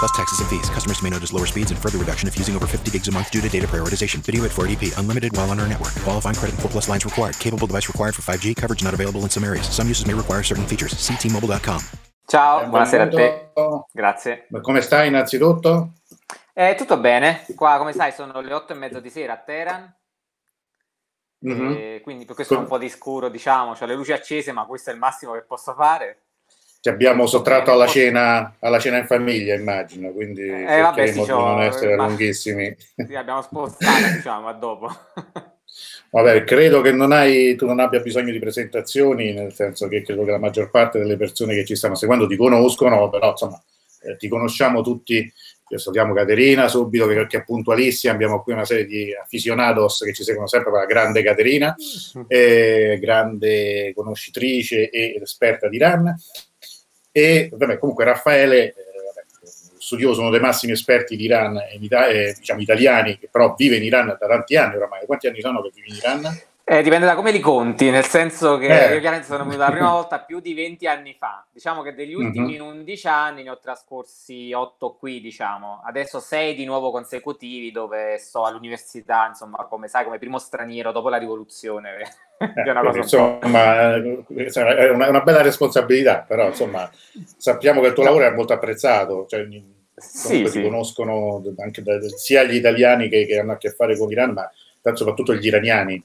Plus taxes and fees. Customers may notice lower speeds and further reduction if using over 50 gigs a month due to data prioritization. Video at 480p. Unlimited while on our network. Qualifying credit and 4 plus lines required. Capable device required for 5G. Coverage not available in some areas. Some uses may require certain features. See T-Mobile.com. Ciao, Benvenuto. buonasera a te. Grazie. Ma Come stai innanzitutto? Eh, tutto bene? Qua, come sai, sono le otto e mezzo di sera a Teheran. Mhm. e quindi per questo è un po' di scuro, diciamo, ho le luci accese, ma questo è il massimo che posso fare. Ti abbiamo sottratto alla cena, alla cena in famiglia, immagino, quindi Eh, vabbè, sì, di non essere ma- lunghissimi. Sì, abbiamo spostato, diciamo, a dopo. Vabbè, credo che non hai, tu non abbia bisogno di presentazioni, nel senso che credo che la maggior parte delle persone che ci stanno seguendo ti conoscono, però insomma eh, ti conosciamo tutti. Io salutiamo Caterina subito che, che è puntualissima, abbiamo qui una serie di aficionados che ci seguono sempre la grande Caterina, eh, grande conoscitrice ed esperta di RAN. E vabbè, comunque Raffaele, eh, studioso, uno dei massimi esperti di Iran, eh, diciamo italiani, che però vive in Iran da tanti anni oramai. Quanti anni sono che vivi in Iran? Eh, dipende da come li conti, nel senso che Eh. io chiaramente sono venuto la prima volta più di 20 anni fa. Diciamo che degli ultimi 11 anni ne ho trascorsi 8 qui, diciamo. Adesso 6 di nuovo consecutivi dove sto all'università, insomma, come sai, come primo straniero dopo la rivoluzione. una Eh, cosa un po'... insomma, eh, insomma, è una, una bella responsabilità, però insomma, sappiamo che il tuo lavoro è molto apprezzato. Cioè, Sì, sì. ti conoscono anche da- sia gli italiani che, che hanno a che fare con l'Iran, ma soprattutto gli iraniani.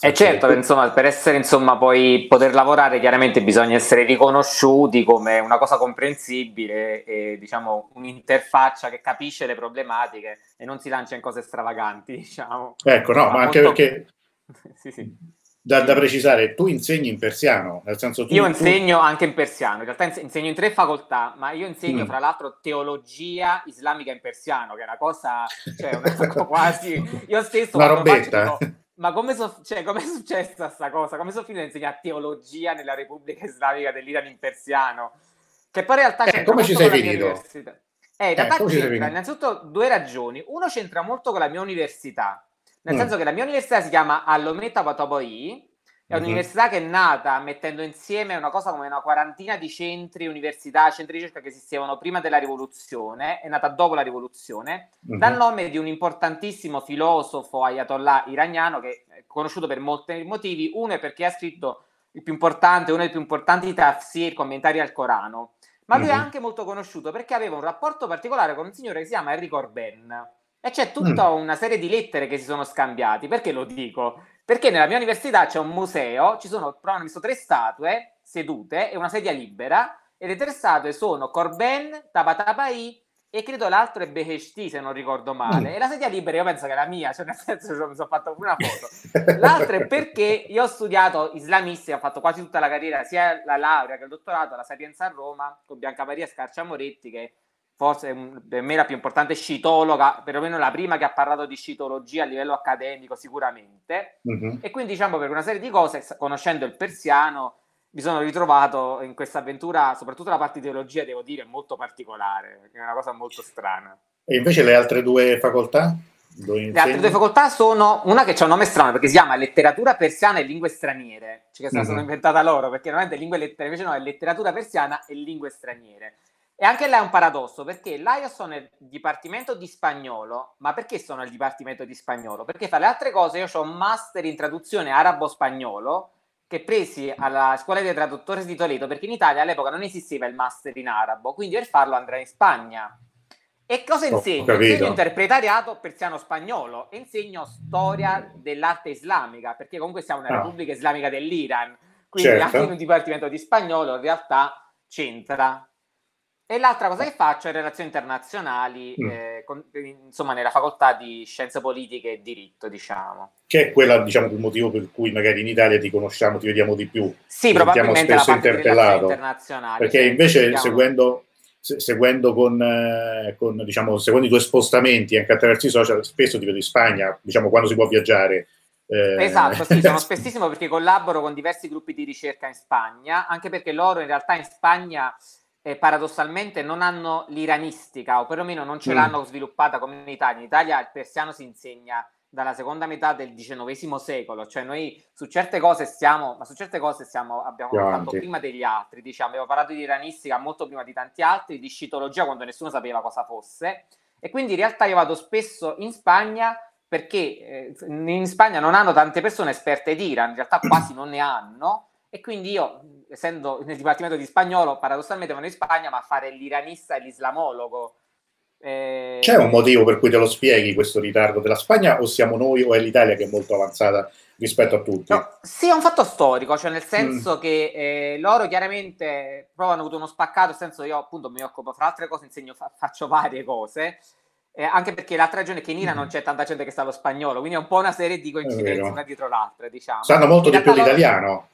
E certo, insomma, per essere, insomma, poi poter lavorare chiaramente bisogna essere riconosciuti come una cosa comprensibile e, diciamo, un'interfaccia che capisce le problematiche e non si lancia in cose stravaganti, diciamo. Ecco, no, ma anche molto- perché Sì, sì. Da, da precisare, tu insegni in persiano, nel senso tu, Io tu- insegno anche in persiano, in realtà ins- insegno in tre facoltà, ma io insegno Mm. fra l'altro teologia islamica in persiano, che è una cosa, cioè, una cosa quasi... Io stesso Una faccio robetta. ma come so, cioè, com'è successa sta cosa? Come sono finito a insegnare teologia nella Repubblica Islamica dell'Iran in persiano? Che poi in realtà Eh, c'entra come ci sei finito? Eh, in realtà sei c'entra innanzitutto due ragioni. Uno c'entra molto con la mia università, nel Mm. senso che la mia università si chiama Allometa Patoboi, è Mhm. un'università che è nata mettendo insieme una cosa come una quarantina di centri, università, centri di ricerca che esistevano prima della rivoluzione, è nata dopo la rivoluzione, Mhm. dal nome di un importantissimo filosofo ayatollah iraniano che è conosciuto per molti motivi. Uno è perché ha scritto il più importante, uno dei più importanti tafsir, commentari al Corano, ma lui è Mhm. anche molto conosciuto perché aveva un rapporto particolare con un signore che si chiama Enrico Orben. E c'è tutta una serie di lettere che si sono scambiati. Perché lo dico? Perché nella mia università c'è un museo, ci sono però hanno visto tre statue sedute e una sedia libera, e le tre statue sono Corben, Tabatabai e credo l'altro è Beheshti, se non ricordo male. Mm. E la sedia libera io penso che è la mia, cioè nel senso che mi sono fatto una foto. L'altro è perché io ho studiato islamistica, ho fatto quasi tutta la carriera, sia la laurea che il dottorato alla Sapienza a Roma, con Bianca Maria Scarcia Moretti, che forse per me la più importante scitologa, perlomeno la prima che ha parlato di scitologia a livello accademico sicuramente. Mhm. E quindi diciamo per una serie di cose, conoscendo il persiano, mi sono ritrovato in questa avventura, soprattutto la parte di teologia, devo dire, molto particolare, è una cosa molto strana. E invece le altre due facoltà? Le altre due facoltà sono una che ha un nome strano perché si chiama letteratura persiana e lingue straniere, cioè che se la sono Mhm. inventata loro perché normalmente lingue lettere, invece no, è letteratura persiana e lingue straniere. E anche là è un paradosso perché là io sono nel dipartimento di spagnolo, ma perché sono nel dipartimento di spagnolo? Perché tra le altre cose io ho un master in traduzione arabo-spagnolo che presi alla scuola dei traduttori di Toledo perché in Italia all'epoca non esisteva il master in arabo, quindi per farlo andrei in Spagna. E cosa Ho insegno? Insegno interpretariato persiano-spagnolo e insegno storia dell'arte islamica, perché comunque siamo nella Ah. Repubblica Islamica dell'Iran, quindi Certo. anche in un dipartimento di spagnolo in realtà c'entra. E l'altra cosa che faccio è relazioni internazionali, mm. eh, con, insomma, nella facoltà di scienze politiche e diritto, diciamo. Che è quella, diciamo, il motivo per cui magari in Italia ti conosciamo, ti vediamo di più. Sì, probabilmente spesso la interpellato. internazionali. Perché invece seguendo, seguendo, con, eh, con, diciamo, seguendo i tuoi spostamenti anche attraverso i social, spesso ti vedo in Spagna, diciamo, quando si può viaggiare. Eh... Esatto, sì, sono spessissimo perché collaboro con diversi gruppi di ricerca in Spagna, anche perché loro in realtà in Spagna eh, paradossalmente non hanno l'iranistica o perlomeno non ce mm. l'hanno sviluppata come in Italia. In Italia il persiano si insegna dalla seconda metà del XIX secolo, cioè noi su certe cose stiamo, ma su certe cose stiamo, abbiamo fatto prima degli altri, diciamo, abbiamo parlato di iranistica molto prima di tanti altri, di scitologia quando nessuno sapeva cosa fosse e quindi in realtà io vado spesso in Spagna perché eh, in Spagna non hanno tante persone esperte di Iran, in realtà quasi non ne hanno e quindi io, essendo nel dipartimento di spagnolo, paradossalmente vado in Spagna, ma a fare l'iranista e l'islamologo. Eh... C'è un motivo per cui te lo spieghi questo ritardo della Spagna o siamo noi o è l'Italia che è molto avanzata rispetto a tutti? No, sì, è un fatto storico, cioè nel senso mm. che eh, loro chiaramente proprio hanno avuto uno spaccato, nel senso io appunto mi occupo, fra altre cose insegno, fa- faccio varie cose, eh, anche perché l'altra ragione è che in Iran non mm. c'è tanta gente che sa lo spagnolo, quindi è un po' una serie di coincidenze una dietro l'altra, diciamo. Sanno molto di più l'italiano.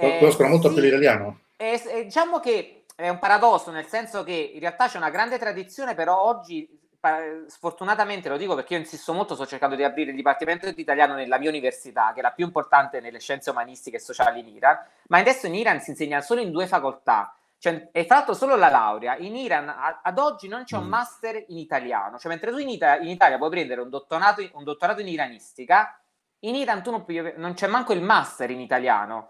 Eh, Conoscono molto sì, più l'italiano? Eh, eh, diciamo che è un paradosso, nel senso che in realtà c'è una grande tradizione, però oggi sfortunatamente lo dico perché io insisto molto, sto cercando di aprire il dipartimento di italiano nella mia università, che è la più importante nelle scienze umanistiche e sociali in Iran, ma adesso in Iran si insegna solo in due facoltà, cioè, è fatto solo la laurea. In Iran a, ad oggi non c'è un mm. master in italiano, cioè mentre tu in, Ita- in Italia puoi prendere un dottorato, un dottorato in iranistica, in Iran tu non, non c'è manco il master in italiano.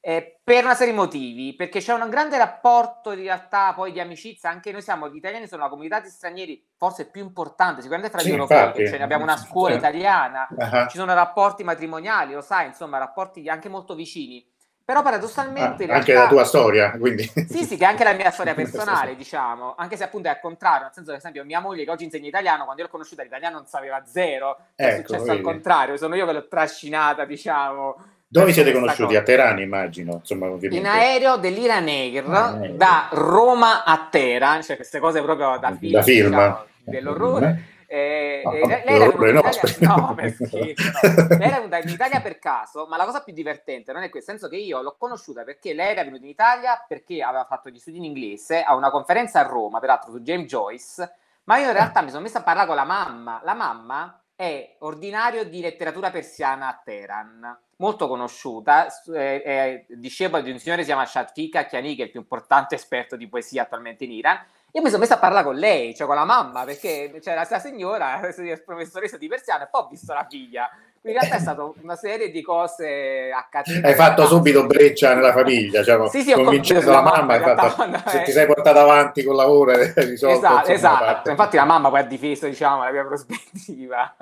Eh, per una serie di motivi, perché c'è un grande rapporto in realtà poi di amicizia, anche noi siamo, gli italiani sono la comunità di stranieri forse più importante, sicuramente fra gli sì, europei, cioè, abbiamo una scuola sì. italiana, uh-huh. ci sono rapporti matrimoniali, lo sai, insomma, rapporti anche molto vicini. Però paradossalmente... Ah, anche realtà, la tua storia, quindi... Sì, sì, che è anche la mia storia personale, diciamo, anche se appunto è al contrario, nel senso che, ad esempio, mia moglie che oggi insegna italiano, quando io l'ho conosciuta l'italiano non sapeva zero, ecco, è successo vedi. al contrario, sono io che l'ho trascinata, diciamo dove vi siete conosciuti? Cosa. A Teheran, immagino. Insomma, in aereo dell'Iran Air, ah, da Roma a Teheran, cioè queste cose proprio da film, da film. Diciamo, dell'orrore. Eh, no, lei, era venuta in Italia, no, per schifo, no. lei era venuta in Italia per caso, ma la cosa più divertente non è questo, nel senso che io l'ho conosciuta perché lei era venuta in Italia perché aveva fatto gli studi in inglese a una conferenza a Roma, peraltro su James Joyce, ma io in realtà mi sono messa a parlare con la mamma. La mamma è ordinario di letteratura persiana a Teheran molto conosciuta, è, è discepola di un signore che si chiama Shatika Chiani, che è il più importante esperto di poesia attualmente in Iran. Io mi sono messa a parlare con lei, cioè con la mamma, perché c'era questa signora, professoressa di persiano, e poi ho visto la figlia. Quindi in realtà è stata una serie di cose accadute. Hai fatto subito breccia nella famiglia, cioè, sì, sì, convincendo la mamma, mamma fatto, se ti sei portato avanti col lavoro risolto. Esatto, esatto. infatti la mamma poi ha difeso diciamo, la mia prospettiva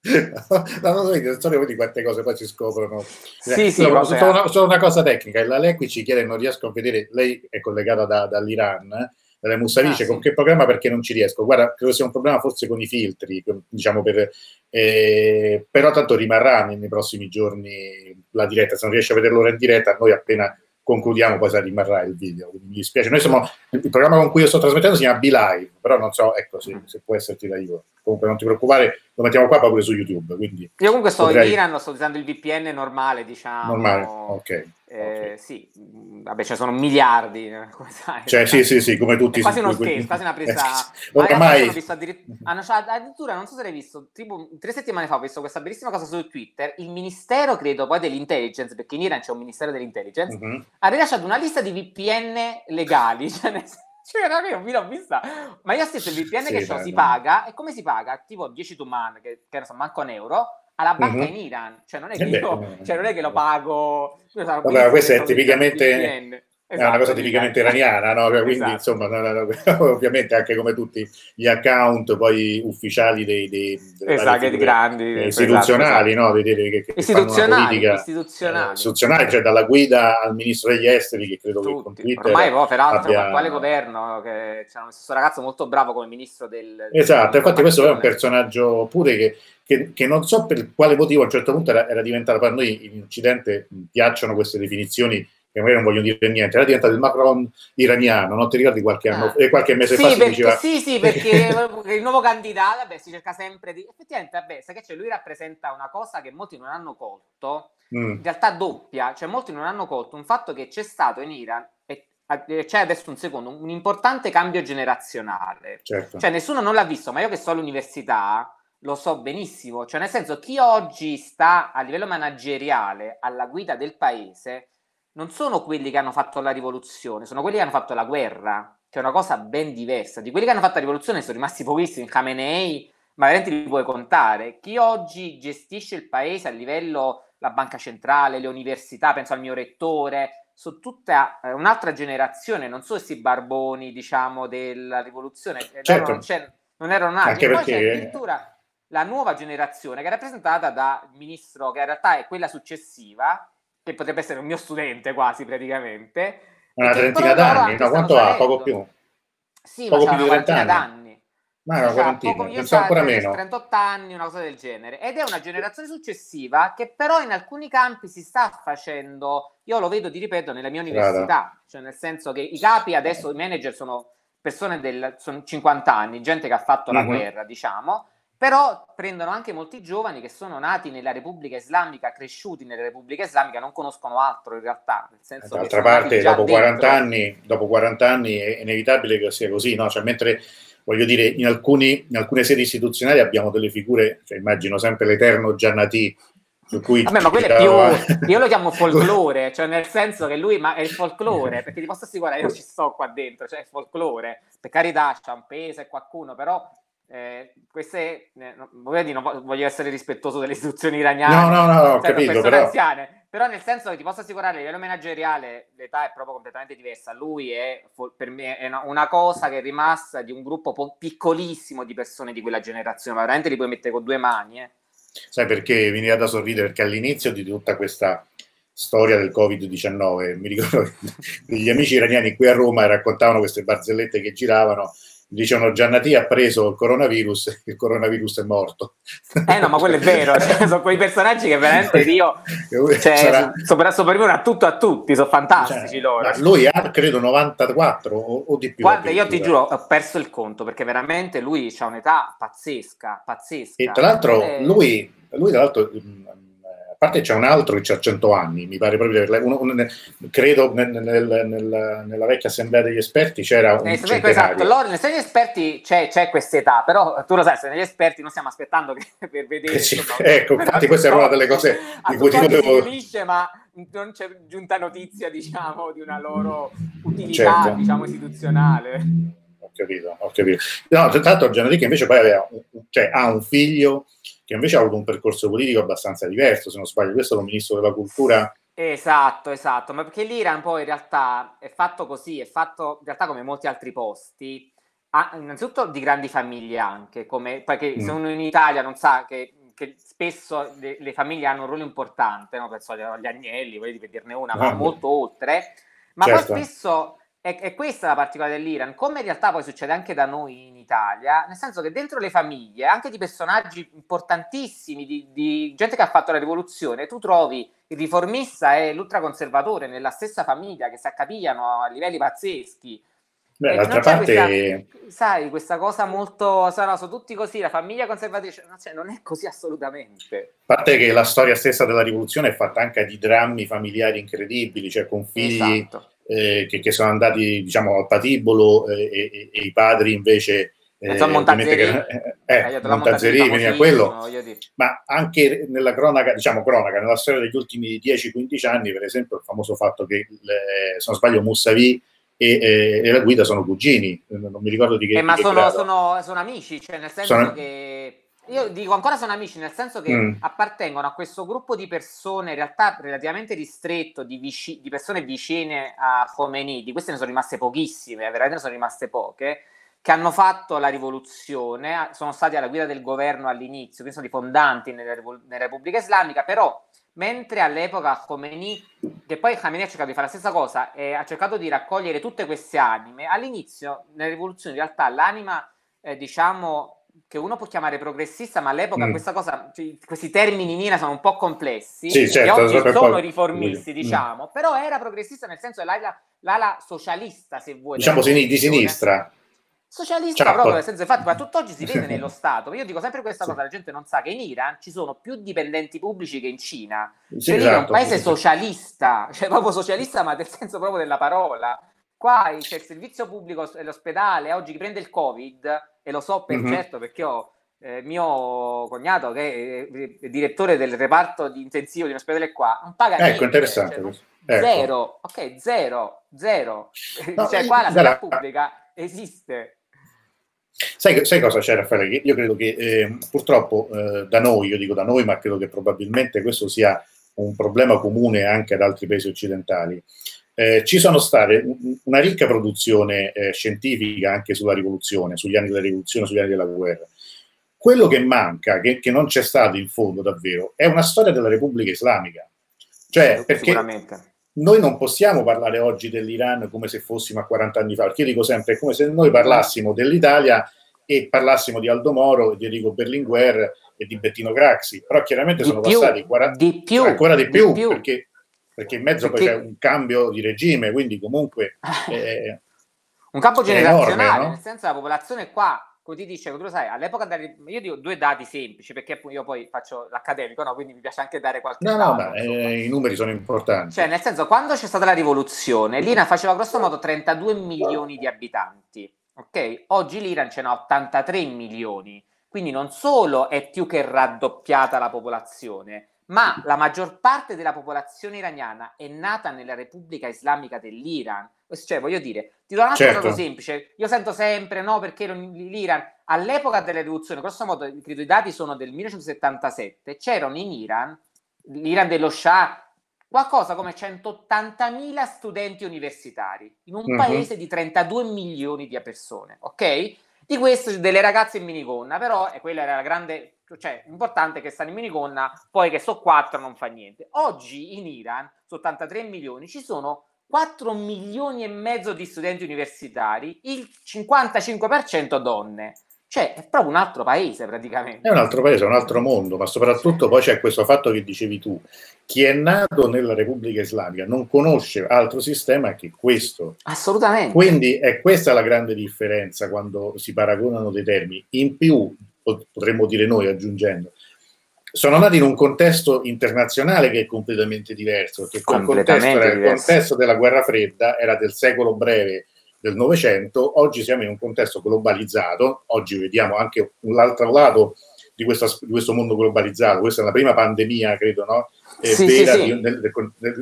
no, non so, storia di quante cose poi si scoprono. Sì, sì, no, solo, una, solo, una, cosa tecnica, la Lei ci chiede, non riesco a vedere, lei è collegata da, dall'Iran, eh, dalle Musavice, ah, con che programma perché non ci riesco. Guarda, credo sia un problema forse con i filtri, diciamo per, eh, però tanto rimarrà nei prossimi giorni la diretta, se non riesce a vederlo in diretta, noi appena concludiamo poi rimarrà il video. Mi dispiace. Noi siamo, il programma con cui io sto trasmettendo si chiama Be Live, però non so, ecco, se, se può esserti d'aiuto. Comunque non ti preoccupare, lo mettiamo qua proprio su YouTube. Quindi io comunque sto potrei... in Iran, sto usando il VPN normale, diciamo. Normale, ok. Eh, okay. Sì, vabbè, ce ne sono miliardi, come sai. Cioè, sì, sì, sì, come tutti. È quasi uno scherzo, quasi una presa... Eh, ormai... Visto addirittura, hanno, addirittura, non so se l'hai visto, tipo tre settimane fa ho visto questa bellissima cosa su Twitter, il ministero, credo, poi dell'intelligence, perché in Iran c'è un ministero dell'intelligence, uh-huh. ha rilasciato una lista di VPN legali, cioè nel senso cioè, io mi l'ho vista. Ma io stesso il VPN sì, che ho si paga. E come si paga? Tipo 10 to man, che, che non so, manco un euro, alla banca uh-huh. in Iran. Cioè, non è che, io, cioè, non è che lo pago... Vabbè, questo è tipicamente... Esatto, è una cosa tipicamente iraniana, no? quindi esatto. insomma, no, no, ovviamente anche come tutti gli account poi ufficiali dei, dei, esatto, grandi, eh, istituzionali, esatto, no? Dei, che, che istituzionali, politica, istituzionali. Eh, istituzionali, cioè dalla guida al ministro degli esteri che credo Tutti. che con Twitter ormai poi peraltro abbia... l'attuale governo che c'è questo ragazzo molto bravo come ministro del esatto, del infatti questo è un personaggio pure che che, che, non so per quale motivo a un certo punto era, era diventato per noi in Occidente piacciono queste definizioni che magari non vogliono dire niente, era diventato il Macron iraniano, non ti ricordi qualche, anno, eh. qualche mese sì, fa perché, diceva... Sì, sì, perché il nuovo candidato, vabbè, si cerca sempre di... Effettivamente, vabbè, sai che c'è, lui rappresenta una cosa che molti non hanno colto, mm. in realtà doppia, cioè molti non hanno colto un fatto che c'è stato in Iran, e c'è adesso un secondo, un importante cambio generazionale. Certo. Cioè nessuno non l'ha visto, ma io che so all'università lo so benissimo, cioè nel senso chi oggi sta a livello manageriale alla guida del paese non sono quelli che hanno fatto la rivoluzione, sono quelli che hanno fatto la guerra, che è una cosa ben diversa. Di quelli che hanno fatto la rivoluzione sono rimasti pochissimi, Khamenei, ma veramente li puoi contare. Chi oggi gestisce il paese a livello la banca centrale, le università, penso al mio rettore, su tutta eh, un'altra generazione, non so questi barboni, diciamo, della rivoluzione, certo. non, non, erano nati. Anche e poi perché... c'è addirittura la nuova generazione che è rappresentata dal ministro, che in realtà è quella successiva, che potrebbe essere un mio studente quasi praticamente. Una trentina d'anni, no, quanto ha? Poco più? Sì, poco ma più di 30 anni. d'anni. Ma una quarantina, poco, io ancora meno. 38 anni, una cosa del genere. Ed è una generazione successiva che però in alcuni campi si sta facendo, io lo vedo, ti ripeto, nella mia università, Strada. cioè nel senso che i capi adesso, i manager sono persone del sono 50 anni, gente che ha fatto la mm-hmm. guerra, diciamo, però prendono anche molti giovani che sono nati nella Repubblica Islamica, cresciuti nella Repubblica Islamica, non conoscono altro in realtà. Nel senso D'altra parte, dopo 40, anni, dopo 40, anni, è inevitabile che sia così, no? Cioè, mentre voglio dire, in, alcuni, in, alcune sedi istituzionali abbiamo delle figure, cioè, immagino sempre l'eterno Giannati, su cui Vabbè, ma quello è più, io lo chiamo folklore, cioè nel senso che lui ma è il folklore, perché ti posso assicurare, io ci sto qua dentro, cioè è folklore, per carità c'è un peso e qualcuno, però eh, queste, eh, non voglio essere rispettoso delle istituzioni iraniane, no, no, no, ho cioè, capito, però... anziane, però nel senso che ti posso assicurare a livello manageriale l'età è proprio completamente diversa. Lui è per me è una, cosa che è rimasta di un gruppo po- piccolissimo di persone di quella generazione, ma veramente li puoi mettere con due mani. Eh. Sai perché veniva da sorridere? Perché all'inizio di tutta questa storia del Covid-19, mi ricordo che gli amici iraniani qui a Roma raccontavano queste barzellette che giravano dicevano Giannati ha preso il coronavirus e il coronavirus è morto. Eh no, ma quello è vero, cioè, sono quei personaggi che veramente io cioè, Sarà... sopravvivono a tutto a tutti, sono fantastici cioè, loro. Lui ha credo 94 o, o di più. Guarda, io ti giuro, ho perso il conto perché veramente lui ha un'età pazzesca, pazzesca. E tra l'altro e... lui, lui tra l'altro parte c'è un altro che ha 100 anni, mi pare proprio, uno, uno, credo nel, nel, nel, nella vecchia assemblea degli esperti c'era un eh, Esatto, allora, nel degli esperti c'è, c'è questa età, però tu lo sai, se negli esperti non stiamo aspettando che, per vedere... Eh sì, ecco, infatti questa è una delle cose di cui ti dovevo... Si ma non c'è giunta notizia, diciamo, di una loro utilità, certo. diciamo, istituzionale. Ho capito, ho capito. No, tra l'altro Gianrico invece poi aveva, cioè, ha un figlio che invece ha avuto un percorso politico abbastanza diverso, se non sbaglio, questo è il ministro della cultura. Esatto, esatto, ma perché l'Iran poi in realtà è fatto così, è fatto in realtà come molti altri posti, ha, innanzitutto di grandi famiglie anche, come, perché mm. se uno in Italia non sa che, che spesso le, le, famiglie hanno un ruolo importante, no? penso agli Agnelli, volete dirne una, ma ah, molto oltre, ma certo. poi spesso è, è, questa la particolarità dell'Iran, come in realtà poi succede anche da noi in Italia, nel senso che dentro le famiglie, anche di personaggi importantissimi, di, di gente che ha fatto la rivoluzione, tu trovi il riformista e l'ultraconservatore nella stessa famiglia che si accapigliano a livelli pazzeschi. Beh, d'altra parte, questa, sai, questa cosa molto, sono, sono tutti così, la famiglia conservatrice, cioè, non è così assolutamente. A parte che la storia stessa della rivoluzione è fatta anche di drammi familiari incredibili, cioè con figli esatto eh, che, che, sono andati diciamo al patibolo eh, e, i padri invece eh, eh, eh, Montazzeri veniva quello, ma anche nella cronaca, diciamo cronaca, nella storia degli ultimi 10-15 anni, per esempio, il famoso fatto che, se non sbaglio, Moussavi e, e, e, la guida sono cugini, non mi ricordo di che. Eh, ma che sono, sono, sono, amici, cioè nel senso sono... che io dico ancora sono amici, nel senso che mm. appartengono a questo gruppo di persone in realtà relativamente ristretto, di, vici- di persone vicine a Khomeini, di queste ne sono rimaste pochissime, veramente ne sono rimaste poche, che hanno fatto la rivoluzione, sono stati alla guida del governo all'inizio, quindi sono i fondanti nella, nella Repubblica Islamica, però mentre all'epoca Khomeini, che poi Khomeini ha cercato di fare la stessa cosa, e ha cercato di raccogliere tutte queste anime, all'inizio nella rivoluzione in realtà l'anima, eh, diciamo, che uno può chiamare progressista, ma all'epoca mm. questa cosa, cioè, questi termini in Iran sono un po' complessi, sì, certo, oggi sono poi... riformisti, mm. diciamo, mm. però era progressista nel senso l'ala, l'ala socialista, se vuoi. Diciamo di sinistra. Socialista Ciao. proprio, nel senso, infatti, ma tutt'oggi si vede nello Stato. Io dico sempre questa sì. cosa, la gente non sa che in Iran ci sono più dipendenti pubblici che in Cina. Sì, cioè, esatto, è un paese socialista, cioè proprio socialista, ma nel senso proprio della parola. Qua c'è il servizio pubblico e l'ospedale, oggi chi prende il Covid, e lo so per mm-hmm. certo perché ho eh, mio cognato che è, è, direttore del reparto di intensivo di un ospedale qua, non paga ecco, niente. interessante. Cioè, ecco. Zero, ok, zero, zero. No, cioè qua la sanità pubblica esiste. Sai, sai, cosa c'è Raffaele? Io credo che eh, purtroppo eh, da noi, io dico da noi, ma credo che probabilmente questo sia un problema comune anche ad altri paesi occidentali. Eh, ci sono state una ricca produzione eh, scientifica anche sulla rivoluzione, sugli anni della rivoluzione, sugli anni della guerra. Quello che manca, che, che non c'è stato in fondo davvero, è una storia della Repubblica Islamica. Cioè, perché noi non possiamo parlare oggi dell'Iran come se fossimo a 40 anni fa, perché io dico sempre, è come se noi parlassimo dell'Italia e parlassimo di Aldo Moro, di Enrico Berlinguer e di Bettino Craxi, però chiaramente di sono più, passati 40, di più, ancora di più, di più. Perché, perché, in mezzo perché... poi c'è un cambio di regime, quindi comunque... Eh, un campo generazionale, enorme, no? nel senso la popolazione qua come ti dicevo, tu lo sai, all'epoca delle, io dico due dati semplici perché io poi faccio l'accademico, no? quindi mi piace anche dare qualche no, dato. No, eh, i numeri sono importanti. Cioè, nel senso, quando c'è stata la rivoluzione, l'Iran faceva grosso modo 32 milioni di abitanti, ok? Oggi l'Iran ce n'ha 83 milioni, quindi non solo è più che raddoppiata la popolazione, ma la maggior parte della popolazione iraniana è nata nella Repubblica Islamica dell'Iran. Cioè, voglio dire, ti do un altro certo. dato semplice. Io sento sempre, no, perché l'Iran, all'epoca della rivoluzione, grosso modo, credo i dati sono del 1977, c'erano in Iran, l'Iran dello Shah, qualcosa come 180.000 studenti universitari, in un uh-huh. paese di 32 milioni di persone, ok? Di queste delle ragazze in minigonna, però e quella era la grande cioè importante che stanno in minigonna, poi che so 4 non fa niente. Oggi in Iran, su 83 milioni, ci sono 4 milioni e mezzo di studenti universitari, il 55% donne. Cioè, è proprio un altro paese praticamente. È un altro paese, un altro mondo, ma soprattutto poi c'è questo fatto che dicevi tu. Chi è nato nella Repubblica Islamica non conosce altro sistema che questo. Assolutamente. Quindi è questa la grande differenza quando si paragonano dei termini. In più, potremmo dire noi aggiungendo, sono nati in un contesto internazionale che è completamente diverso, perché quel contesto era il contesto della guerra fredda, era del secolo breve del Novecento, oggi siamo in un contesto globalizzato, oggi vediamo anche l'altro lato di, questa, di questo mondo globalizzato, questa è la prima pandemia, credo, no? È sì, vera sì, sì. Nel,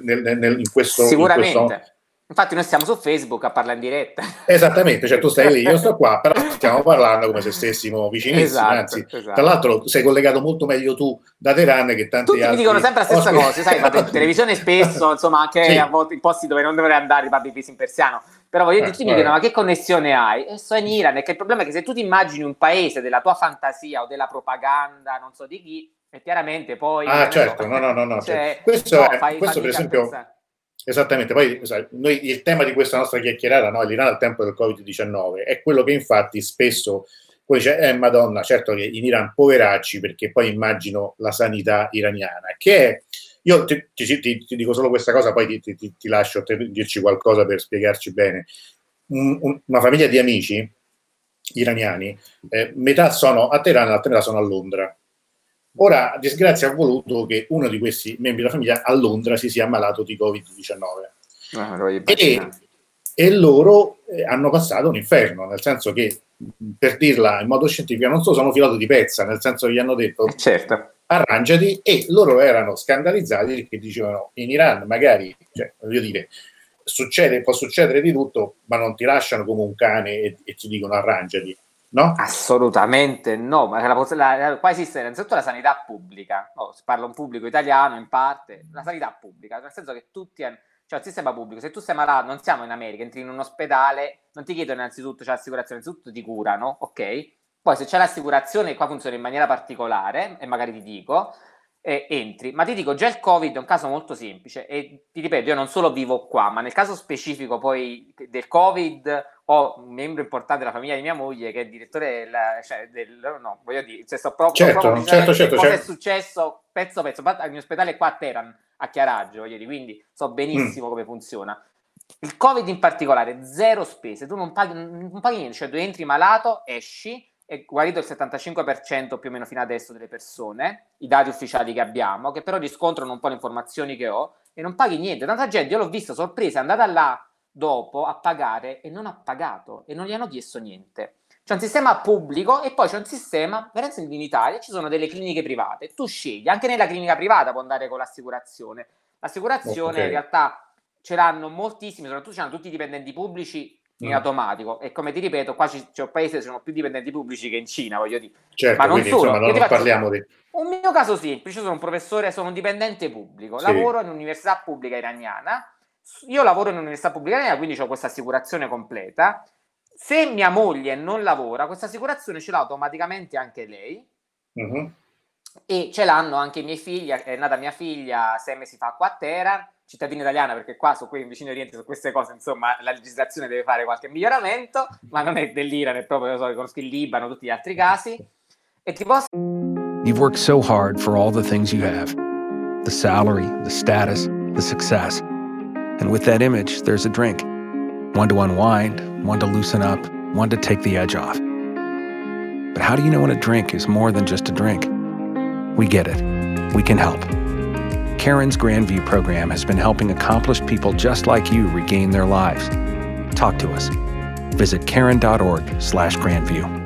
nel, nel, in questo... Sicuramente. In questo, Infatti noi stiamo su Facebook a parlare in diretta. Esattamente, cioè tu stai lì, io sto qua, però stiamo parlando come se stessimo vicinissimi, esatto, anzi, esatto. tra l'altro sei collegato molto meglio tu da Teheran che tanti Tutti altri. mi dicono sempre la stessa ospiti. cosa, sai, in televisione spesso, insomma anche sì. a volte in posti dove non dovrei andare, parli in persiano, però voglio eh, dirti, mi dicono ma che connessione hai? E sto in Iran, e che il problema è che se tu ti immagini un paese della tua fantasia o della propaganda, non so di chi, e chiaramente poi... Ah certo, no, no, no, no. Cioè, questo, no, è, fai, questo per esempio... Esattamente, poi noi, il tema di questa nostra chiacchierata, no, l'Iran al tempo del Covid-19, è quello che infatti spesso poi dice, eh madonna, certo che in Iran poveracci, perché poi immagino la sanità iraniana, che è, io ti, ti, ti, ti dico solo questa cosa, poi ti, lascio dirci qualcosa per spiegarci bene. Un, un, una famiglia di amici iraniani, eh, metà sono a Teheran, l'altra metà sono a Londra Ora, disgrazia ha voluto che uno di questi membri della famiglia a Londra si sia ammalato di Covid-19. Ah, e, e, loro eh, hanno passato un inferno, nel senso che, per dirla in modo scientifico, non solo sono filato di pezza, nel senso che gli hanno detto eh, certo. arrangiati e loro erano scandalizzati perché dicevano in Iran magari, cioè, voglio dire, succede, può succedere di tutto, ma non ti lasciano come un cane e, e ti dicono arrangiati No? Assolutamente no, ma la, la, qua esiste innanzitutto la sanità pubblica, oh, si parla un pubblico italiano in parte, la sanità pubblica, nel senso che tutti hanno, cioè il sistema pubblico, se tu sei malato, non siamo in America, entri in un ospedale, non ti chiedono innanzitutto c'è l'assicurazione, innanzitutto ti curano, ok? Poi se c'è l'assicurazione, qua funziona in maniera particolare, e magari ti dico, eh, entri. Ma ti dico, già il Covid è un caso molto semplice e ti ripeto, io non solo vivo qua, ma nel caso specifico poi del Covid ho un membro importante della famiglia di mia moglie che è direttore del, cioè, del no, voglio dire, cioè, sto proprio, certo, proprio certo, certo, cosa certo. è successo pezzo pezzo, il mio ospedale è qua a Teheran, a Chiaraggio, voglio dire, quindi so benissimo mm. come funziona. Il Covid in particolare, zero spese, tu non paghi, non paghi niente, cioè tu entri malato, esci, è guarito il 75% più o meno fino adesso delle persone, i dati ufficiali che abbiamo, che però riscontrano un po' le informazioni che ho, e non paghi niente. Tanta gente, io l'ho vista sorpresa, è andata là dopo a pagare e non ha pagato e non gli hanno chiesto niente. C'è un sistema pubblico e poi c'è un sistema, per esempio in Italia ci sono delle cliniche private, tu scegli, anche nella clinica privata può andare con l'assicurazione. L'assicurazione okay. in realtà ce l'hanno moltissimi, soprattutto ce l'hanno tutti i dipendenti pubblici in mm. automatico. E come ti ripeto qua ci, c'è un paese sono più dipendenti pubblici che in Cina voglio dire. Certo, ma non quindi, solo. insomma, non, non parliamo di un mio caso semplice sono un professore sono un dipendente pubblico sì. lavoro in un'università pubblica iraniana. Io lavoro in un'università pubblica iraniana quindi ho questa assicurazione completa. Se mia moglie non lavora questa assicurazione ce l'ha automaticamente anche lei. Mm-hmm. e ce l'hanno anche i miei figli è nata mia figlia sei mesi fa qua a Teheran cittadina italiana, perché qua su qui in vicino Oriente su queste cose, insomma, la legislazione deve fare qualche miglioramento, ma non è dell'Iran, è proprio, io so, conosco il Libano, tutti gli altri casi. E ti posso... You've worked so hard for all the things you have. The salary, the status, the success. And with that image, there's a drink. One to unwind, one to loosen up, one to take the edge off. But how do you know when a drink is more than just a drink? We get it. We can help. Karen's Grandview program has been helping accomplished people just like you regain their lives. Talk to us. Visit karen.org/grandview.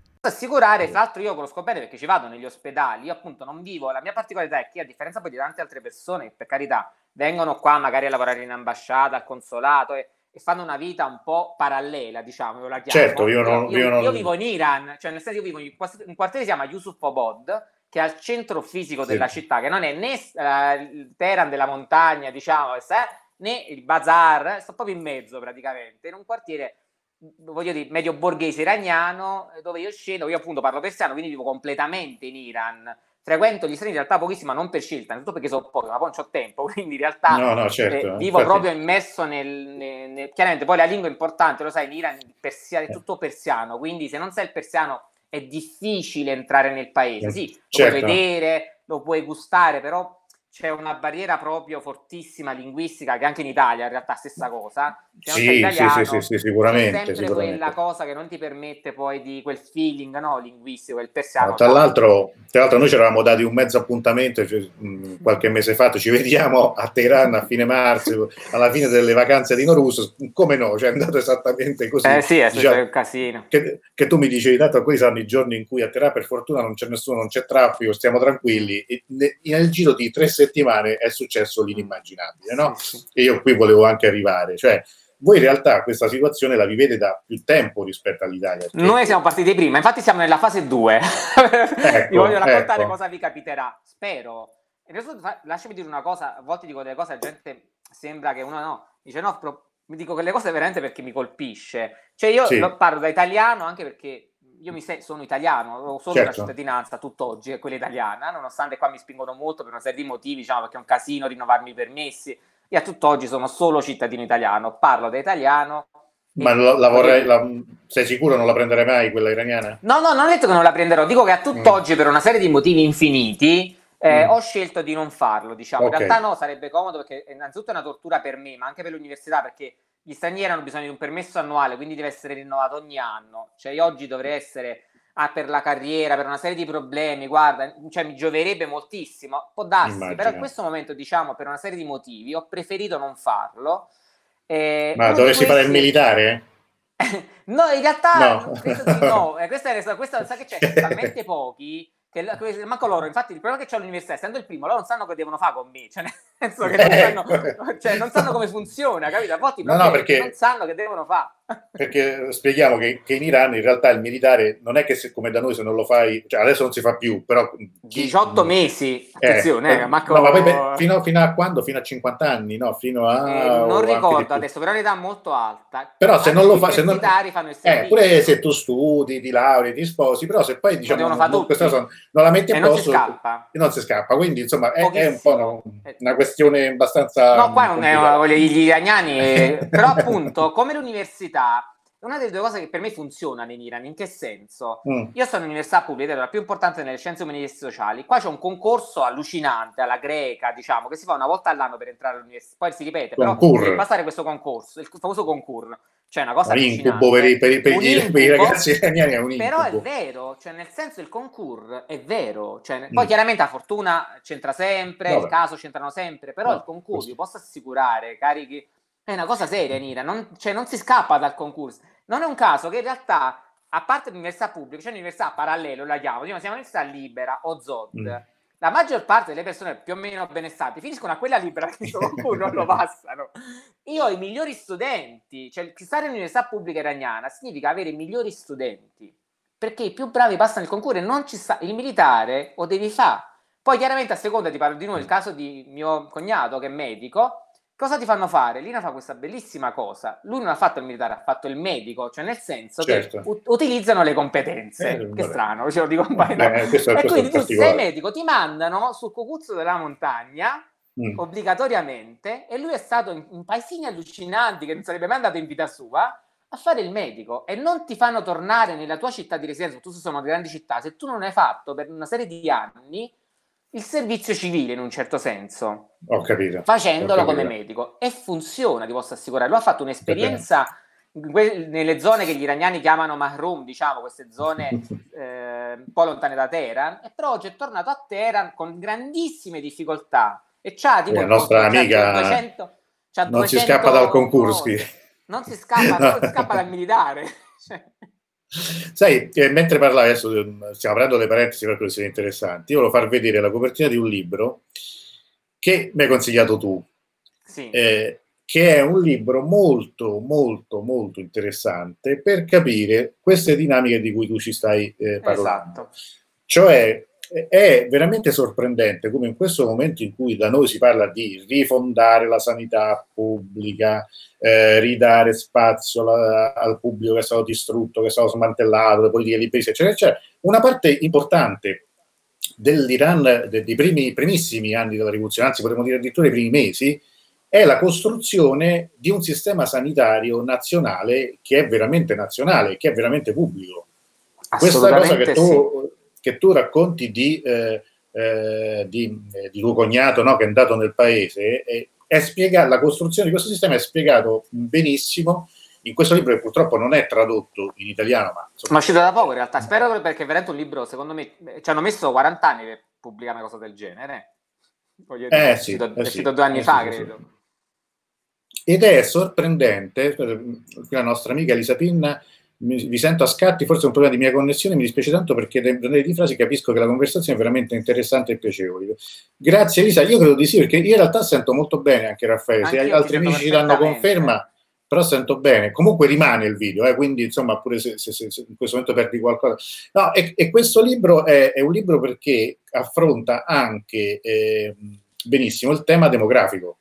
Assicurare, tra l'altro io conosco bene perché ci vado negli ospedali, io appunto non vivo, la mia particolarità è che a differenza poi di tante altre persone che per carità vengono qua magari a lavorare in ambasciata, al consolato e, e fanno una vita un po' parallela, diciamo, io la chiamo. Certo, io, non, io, io, non... io vivo in Iran, cioè nel senso io vivo in un quartiere che si chiama Yusufobod, che è al centro fisico della sì. città, che non è né uh, il Teheran della montagna, diciamo, né il bazar, sto proprio in mezzo praticamente, in un quartiere voglio dire, medio borghese iraniano, dove io scendo, io appunto parlo persiano, quindi vivo completamente in Iran. Frequento gli strani in realtà pochissimi, ma non per scelta, innanzitutto perché sono pochi, ma poi non ho tempo, quindi in realtà no, no, certo, eh, vivo infatti... proprio immerso nel, nel, nel, Chiaramente poi la lingua è importante, lo sai, in Iran persia, è eh. tutto persiano, quindi se non sai il persiano è difficile entrare nel paese. Sì, lo certo. puoi vedere, lo puoi gustare, però c'è una barriera proprio fortissima linguistica che anche in Italia in realtà è stessa cosa. Se sì, italiano, sì, sì, sì, sicuramente. È sempre sicuramente. quella cosa che non ti permette poi di quel feeling no, linguistico, il persiano. No, tra, l'altro, tra l'altro noi ci eravamo dati un mezzo appuntamento cioè, mh, qualche mese fa, ci vediamo a Teheran a fine marzo, alla fine delle vacanze di Norus, come no, cioè è andato esattamente così. Eh sì, è diciamo, un casino. Che, che, tu mi dicevi, dato questi saranno i giorni in cui a Teheran per fortuna non c'è nessuno, non c'è traffico, stiamo tranquilli, e nel giro di tre settimane è successo l'inimmaginabile, no? E io qui volevo anche arrivare, cioè voi in realtà questa situazione la vivete da più tempo rispetto all'Italia. Noi siamo partiti prima, infatti siamo nella fase 2. Ecco, vi voglio raccontare ecco. cosa vi capiterà, spero. lasciami dire una cosa, a volte dico delle cose, la gente sembra che uno no, dice no, però mi dico quelle cose veramente perché mi colpisce. Cioè io sì. parlo da italiano anche perché io mi se- sono italiano, ho solo certo. una cittadinanza tutt'oggi, è quella italiana, nonostante qua mi spingono molto per una serie di motivi, diciamo perché è un casino rinnovarmi i permessi. Io a tutt'oggi sono solo cittadino italiano, parlo da italiano. Ma la, la vorrei, la, sei sicuro non la prenderai mai quella iraniana? No, no, non ho detto che non la prenderò, dico che a tutt'oggi mm. per una serie di motivi infiniti eh, mm. ho scelto di non farlo, diciamo. Okay. In realtà no, sarebbe comodo perché innanzitutto è una tortura per me, ma anche per l'università, perché gli stranieri hanno bisogno di un permesso annuale, quindi deve essere rinnovato ogni anno. Cioè, io oggi dovrei essere ah, per la carriera, per una serie di problemi, guarda, cioè mi gioverebbe moltissimo. Può darsi, Immagino. però in questo momento, diciamo, per una serie di motivi, ho preferito non farlo. Eh, Ma dovresti questi... fare il militare? no, in realtà no. no. Eh, questa, è, questa, sa che c'è talmente pochi che, che manco loro, infatti il problema che c'è all'università, essendo il primo, loro non sanno che devono fare con me, cioè senso che non sanno, cioè, non sanno come funziona, capito? A volte No, no, perché- non sanno che devono fare. Perché spieghiamo che, che in Iran in realtà il militare non è che se, come da noi se non lo fai, cioè adesso non si fa più, però... chi- 18 mesi, attenzione, Eh, eh, manco- no, ma poi beh, fino, fino a quando? Fino a 50 anni, no? Fino a... Eh, non ricordo adesso, però un'età molto alta. Però se non lo gli fa, se non, fanno il eh, pure se tu studi, ti lauri, ti sposi, però se poi diciamo non, non- cosa non la metti a e non si posto, scappa. non si scappa. Quindi insomma è, è un po' una, una questione abbastanza. No, qua non è dire, gli iraniani, eh, però appunto, come l'università, una delle due cose che per me funzionano in Iran. In che senso? Mm. Io sono all'università pubblica, la più importante nelle scienze umanistiche e sociali. Qua c'è un concorso allucinante alla greca, diciamo, che si fa una volta all'anno per entrare all'università. Poi si ripete, però Concours. per passare questo concorso, il famoso concours, cioè una cosa un incubo per i, per per Un i- per i incubo, ragazzi iraniani è un incubo. Però è vero, cioè nel senso il concours è vero, cioè, poi Mm. chiaramente la fortuna c'entra sempre, Vabbè. il caso c'entrano sempre, però No, il concours, vi posso assicurare, carichi, è una cosa seria in Iran, non, cioè non si scappa dal concours. Non è un caso che in realtà, a parte l'università pubblica, c'è un'università parallelo, la chiamo, diciamo, siamo un'università libera, o ZOD, Mm. La maggior parte delle persone più o meno benestanti finiscono a quella libera che concorso non lo passano. Io ho i migliori studenti, cioè stare in università pubblica iraniana significa avere i migliori studenti, perché i più bravi passano il concorso e non ci sta, il militare o devi fare. Poi chiaramente a seconda ti parlo di noi, il caso di mio cognato che è medico, cosa ti fanno fare? Lina fa questa bellissima cosa, lui non ha fatto il militare, ha fatto il medico, cioè nel senso Certo. che u- utilizzano le competenze, Eh, che vabbè. strano, ce lo dico un paio? Eh, E quindi tu sei medico, ti mandano sul cocuzzo della montagna Mm. obbligatoriamente e lui è stato in, in paesini allucinanti che non sarebbe mai andato in vita sua a fare il medico e non ti fanno tornare nella tua città di residenza, tu sono grandi città, se tu non hai fatto per una serie di anni il servizio civile in un certo senso, Ho capito. facendolo Ho come capito. medico e funziona, ti posso assicurare. Lui ha fatto un'esperienza que- nelle zone che gli iraniani chiamano mahrum, diciamo, queste zone eh, un po' lontane da Teheran, e però oggi è tornato a Teheran con grandissime difficoltà e c'ha tipo La nostra c'ha amica 200 c'ha non si 200 scappa dal cose. Non si scappa, non si scappa dal militare. Sai, eh, mentre parlavi adesso, eh, stiamo aprendo le parentesi per questioni interessanti, io volevo far vedere la copertina di un libro che mi hai consigliato tu, sì. eh, che è un libro molto, molto, molto interessante per capire queste dinamiche di cui tu ci stai eh, parlando. esatto. Cioè, è veramente sorprendente come in questo momento in cui da noi si parla di rifondare la sanità pubblica, eh, ridare spazio alla- al pubblico che è stato distrutto, che è stato smantellato, le politiche di paese, eccetera, eccetera, una parte importante dell'Iran de- dei primi, primissimi anni della rivoluzione, anzi potremmo dire addirittura i primi mesi, è la costruzione di un sistema sanitario nazionale che è veramente nazionale, che è veramente pubblico. Questa cosa che tu, che tu racconti di, eh, eh, di, eh, di tuo cognato no, che è andato nel paese, è, è spiega- la costruzione di questo sistema è spiegato benissimo in questo libro che purtroppo non è tradotto in italiano, ma Ma è insomma, uscito da poco in realtà, spero perché è veramente un libro, secondo me, ci hanno messo 40 anni per pubblicare una cosa del genere. Voglio dire, Eh è sì, uscito, eh è sì, uscito due anni eh fa, sì, sì, credo. ed è sorprendente, la nostra amica Elisa Pinna, mi, vi sento a scatti, forse è un problema di mia connessione, mi dispiace tanto perché nelle di frasi capisco che la conversazione è veramente interessante e piacevole. Grazie Elisa, io credo di sì, perché io in realtà sento molto bene anche Raffaele, se Anch'io ti altri amici ci danno conferma, però sento bene. Comunque rimane il video, eh, quindi insomma pure se, se- se- se in questo momento perdi qualcosa. No, e, e questo libro è, è un libro perché affronta anche eh, benissimo il tema demografico.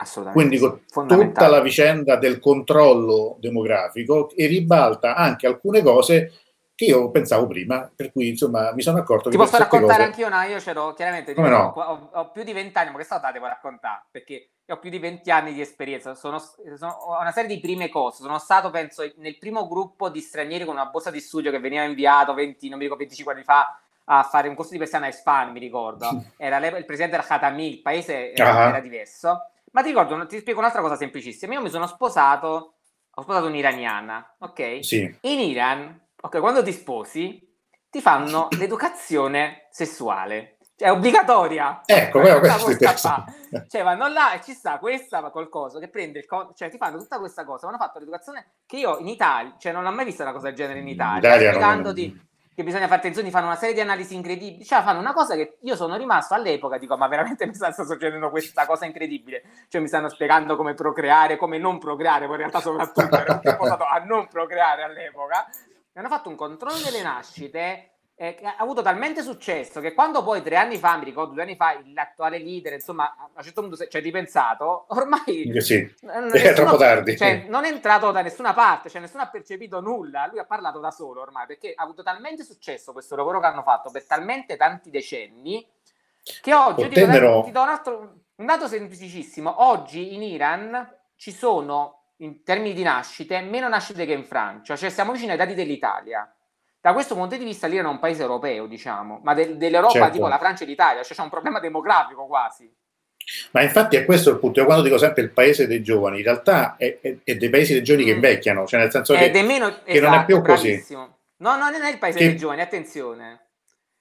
Assolutamente. Quindi con tutta la vicenda del controllo demografico e ribalta anche alcune cose che io pensavo prima, per cui insomma mi sono accorto Ti che posso per certe raccontare cose- anche io una? Io c'ero chiaramente, dico, no? ho, ho più di 20 anni, ma che cosa devo raccontare? Perché ho più di 20 anni di esperienza, sono, sono- ho una serie di prime cose. Sono stato, penso, nel primo gruppo di stranieri con una borsa di studio che veniva inviato 20, non mi ricordo, 25 anni fa a fare un corso di persiana a Espan, mi ricordo. Era il presidente era Khatami, il paese era, Ah. era diverso. Ma ti ricordo, ti spiego un'altra cosa semplicissima. Io mi sono sposato, ho sposato un'iraniana, ok? Sì, In Iran, ok, quando ti sposi, ti fanno l'educazione sessuale. Cioè, è obbligatoria. Ecco, però questo. Cioè, vanno là e ci sta questa ma qualcosa che prende il co- cioè ti fanno tutta questa cosa. Mi hanno fatto l'educazione che io in Italia, cioè non ho mai visto una cosa del genere in Italia. Italia spiegandoti che bisogna fare attenzione, fanno una serie di analisi incredibili, cioè fanno una cosa che io sono rimasto all'epoca, dico, ma veramente mi sta succedendo questa cosa incredibile, cioè mi stanno spiegando come procreare, come non procreare, poi in realtà soprattutto ero portato a non procreare all'epoca, mi hanno fatto un controllo delle nascite eh, ha avuto talmente successo che quando poi tre anni fa, mi ricordo due anni fa, l'attuale leader, insomma, a un certo punto ci ha ripensato, ormai sì. nessuno, è troppo tardi. Cioè, non è entrato da nessuna parte, cioè nessuno ha percepito nulla, lui ha parlato da solo ormai, perché ha avuto talmente successo questo lavoro che hanno fatto per talmente tanti decenni che oggi, Ottennero... ti do un, altro, un dato semplicissimo, oggi in Iran ci sono, in termini di nascite, meno nascite che in Francia, cioè siamo vicini ai dati dell'Italia da questo punto di vista l'Iran è un paese europeo, diciamo, ma de- dell'Europa certo. tipo la Francia e l'Italia, cioè c'è un problema demografico quasi. Ma infatti è questo il punto. Io quando dico sempre il paese dei giovani, in realtà è, è, è dei paesi dei giovani mm. che invecchiano, cioè nel senso che, meno, che esatto, non è più bravissimo. così. No, no, non è il paese che... dei giovani, attenzione.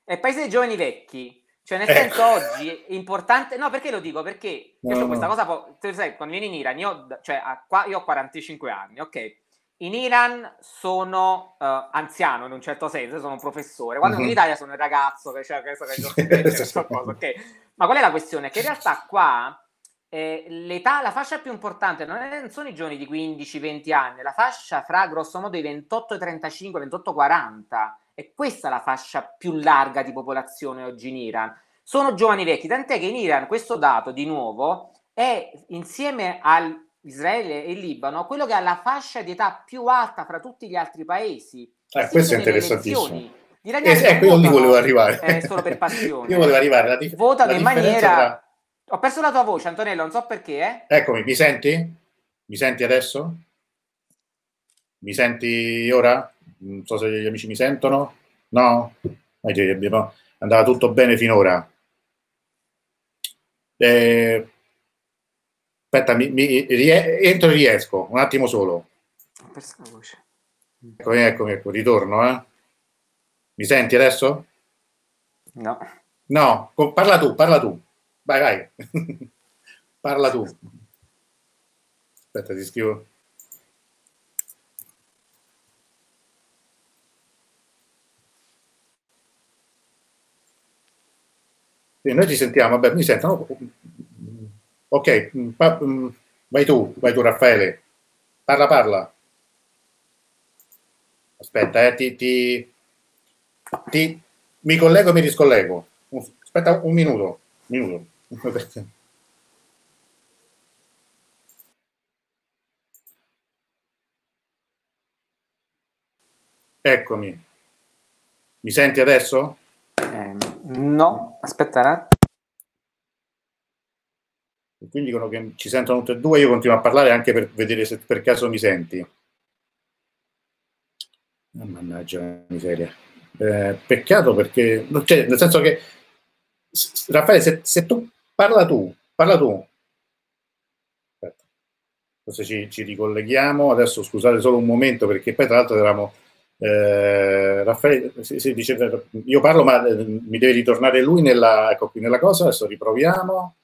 È il paese dei giovani vecchi. Cioè, nel senso, ecco. oggi è importante. No, perché lo dico? Perché no, no. questa cosa. Po- tu sai, quando vieni in Iran, io, cioè, io ho 45 anni, ok? In Iran sono uh, anziano in un certo senso, sono un professore, quando mm-hmm. in Italia sono un ragazzo che, cioè, che, che, cosa, okay. Ma qual è la questione? Che in realtà qua eh, l'età, la fascia più importante non, è, non sono i giovani di 15-20 anni, la fascia fra grosso modo i 28 e 35, 28 40. E questa è la fascia più larga di popolazione oggi in Iran. Sono giovani vecchi, tant'è che in Iran questo dato, di nuovo, è insieme al Israele e Libano, quello che ha la fascia di età più alta fra tutti gli altri paesi. Eh, questo è interessantissimo. Gli eh, ecco, io lì volevo arrivare. Eh, solo per passione. io volevo arrivare. La dif- votano la in maniera... Tra... Ho perso la tua voce, Antonello, non so perché. Eh? Eccomi, mi senti? Mi senti adesso? Mi senti ora? Non so se gli amici mi sentono. No? Andava tutto bene finora. Eh, Aspetta, mi, mi, rie, entro e riesco, un attimo solo. Ho perso la voce. Eccomi, eccomi, ecco, ritorno. Eh. Mi senti adesso? No. No, parla tu, parla tu. Vai, vai. parla tu. Aspetta, ti scrivo. Sì, noi ci sentiamo, vabbè, mi sentono Ok, mm, pa- mm, vai tu, vai tu Raffaele. Parla, parla. Aspetta, eh, ti, ti, ti, mi collego e mi riscollego. Aspetta un minuto. minuto. Eccomi. Mi senti adesso? Eh, no, aspetta un attimo quindi dicono che ci sentono tutte e due, io continuo a parlare anche per vedere se per caso mi senti. Oh, mannaggia la miseria. Eh, peccato perché, cioè, nel senso che, Raffaele, se, se, tu parla tu, parla tu. Forse ci, ci, ricolleghiamo. Adesso scusate solo un momento perché poi tra l'altro eravamo... Eh, Raffaele si, si dice, io parlo ma eh, mi deve ritornare lui nella, ecco qui nella cosa, adesso riproviamo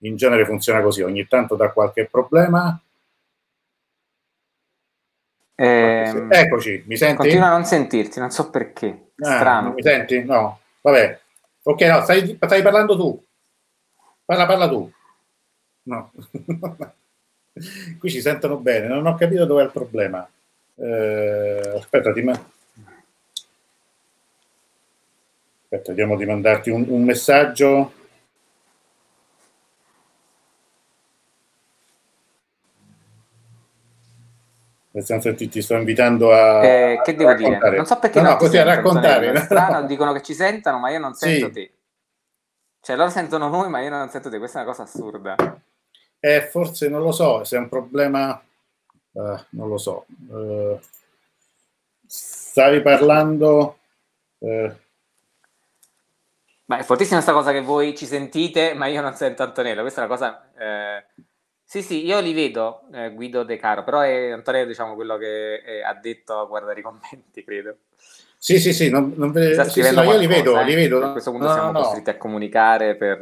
in genere funziona così, ogni tanto dà qualche problema. Eh, Eccoci, mi senti? Continua a non sentirti, non so perché. Ah, Strano. Mi senti? No, vabbè. Ok, no, stai, stai parlando tu. Parla, parla tu. No. Qui ci sentono bene, non ho capito dov'è il problema. Eh, aspetta, ti ma... Aspetta, vediamo di mandarti un, un messaggio. Nel senso che ti sto invitando a. Eh, che devo raccontare. dire? Non so perché. No, no, così a raccontare. No? Strano, dicono che ci sentano, ma io non sento sì. te. Cioè, loro sentono noi, ma io non sento te. Questa è una cosa assurda. Eh, forse non lo so, se è un problema. Uh, non lo so. Uh, stavi parlando. Uh, ma è fortissima questa cosa che voi ci sentite, ma io non sento Antonello. Questa è una cosa. Eh, sì, sì, io li vedo, eh, Guido De Caro, però è Antonio, diciamo, quello che è, ha detto a guardare i commenti, credo. Sì, sì, sì, non, non ve... sì, sì no, io li vedo, eh? li vedo. A questo punto no, siamo no, costretti a comunicare per,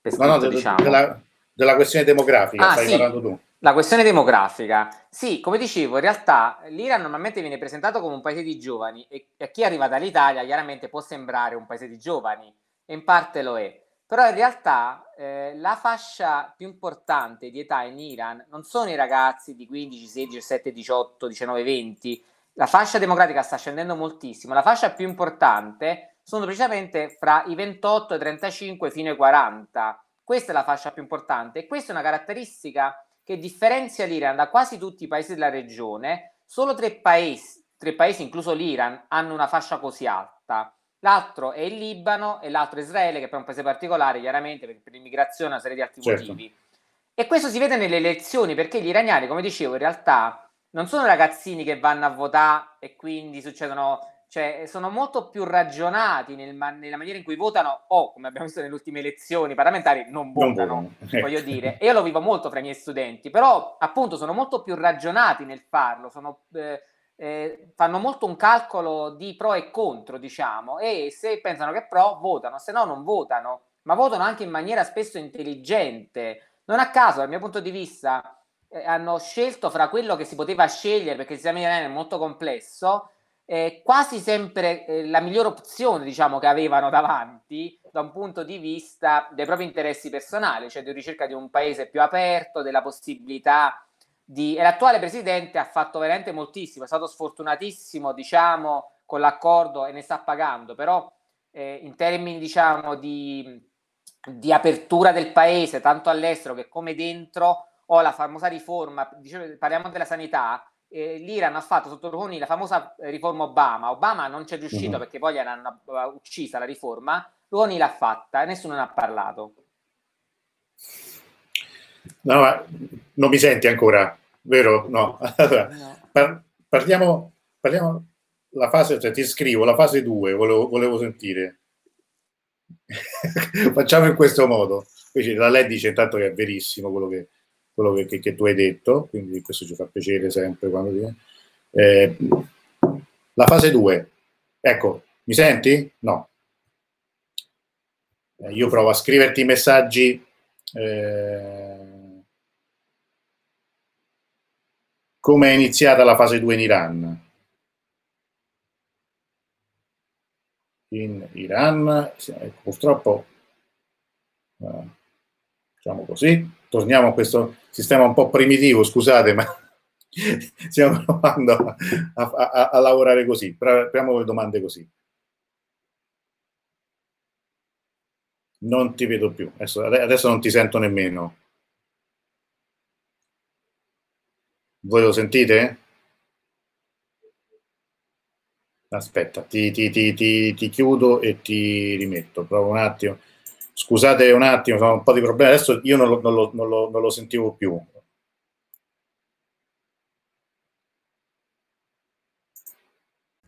per no, no, diciamo. della, della, questione demografica, ah, stai sì. parlando tu. La questione demografica. Sì, come dicevo, in realtà l'Iran normalmente viene presentato come un paese di giovani e a chi arriva dall'Italia chiaramente può sembrare un paese di giovani e in parte lo è. Però in realtà eh, la fascia più importante di età in Iran non sono i ragazzi di 15, 16, 17, 18, 19, 20. La fascia democratica sta scendendo moltissimo. La fascia più importante sono precisamente fra i 28 e i 35 fino ai 40. Questa è la fascia più importante e questa è una caratteristica che differenzia l'Iran da quasi tutti i paesi della regione, solo tre paesi, tre paesi, incluso l'Iran, hanno una fascia così alta. L'altro è il Libano e l'altro è Israele, che è un paese particolare, chiaramente, per, per l'immigrazione e una serie di altri certo. motivi. E questo si vede nelle elezioni, perché gli iraniani, come dicevo, in realtà non sono ragazzini che vanno a votare e quindi succedono cioè sono molto più ragionati nel nella maniera in cui votano o, come abbiamo visto nelle ultime elezioni parlamentari, non votano, non voglio dire. E io lo vivo molto fra i miei studenti, però appunto sono molto più ragionati nel farlo, sono, eh, eh, fanno molto un calcolo di pro e contro, diciamo, e se pensano che pro, votano, se no non votano, ma votano anche in maniera spesso intelligente. Non a caso, dal mio punto di vista, eh, hanno scelto fra quello che si poteva scegliere, perché il sistema italiano è molto complesso, eh, quasi sempre eh, la migliore opzione diciamo, che avevano davanti da un punto di vista dei propri interessi personali, cioè di ricerca di un paese più aperto, della possibilità di... E l'attuale presidente ha fatto veramente moltissimo, è stato sfortunatissimo diciamo, con l'accordo e ne sta pagando, però eh, in termini diciamo, di, di apertura del paese, tanto all'estero che come dentro, ho la famosa riforma, diciamo, parliamo della sanità, eh, l'Iran ha fatto sotto Rouhani la famosa eh, riforma Obama. Obama non c'è riuscito uh-huh. perché poi l'hanno uccisa la riforma. Rouhani l'ha fatta e nessuno ne ha parlato. No, ma non mi senti ancora, vero? No. Allora. Par- parliamo, parliamo la fase, cioè ti scrivo la fase 2, volevo, volevo sentire. Facciamo in questo modo. Invece la lei dice intanto che è verissimo quello che, quello che, che, che, tu hai detto, quindi questo ci fa piacere sempre quando ti... Eh, la fase 2, ecco, mi senti? No. Eh, io provo a scriverti i messaggi. Eh, come è iniziata la fase 2 in Iran? In Iran, purtroppo, eh, diciamo così, torniamo a questo sistema un po' primitivo, scusate, ma stiamo provando a, a, a lavorare così. Proviamo le domande così. Non ti vedo più, adesso, adesso non ti sento nemmeno. Voi lo sentite? Aspetta, ti, ti, ti, ti, chiudo e ti rimetto. Provo un attimo. Scusate un attimo, sono un po' di problemi. Adesso io non lo, non lo, non lo, non lo sentivo più.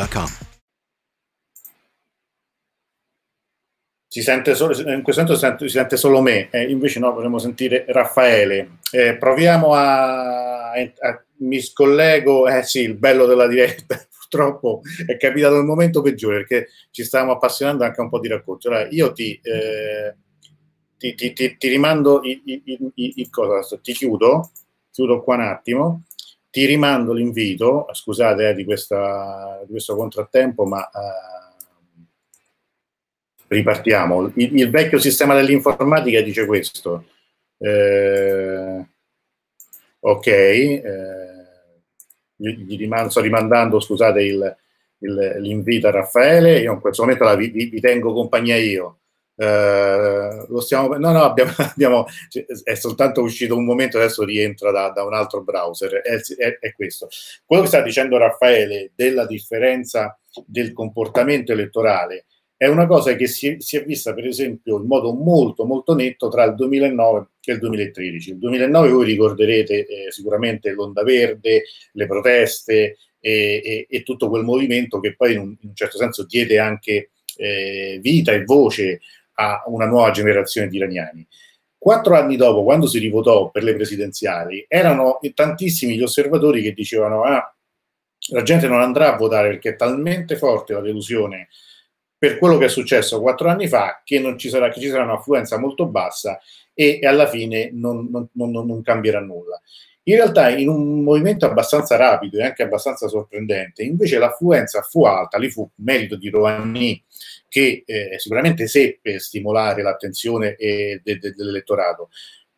T-Mobile.com. Si sente solo, in questo momento si sente, solo me, eh, invece no, vorremmo sentire Raffaele. Eh, proviamo a, a, mi scollego, eh sì, il bello della diretta, purtroppo è capitato il momento peggiore perché ci stavamo appassionando anche un po' di racconti. Allora, io ti, eh, ti, ti, ti, ti rimando il cosa, ti chiudo, chiudo qua un attimo, ti rimando l'invito, scusate eh, di, questa, di, questo contrattempo, ma eh, ripartiamo. Il, vecchio sistema dell'informatica dice questo. Eh, ok, eh, gli rimando, sto rimandando, scusate, il, il, l'invito a Raffaele, io in questo momento la, vi, vi, tengo compagnia io. Uh, lo stiamo, no, no, abbiamo, abbiamo, è soltanto uscito un momento, adesso rientra da, da un altro browser. È, è, è, questo. Quello che sta dicendo Raffaele della differenza del comportamento elettorale è una cosa che si, si, è vista, per esempio, in modo molto, molto netto tra il 2009 e il 2013. Il 2009 voi ricorderete eh, sicuramente l'onda verde, le proteste e, e, e, tutto quel movimento che poi in un, in un certo senso diede anche eh, vita e voce a una nuova generazione di iraniani. Quattro anni dopo, quando si rivotò per le presidenziali, erano tantissimi gli osservatori che dicevano ah, la gente non andrà a votare perché è talmente forte la delusione per quello che è successo quattro anni fa, che, non ci sarà, che ci sarà un'affluenza molto bassa e, e alla fine non, non, non, non, cambierà nulla. In realtà, in un movimento abbastanza rapido e anche abbastanza sorprendente, invece l'affluenza fu alta, lì fu merito di Rouhani, che eh, sicuramente seppe stimolare l'attenzione eh, de, de, dell'elettorato,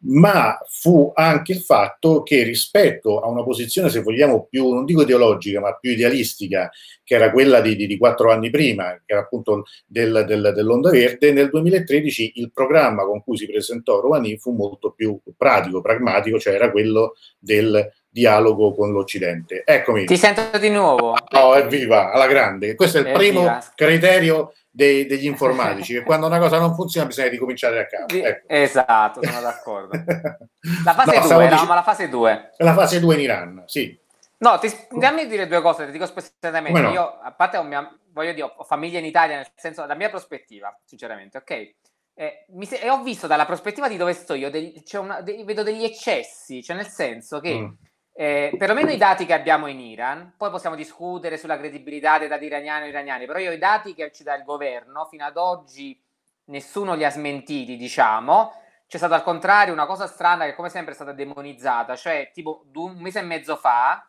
ma fu anche il fatto che rispetto a una posizione, se vogliamo, più, non dico ideologica, ma più idealistica, che era quella di, di, di quattro anni prima, che era appunto del, del, dell'Onda Verde, nel 2013 il programma con cui si presentò Rouhani fu molto più pratico, pragmatico, cioè era quello del dialogo con l'Occidente. Eccomi. Ti sento di nuovo. Oh, evviva, alla grande. Questo è il evviva. primo criterio dei, degli informatici, che quando una cosa non funziona bisogna ricominciare da capo. Ecco. Esatto, sono d'accordo. La fase 2, no, eravamo alla fase 2. La fase 2 in Iran, sì. No, ti, dammi dire due cose, ti dico spessamente. No? Io, a parte, ho, mia, voglio dire, ho famiglia in Italia, nel senso, dalla mia prospettiva, sinceramente, ok? Eh, se- e ho visto dalla prospettiva di dove sto io, degli, una, de- vedo degli eccessi, cioè nel senso che mm. Eh, perlomeno i dati che abbiamo in Iran, poi possiamo discutere sulla credibilità dei dati iraniani o iraniani, però io i dati che ci dà il governo, fino ad oggi nessuno li ha smentiti, diciamo, c'è stata al contrario una cosa strana che come sempre è stata demonizzata, cioè tipo un mese e mezzo fa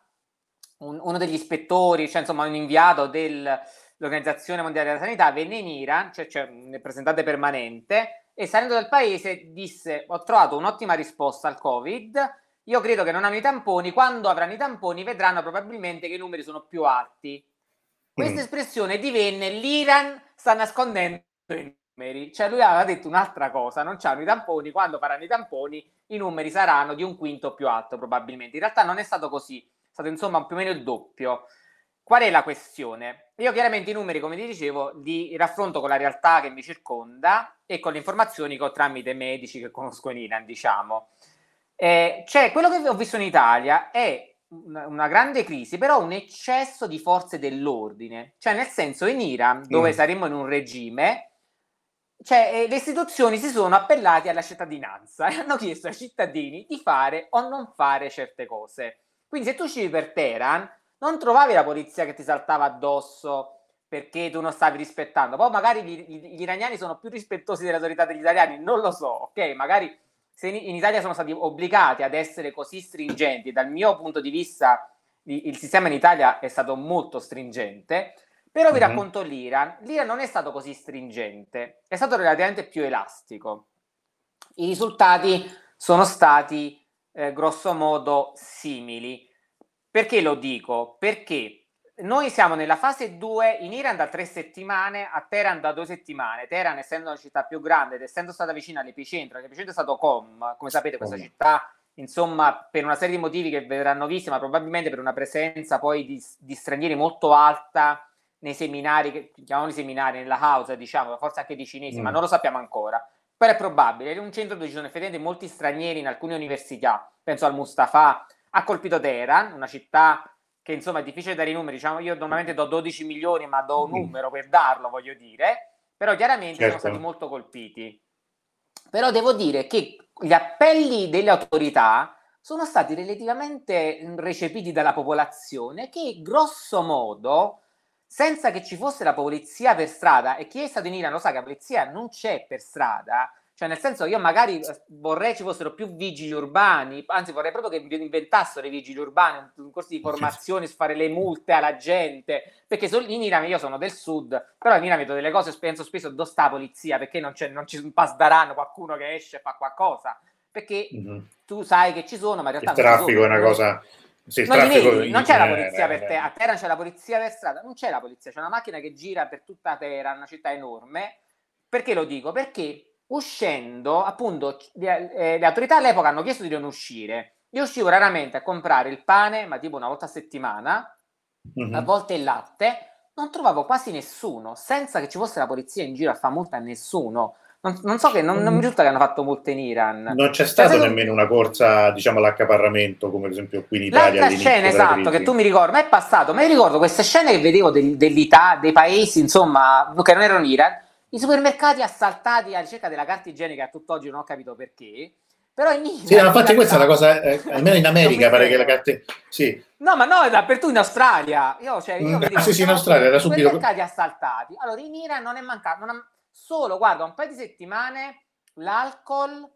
un, uno degli ispettori, cioè insomma un inviato dell'Organizzazione Mondiale della Sanità venne in Iran, cioè, cioè un rappresentante permanente, e salendo dal paese disse ho trovato un'ottima risposta al Covid, io credo che non hanno i tamponi, quando avranno i tamponi vedranno probabilmente che i numeri sono più alti. Questa mm. espressione divenne l'Iran sta nascondendo i numeri, cioè lui aveva detto un'altra cosa, non c'hanno i tamponi, quando faranno i tamponi i numeri saranno di un quinto più alto probabilmente. In realtà non è stato così stato insomma più o meno il doppio. Qual è la questione? Io chiaramente i numeri, come ti dicevo, li raffronto con la realtà che mi circonda e con le informazioni che ho tramite medici che conosco in Iran, diciamo. Eh, cioè, quello che ho visto in Italia è una, grande crisi, però un eccesso di forze dell'ordine. Cioè, nel senso, in Iran, dove mm. saremmo in un regime, cioè, eh, le istituzioni si sono appellate alla cittadinanza e hanno chiesto ai cittadini di fare o non fare certe cose. Quindi se tu uscivi per Teheran, non trovavi la polizia che ti saltava addosso perché tu non stavi rispettando. Poi magari gli, gli, iraniani sono più rispettosi delle autorità degli italiani, non lo so, ok? Magari se in, Italia sono stati obbligati ad essere così stringenti, dal mio punto di vista il, il sistema in Italia è stato molto stringente, però vi mm-hmm. racconto l'Iran. L'Iran non è stato così stringente, è stato relativamente più elastico. I risultati sono stati eh, grosso modo simili. Perché lo dico? Perché noi siamo nella fase 2 in Iran da tre settimane, a Teheran da due settimane. Teheran, essendo una città più grande ed essendo stata vicina all'epicentro, l'epicentro è stato Com, come sapete, questa città, insomma, per una serie di motivi che vedranno visti, ma probabilmente per una presenza poi di, di stranieri molto alta nei seminari, che chiamiamoli seminari, nella house, diciamo, forse anche di cinesi, mm. ma non lo sappiamo ancora. Però è probabile, è un centro dove ci sono effettivamente molti stranieri in alcune università, penso al Mustafa, ha colpito Teheran, una città che insomma è difficile dare i numeri, diciamo io normalmente do 12 milioni ma do un mm. numero per darlo, voglio dire, però chiaramente certo. sono stati molto colpiti. Però devo dire che gli appelli delle autorità sono stati relativamente recepiti dalla popolazione che grosso modo senza che ci fosse la polizia per strada, e chi è stato in Iran lo sa che la polizia non c'è per strada, cioè nel senso io magari eh, vorrei ci fossero più vigili urbani, anzi vorrei proprio che inventassero i vigili urbani, un corso di formazione fare le multe alla gente, perché in Iran io sono del sud, però in Iran vedo delle cose, penso spesso dove sta la polizia, perché non, c'è, non ci pasdaranno qualcuno che esce e fa qualcosa, perché mm-hmm. tu sai che ci sono, ma in realtà... Il traffico è una cosa Sì, non, vedi, non c'è la polizia per te, a Teheran c'è la polizia per strada, non c'è la polizia, c'è una macchina che gira per tutta Teheran, una città enorme. Perché lo dico? Perché uscendo, appunto, le, eh, le autorità all'epoca hanno chiesto di non uscire. Io uscivo raramente a comprare il pane, ma tipo una volta a settimana, Mhm. a volte il latte, non trovavo quasi nessuno, senza che ci fosse la polizia in giro a fare multa a nessuno. Non, non so che, non, non mi risulta che hanno fatto multe in Iran. Non c'è stata secondo- nemmeno una corsa, diciamo, all'accaparramento, come ad esempio qui in Italia. L'altra scena, esatto, che tu mi ricordi, ma è passato, ma io ricordo queste scene che vedevo del- dell'Italia, dei paesi, insomma, che non erano Iran, i supermercati assaltati alla ricerca della carta igienica, a tutt'oggi non ho capito perché, però in Iran... Sì, infatti in questa è una cosa, eh, almeno in America pare che la carta... Sì, No, ma no, è dappertutto in Australia. Io, cioè, io Mm, vedevo sì, sì, in i Australia era subito- supermercati assaltati. Allora, in Iran non è mancato, non ha- solo, guarda, un paio di settimane l'alcol,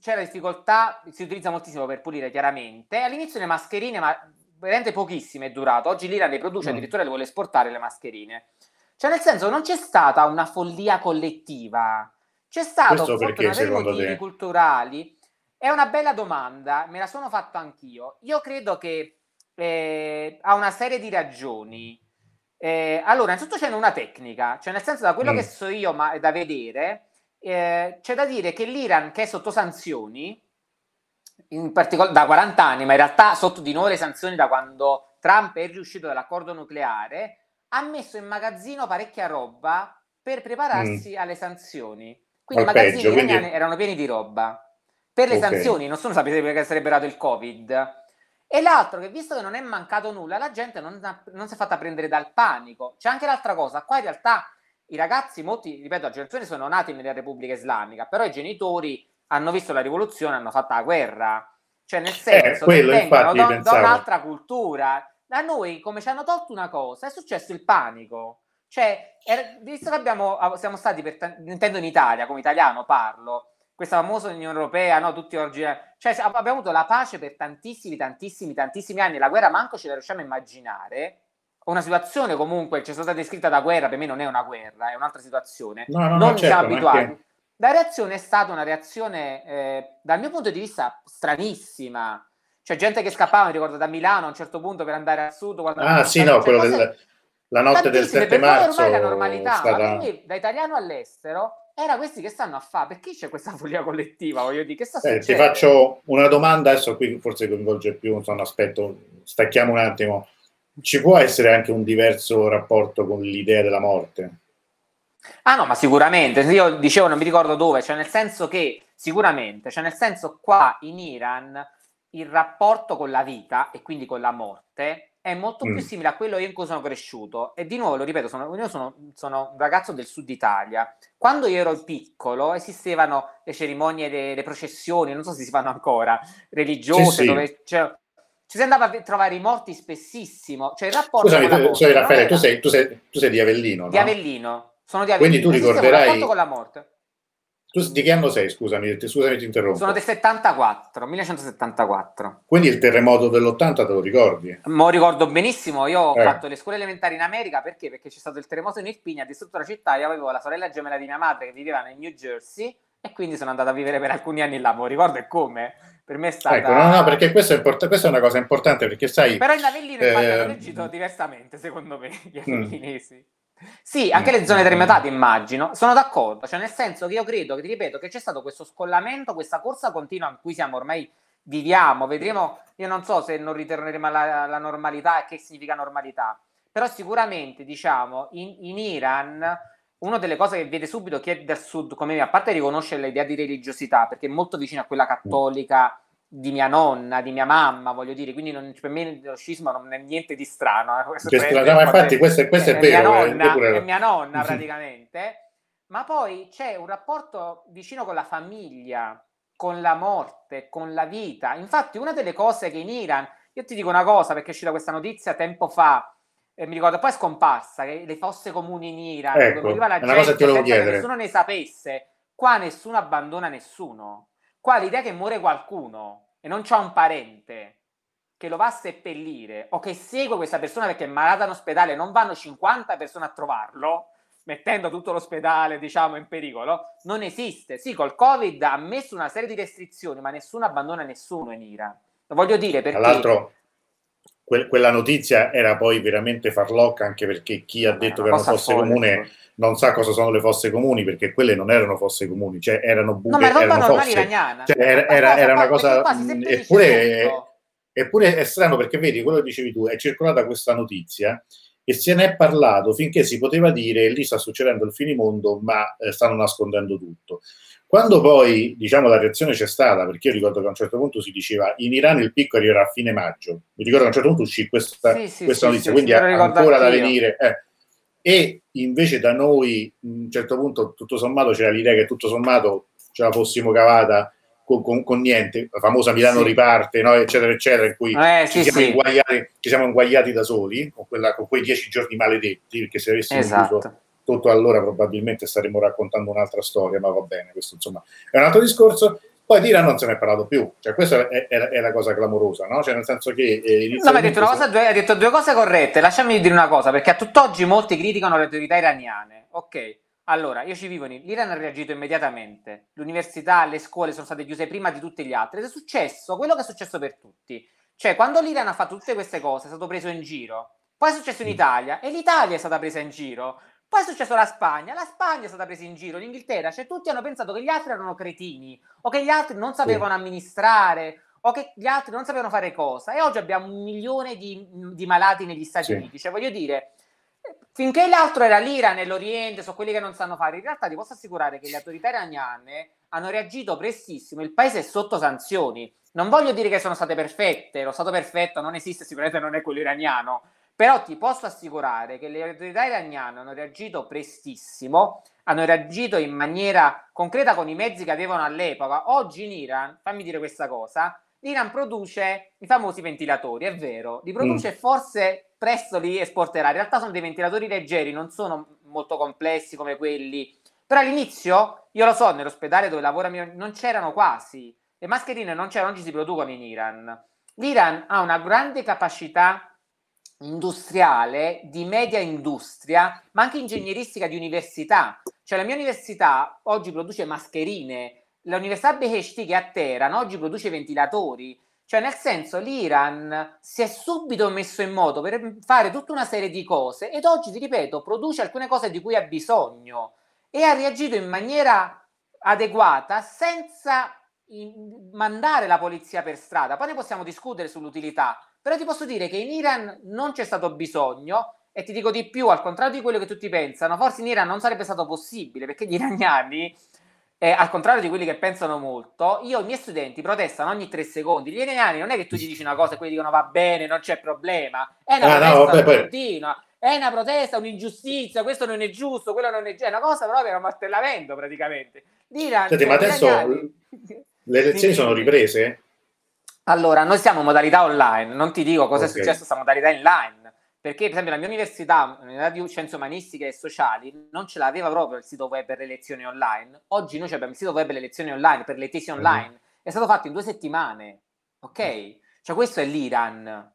c'era difficoltà, si utilizza moltissimo per pulire chiaramente. All'inizio le mascherine, ma veramente pochissime è durato. Oggi l'Iran le produce, Mm. addirittura le vuole esportare le mascherine. Cioè, nel senso, non c'è stata una follia collettiva. C'è stato Questo perché, secondo motivi te? culturali. È una bella domanda, me la sono fatto anch'io. Io credo che eh, ha una serie di ragioni. Eh, allora, innanzitutto c'è una tecnica, cioè nel senso da quello Mm. che so io, ma è da vedere, eh, c'è da dire che l'Iran, che è sotto sanzioni, in particolare da 40 anni, ma in realtà sotto di nuovo le sanzioni da quando Trump è riuscito dall'accordo nucleare, ha messo in magazzino parecchia roba per prepararsi alle sanzioni. Quindi i Al magazzini peggio, quindi- erano pieni di roba. Per le Ok. sanzioni, non sono sapete perché sarebbe arrivato il Covid. E l'altro che visto che non è mancato nulla, la gente non, ha- non si è fatta prendere dal panico. C'è anche l'altra cosa, qua in realtà i ragazzi, molti, ripeto, a generazioni sono nati nella Repubblica Islamica, però i genitori hanno visto la rivoluzione, hanno fatto la guerra. Cioè, nel senso Eh, quello, che vengono da, da un'altra cultura. Da noi, come ci hanno tolto una cosa, è successo il panico. Cioè, er- visto che abbiamo, siamo stati, per intendo in Italia, come italiano parlo, questa famosa Unione Europea, no, tutti oggi, cioè ab- abbiamo avuto la pace per tantissimi, tantissimi, tantissimi anni, la guerra manco ce la riusciamo a immaginare, una situazione comunque, che è stata descritta da guerra, per me non è una guerra, è un'altra situazione, No, no, no, non certo, siamo abituati. La reazione è stata una reazione, eh, dal mio punto di vista, stranissima. C'è gente che scappava, mi ricordo, da Milano a un certo punto per andare al sud. Ah, sì, no, quello del, la notte del tantissime, 7 per noi marzo ormai la normalità, stata- me, da italiano all'estero, era questi che stanno a fare. Perché c'è questa follia collettiva? Voglio dire, che sta Eh, ti faccio una domanda, adesso qui forse coinvolge più un aspetto, stacchiamo un attimo. Ci può essere anche un diverso rapporto con l'idea della morte? Ah no, ma sicuramente, io dicevo, non mi ricordo dove, cioè nel senso che sicuramente, cioè nel senso qua in Iran il rapporto con la vita e quindi con la morte è molto Mm. più simile a quello in cui sono cresciuto e di nuovo lo ripeto, sono, io sono, sono un ragazzo del sud Italia, quando io ero piccolo esistevano le cerimonie, le, le processioni, non so se si fanno ancora, religiose, Sì, sì. dove cioè, ci si andava a trovare i morti spessissimo, cioè il rapporto Scusami, con la tu, morte scusami, non Raffaele, tu sei, tu, sei, tu sei di Avellino, di no? Avellino, sono di Avellino. Quindi tu ricorderai- un rapporto con la morte. Tu di che anno sei? Scusami, scusami, ti interrompo. Sono del 74, 1974. Quindi il terremoto dell'80 te lo ricordi? Mo ricordo benissimo, io ho Eh. fatto le scuole elementari in America perché? Perché c'è stato il terremoto in Irpinia, ha distrutto la città, io avevo la sorella gemella di mia madre che viveva nel New Jersey e quindi sono andato a vivere per alcuni anni là, mo ricordo e come. Per me è stata... Ecco, no, no, perché questo è import- questa è una cosa importante, perché sai... Però in Avellino infatti Eh, hanno reagito diversamente, secondo me, gli Mm. avellinesi. Sì, anche le zone Mm. terremotate immagino. Sono d'accordo, cioè nel senso che io credo, che ti ripeto, che c'è stato questo scollamento, questa corsa continua in cui siamo ormai viviamo, vedremo, io non so se non ritorneremo alla, alla normalità e che significa normalità, però sicuramente diciamo in, in Iran una delle cose che vede subito chi è del sud come me, a parte riconoscere l'idea di religiosità, perché è molto vicina a quella cattolica di mia nonna, di mia mamma, voglio dire, quindi non- per me lo scisma non è niente di strano. eh, questo ma infatti questo è- questo è mia vero, eh, nonna, io pure- è mia nonna praticamente, ma poi c'è un rapporto vicino con la famiglia, con la morte, con la vita. Infatti una delle cose che in Iran, io ti dico una cosa perché è uscita questa notizia tempo fa, e mi ricordo poi è scomparsa, che le fosse comuni in Iran, Ecco, dove la è che gente che nessuno ne sapesse. Qua nessuno abbandona nessuno. Qua l'idea che muore qualcuno e non c'ha un parente che lo va a seppellire o che segue questa persona perché è malata in ospedale, non vanno 50 persone a trovarlo, mettendo tutto l'ospedale, diciamo, in pericolo, non esiste. Sì, col Covid ha messo una serie di restrizioni, ma nessuno abbandona nessuno in Iran. Lo voglio dire perché Tra l'altro, que- quella notizia era poi veramente farlocca anche perché chi ha detto che erano fosse folle, comune non sa cosa sono le fosse comuni perché quelle non erano fosse comuni, cioè erano buche, no, ma erano fosse. Cioè, era, era, era una cosa... Eppure, eppure è strano perché vedi, quello che dicevi tu, è circolata questa notizia e se ne è parlato finché si poteva dire lì sta succedendo il finimondo ma eh, stanno nascondendo tutto. Quando poi, diciamo, la reazione c'è stata, perché io ricordo che a un certo punto si diceva in Iran il picco arriverà a fine maggio, mi ricordo che a un certo punto uscì questa, sì, sì, questa notizia, sì, quindi ancora da venire. Eh. E invece da noi, a un certo punto, tutto sommato, c'era l'idea che tutto sommato ce la fossimo cavata con, con, con niente, la famosa Milano riparte, no? eccetera, eccetera, in cui eh, ci, siamo inguagliati, ci, siamo inguagliati, da soli, con, quella, con, quei dieci giorni maledetti, perché se avessimo esatto. chiuso tutto allora probabilmente staremmo raccontando un'altra storia, ma va bene, questo insomma è un altro discorso. Poi di Iran non se ne è parlato più, cioè questa è, è, è la cosa clamorosa, no? Cioè nel senso che... Eh, no, ma hai detto, cosa, due, hai detto due cose corrette, lasciami dire una cosa, perché a tutt'oggi molti criticano le autorità iraniane, ok? Allora, io ci vivo in l'Iran ha reagito immediatamente, l'università, le scuole sono state chiuse prima di tutti gli altri ed è successo quello che è successo per tutti. Cioè, quando l'Iran ha fatto tutte queste cose, è stato preso in giro. Poi è successo in mm. Italia e l'Italia è stata presa in giro. Poi è successo la Spagna, la Spagna è stata presa in giro, l'Inghilterra, cioè tutti hanno pensato che gli altri erano cretini o che gli altri non sapevano sì. amministrare o che gli altri non sapevano fare cosa. E oggi abbiamo un milione di, di malati negli Stati sì. Uniti, cioè voglio dire, finché l'altro era l'Iran nell'Oriente, sono quelli che non sanno fare, in realtà ti posso assicurare che le autorità iraniane hanno reagito prestissimo, il paese è sotto sanzioni, non voglio dire che sono state perfette, lo Stato perfetto non esiste, sicuramente non è quello iraniano, però ti posso assicurare che le autorità iraniane hanno reagito prestissimo, hanno reagito in maniera concreta con i mezzi che avevano all'epoca. Oggi in Iran, fammi dire questa cosa, l'Iran produce i famosi ventilatori, è vero, li produce mm. forse presto li esporterà. In realtà sono dei ventilatori leggeri, non sono molto complessi come quelli. Però all'inizio, io lo so, nell'ospedale dove lavora mio, non c'erano quasi. Le mascherine non c'erano, non ci si producono in Iran. L'Iran ha una grande capacità industriale, di media industria, ma anche ingegneristica di università. Cioè la mia università oggi produce mascherine, l'Università Beheshti che è a Teheran oggi produce ventilatori. Cioè nel senso l'Iran si è subito messo in moto per fare tutta una serie di cose ed oggi, ti ripeto, produce alcune cose di cui ha bisogno e ha reagito in maniera adeguata senza mandare la polizia per strada. Poi ne possiamo discutere sull'utilità, però ti posso dire che in Iran non c'è stato bisogno e ti dico di più, al contrario di quello che tutti pensano, forse in Iran non sarebbe stato possibile perché gli iraniani, eh, al contrario di quelli che pensano molto, io i miei studenti protestano ogni tre secondi. Gli iraniani non è che tu gli dici una cosa e quelli dicono va bene, non c'è problema, è una ah, protesta no, vabbè, continua. È una protesta, un'ingiustizia, questo non è giusto, quello non è giusto, è una cosa proprio è un martellamento praticamente. L'Iran, Senti, ma adesso iraniani... le elezioni sono riprese? Allora, noi siamo in modalità online, non ti dico cosa okay. è successo in questa modalità online, perché per esempio la mia università, l'università di scienze umanistiche e sociali, non ce l'aveva proprio il sito web per le lezioni online. Oggi noi abbiamo il sito web per le lezioni online, per le tesi mhm. online, mm-hmm. è stato fatto in due settimane, ok? Cioè questo è l'Iran.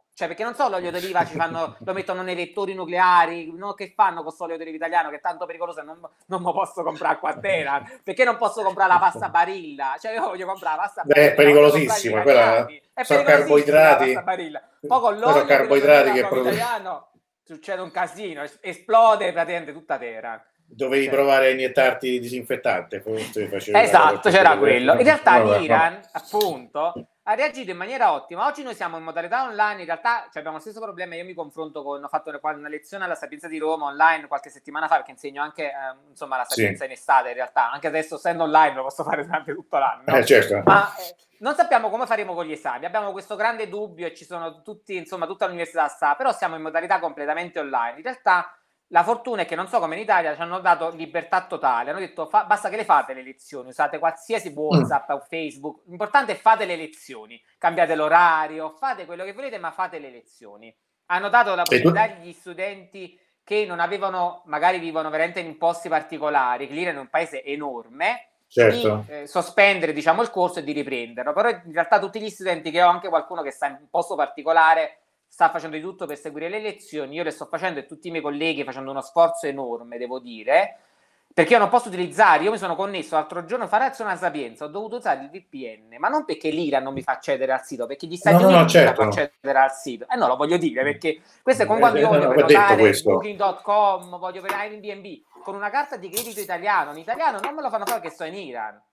Cioè, perché non so, l'olio d'oliva ci fanno, lo mettono nei vettori nucleari, no? che fanno con questo olio d'oliva italiano che è tanto pericoloso e non, non lo posso comprare qua a Teheran, perché non posso comprare la pasta barilla? Cioè, io voglio comprare la pasta barilla. Beh, è pericolosissima, quella è sono carboidrati. Poi con l'olio carboidrati che producono italiano succede un casino, esplode praticamente tutta Teheran. Dovevi provare a iniettarti disinfettante. Esatto, c'era quello. In realtà l'Iran, appunto, ha reagito in maniera ottima. Oggi noi siamo in modalità online, in realtà cioè, abbiamo lo stesso problema. Io mi confronto con, ho fatto una lezione alla Sapienza di Roma online qualche settimana fa, perché insegno anche eh, insomma, la Sapienza sì. in estate in realtà. Anche adesso, essendo online, lo posso fare durante tutto l'anno. Eh, certo. Ma eh, non sappiamo come faremo con gli esami. Abbiamo questo grande dubbio e ci sono tutti, insomma, tutta l'università sta, però siamo in modalità completamente online. In realtà la fortuna è che non so come in Italia ci hanno dato libertà totale, hanno detto fa, basta che le fate le lezioni, usate qualsiasi WhatsApp mm. o Facebook, l'importante è fate le lezioni, cambiate l'orario, fate quello che volete, ma fate le lezioni. Hanno dato la possibilità agli studenti che non avevano, magari vivono veramente in posti particolari, che l'Iran è un paese enorme, certo. di eh, sospendere diciamo, il corso e di riprenderlo. Però in realtà tutti gli studenti che ho, anche qualcuno che sta in un posto particolare, sta facendo di tutto per seguire le lezioni, io le sto facendo e tutti i miei colleghi facendo uno sforzo enorme, devo dire, perché io non posso utilizzare, io mi sono connesso l'altro giorno a fare azione a Sapienza, ho dovuto usare il VPN, ma non perché l'Iran non mi fa accedere al sito, perché gli Stati no, Uniti no, certo. mi fanno accedere al sito. E eh no, lo voglio dire, perché questo è come quando io voglio no, prenotare booking.com, voglio per Airbnb, con una carta di credito italiano, in italiano non me lo fanno fare perché sto in Iran.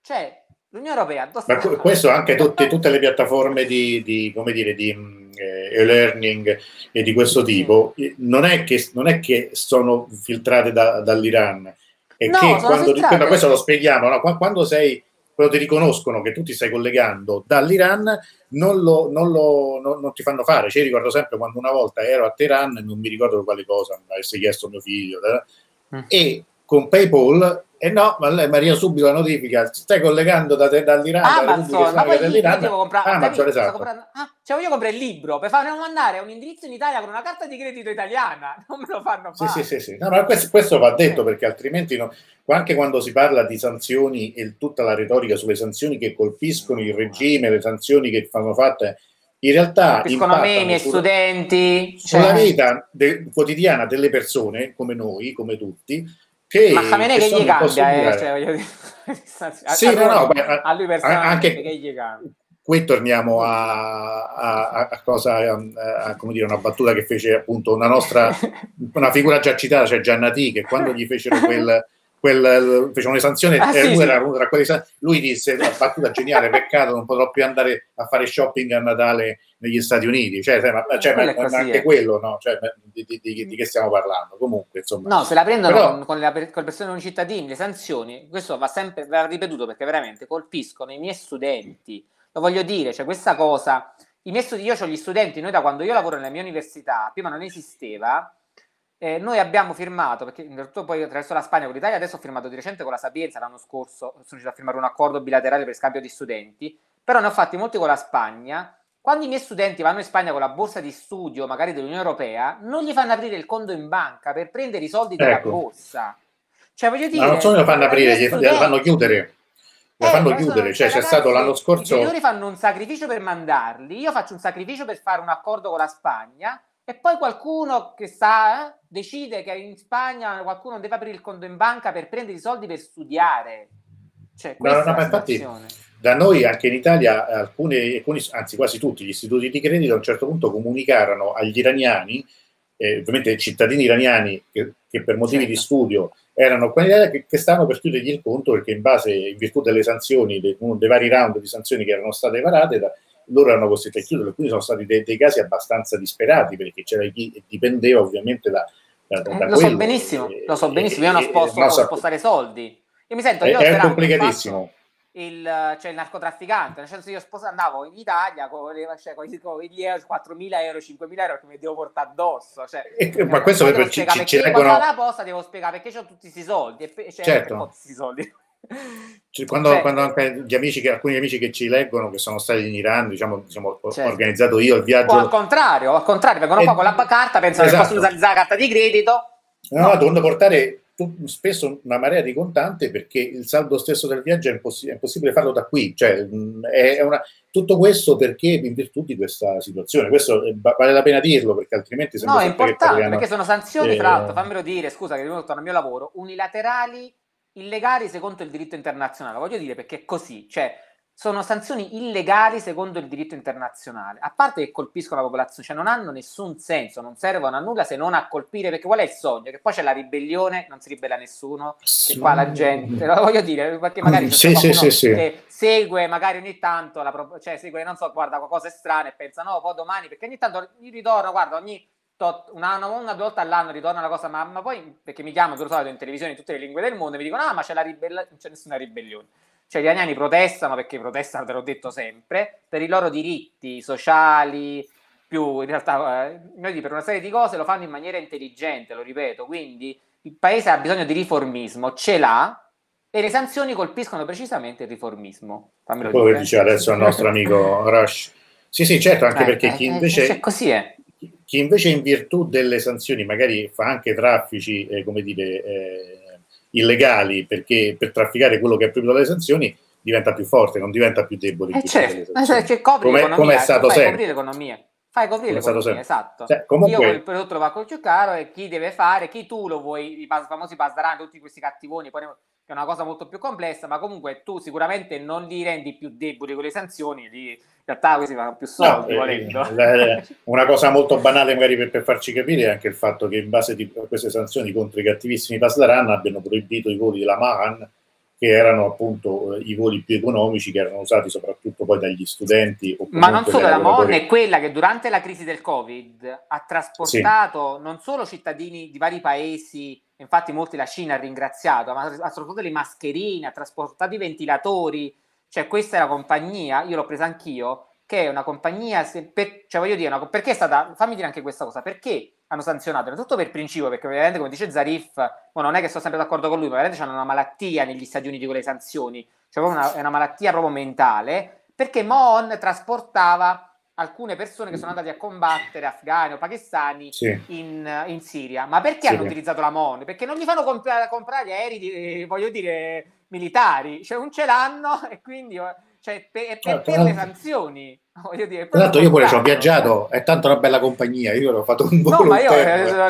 Cioè, l'Unione Europea... Ma questo anche tutte, tutte le piattaforme di, di come dire, di eh, e-learning e di questo tipo, non è che, non è che sono filtrate da, dall'Iran, è no, che quando, filtrate. questo lo spieghiamo, no? quando sei quando ti riconoscono che tu ti stai collegando dall'Iran, non, lo, non, lo, non, non ti fanno fare. Cioè, ricordo sempre quando una volta ero a Teheran, non mi ricordo quale cosa, mi avesse chiesto mio figlio, eh, mm. e con PayPal e eh no, ma lei Maria subito la notifica, stai collegando da te, dall'Iran, Amazon, ma poi dell'Iran. Devo comprare, Amazon, ah, esatto. comprando, ah, cioè voglio comprare il libro per farmi mandare un indirizzo in Italia con una carta di credito italiana, non me lo fanno fare. Sì, sì, sì, sì. No, ma questo, questo, va detto perché altrimenti no, anche quando si parla di sanzioni e tutta la retorica sulle sanzioni che colpiscono il regime, le sanzioni che fanno fatte in realtà colpiscono me, i miei sulla, studenti, sulla cioè... vita de, quotidiana delle persone come noi, come tutti che, ma Khamenei che, che gli cambia, eh, cioè, dire, sì, a, no, no, beh, a lui personalmente anche, che gli cambia. Qui torniamo a, a, a cosa, a, come dire, una battuta che fece appunto una nostra, una figura già citata, cioè Giannati, che quando gli fecero quel quel, fece una sanzione ah, sì, lui, era uno tra quelli, lui disse la battuta geniale peccato non potrò più andare a fare shopping a Natale negli Stati Uniti. Cioè, ma, cioè, ma, ma anche è. quello no? cioè, di, di, di, di, che stiamo parlando? Comunque insomma. No se la prendono Però, con, con, la, con, le persone non cittadini le sanzioni questo va sempre va ripetuto perché veramente colpiscono i miei studenti. Lo voglio dire cioè questa cosa i miei studi- io ho gli studenti noi da quando io lavoro nella mia università prima non esisteva eh, noi abbiamo firmato, perché in realtà poi attraverso la Spagna con l'Italia, adesso ho firmato di recente con la Sapienza, l'anno scorso sono riuscito a firmare un accordo bilaterale per scambio di studenti, però ne ho fatti molti con la Spagna. Quando i miei studenti vanno in Spagna con la borsa di studio, magari dell'Unione Europea, non gli fanno aprire il conto in banca per prendere i soldi dalla ecco. borsa. Cioè, voglio dire, Ma non solo lo fanno aprire, gli, studenti... fanno chiudere. Lo eh, fanno chiudere, cioè c'è stato l'anno scorso. I genitori fanno un sacrificio per mandarli, io faccio un sacrificio per fare un accordo con la Spagna e poi qualcuno che sa, eh, decide che in Spagna qualcuno deve aprire il conto in banca per prendere i soldi per studiare. Cioè, no, no, ma infatti da noi anche in Italia alcuni, alcuni, anzi quasi tutti gli istituti di credito a un certo punto comunicarono agli iraniani, eh, ovviamente cittadini iraniani che, che per motivi certo. di studio erano qua in Italia che, che stavano per chiudergli il conto perché in base, in virtù delle sanzioni, dei, dei vari round di sanzioni che erano state varate, da, loro erano costretti a chiudere, quindi sono stati dei, dei casi abbastanza disperati perché c'era chi dipendeva ovviamente da, da, da eh, lo so benissimo, lo so benissimo, io non sposto, posso spostare soldi. Io mi sento, io è, complicatissimo. Il, cioè il narcotrafficante, nel senso io sposo, andavo in Italia con, cioè, con, con gli euro, 4.000 euro, 5.000 euro che mi devo portare addosso. Cioè, e, ma questo per ci, ci, ci reggono... la posta devo spiegare perché ho tutti questi soldi. E, cioè, certo. questi soldi. Cioè, quando, certo. quando, anche gli amici che, alcuni amici che ci leggono, che sono stati in Iran, diciamo, diciamo certo. ho organizzato io il viaggio. O al contrario, al contrario, vengono e... qua con la carta, pensano esatto. che possono usare la carta di credito. No, no, devono portare spesso una marea di contante perché il saldo stesso del viaggio è, imposs- è impossibile farlo da qui. Cioè, è una... tutto questo perché in virtù di questa situazione. Questo vale la pena dirlo perché altrimenti No, è importante perché sono sanzioni, eh... tra l'altro, fammelo dire, scusa che torno al mio lavoro, unilaterali illegali secondo il diritto internazionale. Voglio dire perché è così, cioè sono sanzioni illegali secondo il diritto internazionale, a parte che colpiscono la popolazione, cioè non hanno nessun senso, non servono a nulla se non a colpire, perché qual è il sogno? Che poi c'è la ribellione, non si ribella nessuno, sì. che qua la gente, lo voglio dire, perché magari sì, sì, sì, sì. che segue magari ogni tanto, la, cioè segue, non so, guarda qualcosa strane e pensa no, poi domani, perché ogni tanto gli ritorno, guarda, ogni tot, una, una, una, due volte all'anno ritorna una cosa, ma, ma poi, perché mi chiamano, per solito in televisione in tutte le lingue del mondo, mi dicono, ah, ma c'è la ribellione, non c'è nessuna ribellione cioè gli iraniani protestano perché protestano, te l'ho detto sempre, per i loro diritti sociali, più in realtà eh, per una serie di cose lo fanno in maniera intelligente, lo ripeto, quindi il paese ha bisogno di riformismo, ce l'ha e le sanzioni colpiscono precisamente il riformismo. Fammelo Quello che diceva adesso il nostro amico Rush. Sì, sì, certo, anche eh, perché chi eh, invece... Eh, così è. Chi invece in virtù delle sanzioni magari fa anche traffici, eh, come dire eh, illegali perché per trafficare quello che è proprio dalle sanzioni diventa più forte, non diventa più debole. Eh certo, cioè, copri come, come è stato fai sempre. l'economia. Fai coprire l'economia, esatto. Cioè, comunque... Io il prodotto lo col più caro e chi deve fare, chi tu lo vuoi, i famosi pasdarani, tutti questi cattivoni, poi è una cosa molto più complessa, ma comunque tu sicuramente non li rendi più deboli con le sanzioni, li, realtà questi fanno più soldi no, volendo. Eh, una cosa molto banale magari per, per, farci capire è anche il fatto che in base a queste sanzioni contro i cattivissimi Pasdaran abbiano proibito i voli della Mahan che erano appunto eh, i voli più economici che erano usati soprattutto poi dagli studenti. Ma non solo la MON è quella che durante la crisi del Covid ha trasportato sì. non solo cittadini di vari paesi, infatti molti la Cina ha ringraziato, ma ha trasportato le mascherine, ha trasportato i ventilatori, cioè questa è la compagnia, io l'ho presa anch'io, che è una compagnia, per, cioè voglio dire, una, perché è stata, fammi dire anche questa cosa, perché hanno sanzionato, innanzitutto per principio, perché ovviamente come dice Zarif, non è che sto sempre d'accordo con lui, ma veramente hanno una malattia negli Stati Uniti con le sanzioni, cioè una, è una malattia proprio mentale, perché Moon trasportava alcune persone che sono andate a combattere, afghani o pakistani, sì. in, in, Siria. Ma perché sì. hanno utilizzato la MON? Perché non gli fanno comprare, comprare aerei, di, voglio dire, militari, cioè non ce l'hanno e quindi cioè, per, per, certo, per le sanzioni. Voglio dire, esatto, io pure ci ho viaggiato, è tanto una bella compagnia, io l'ho fatto un po'. No, ma io, eh, io l'ho,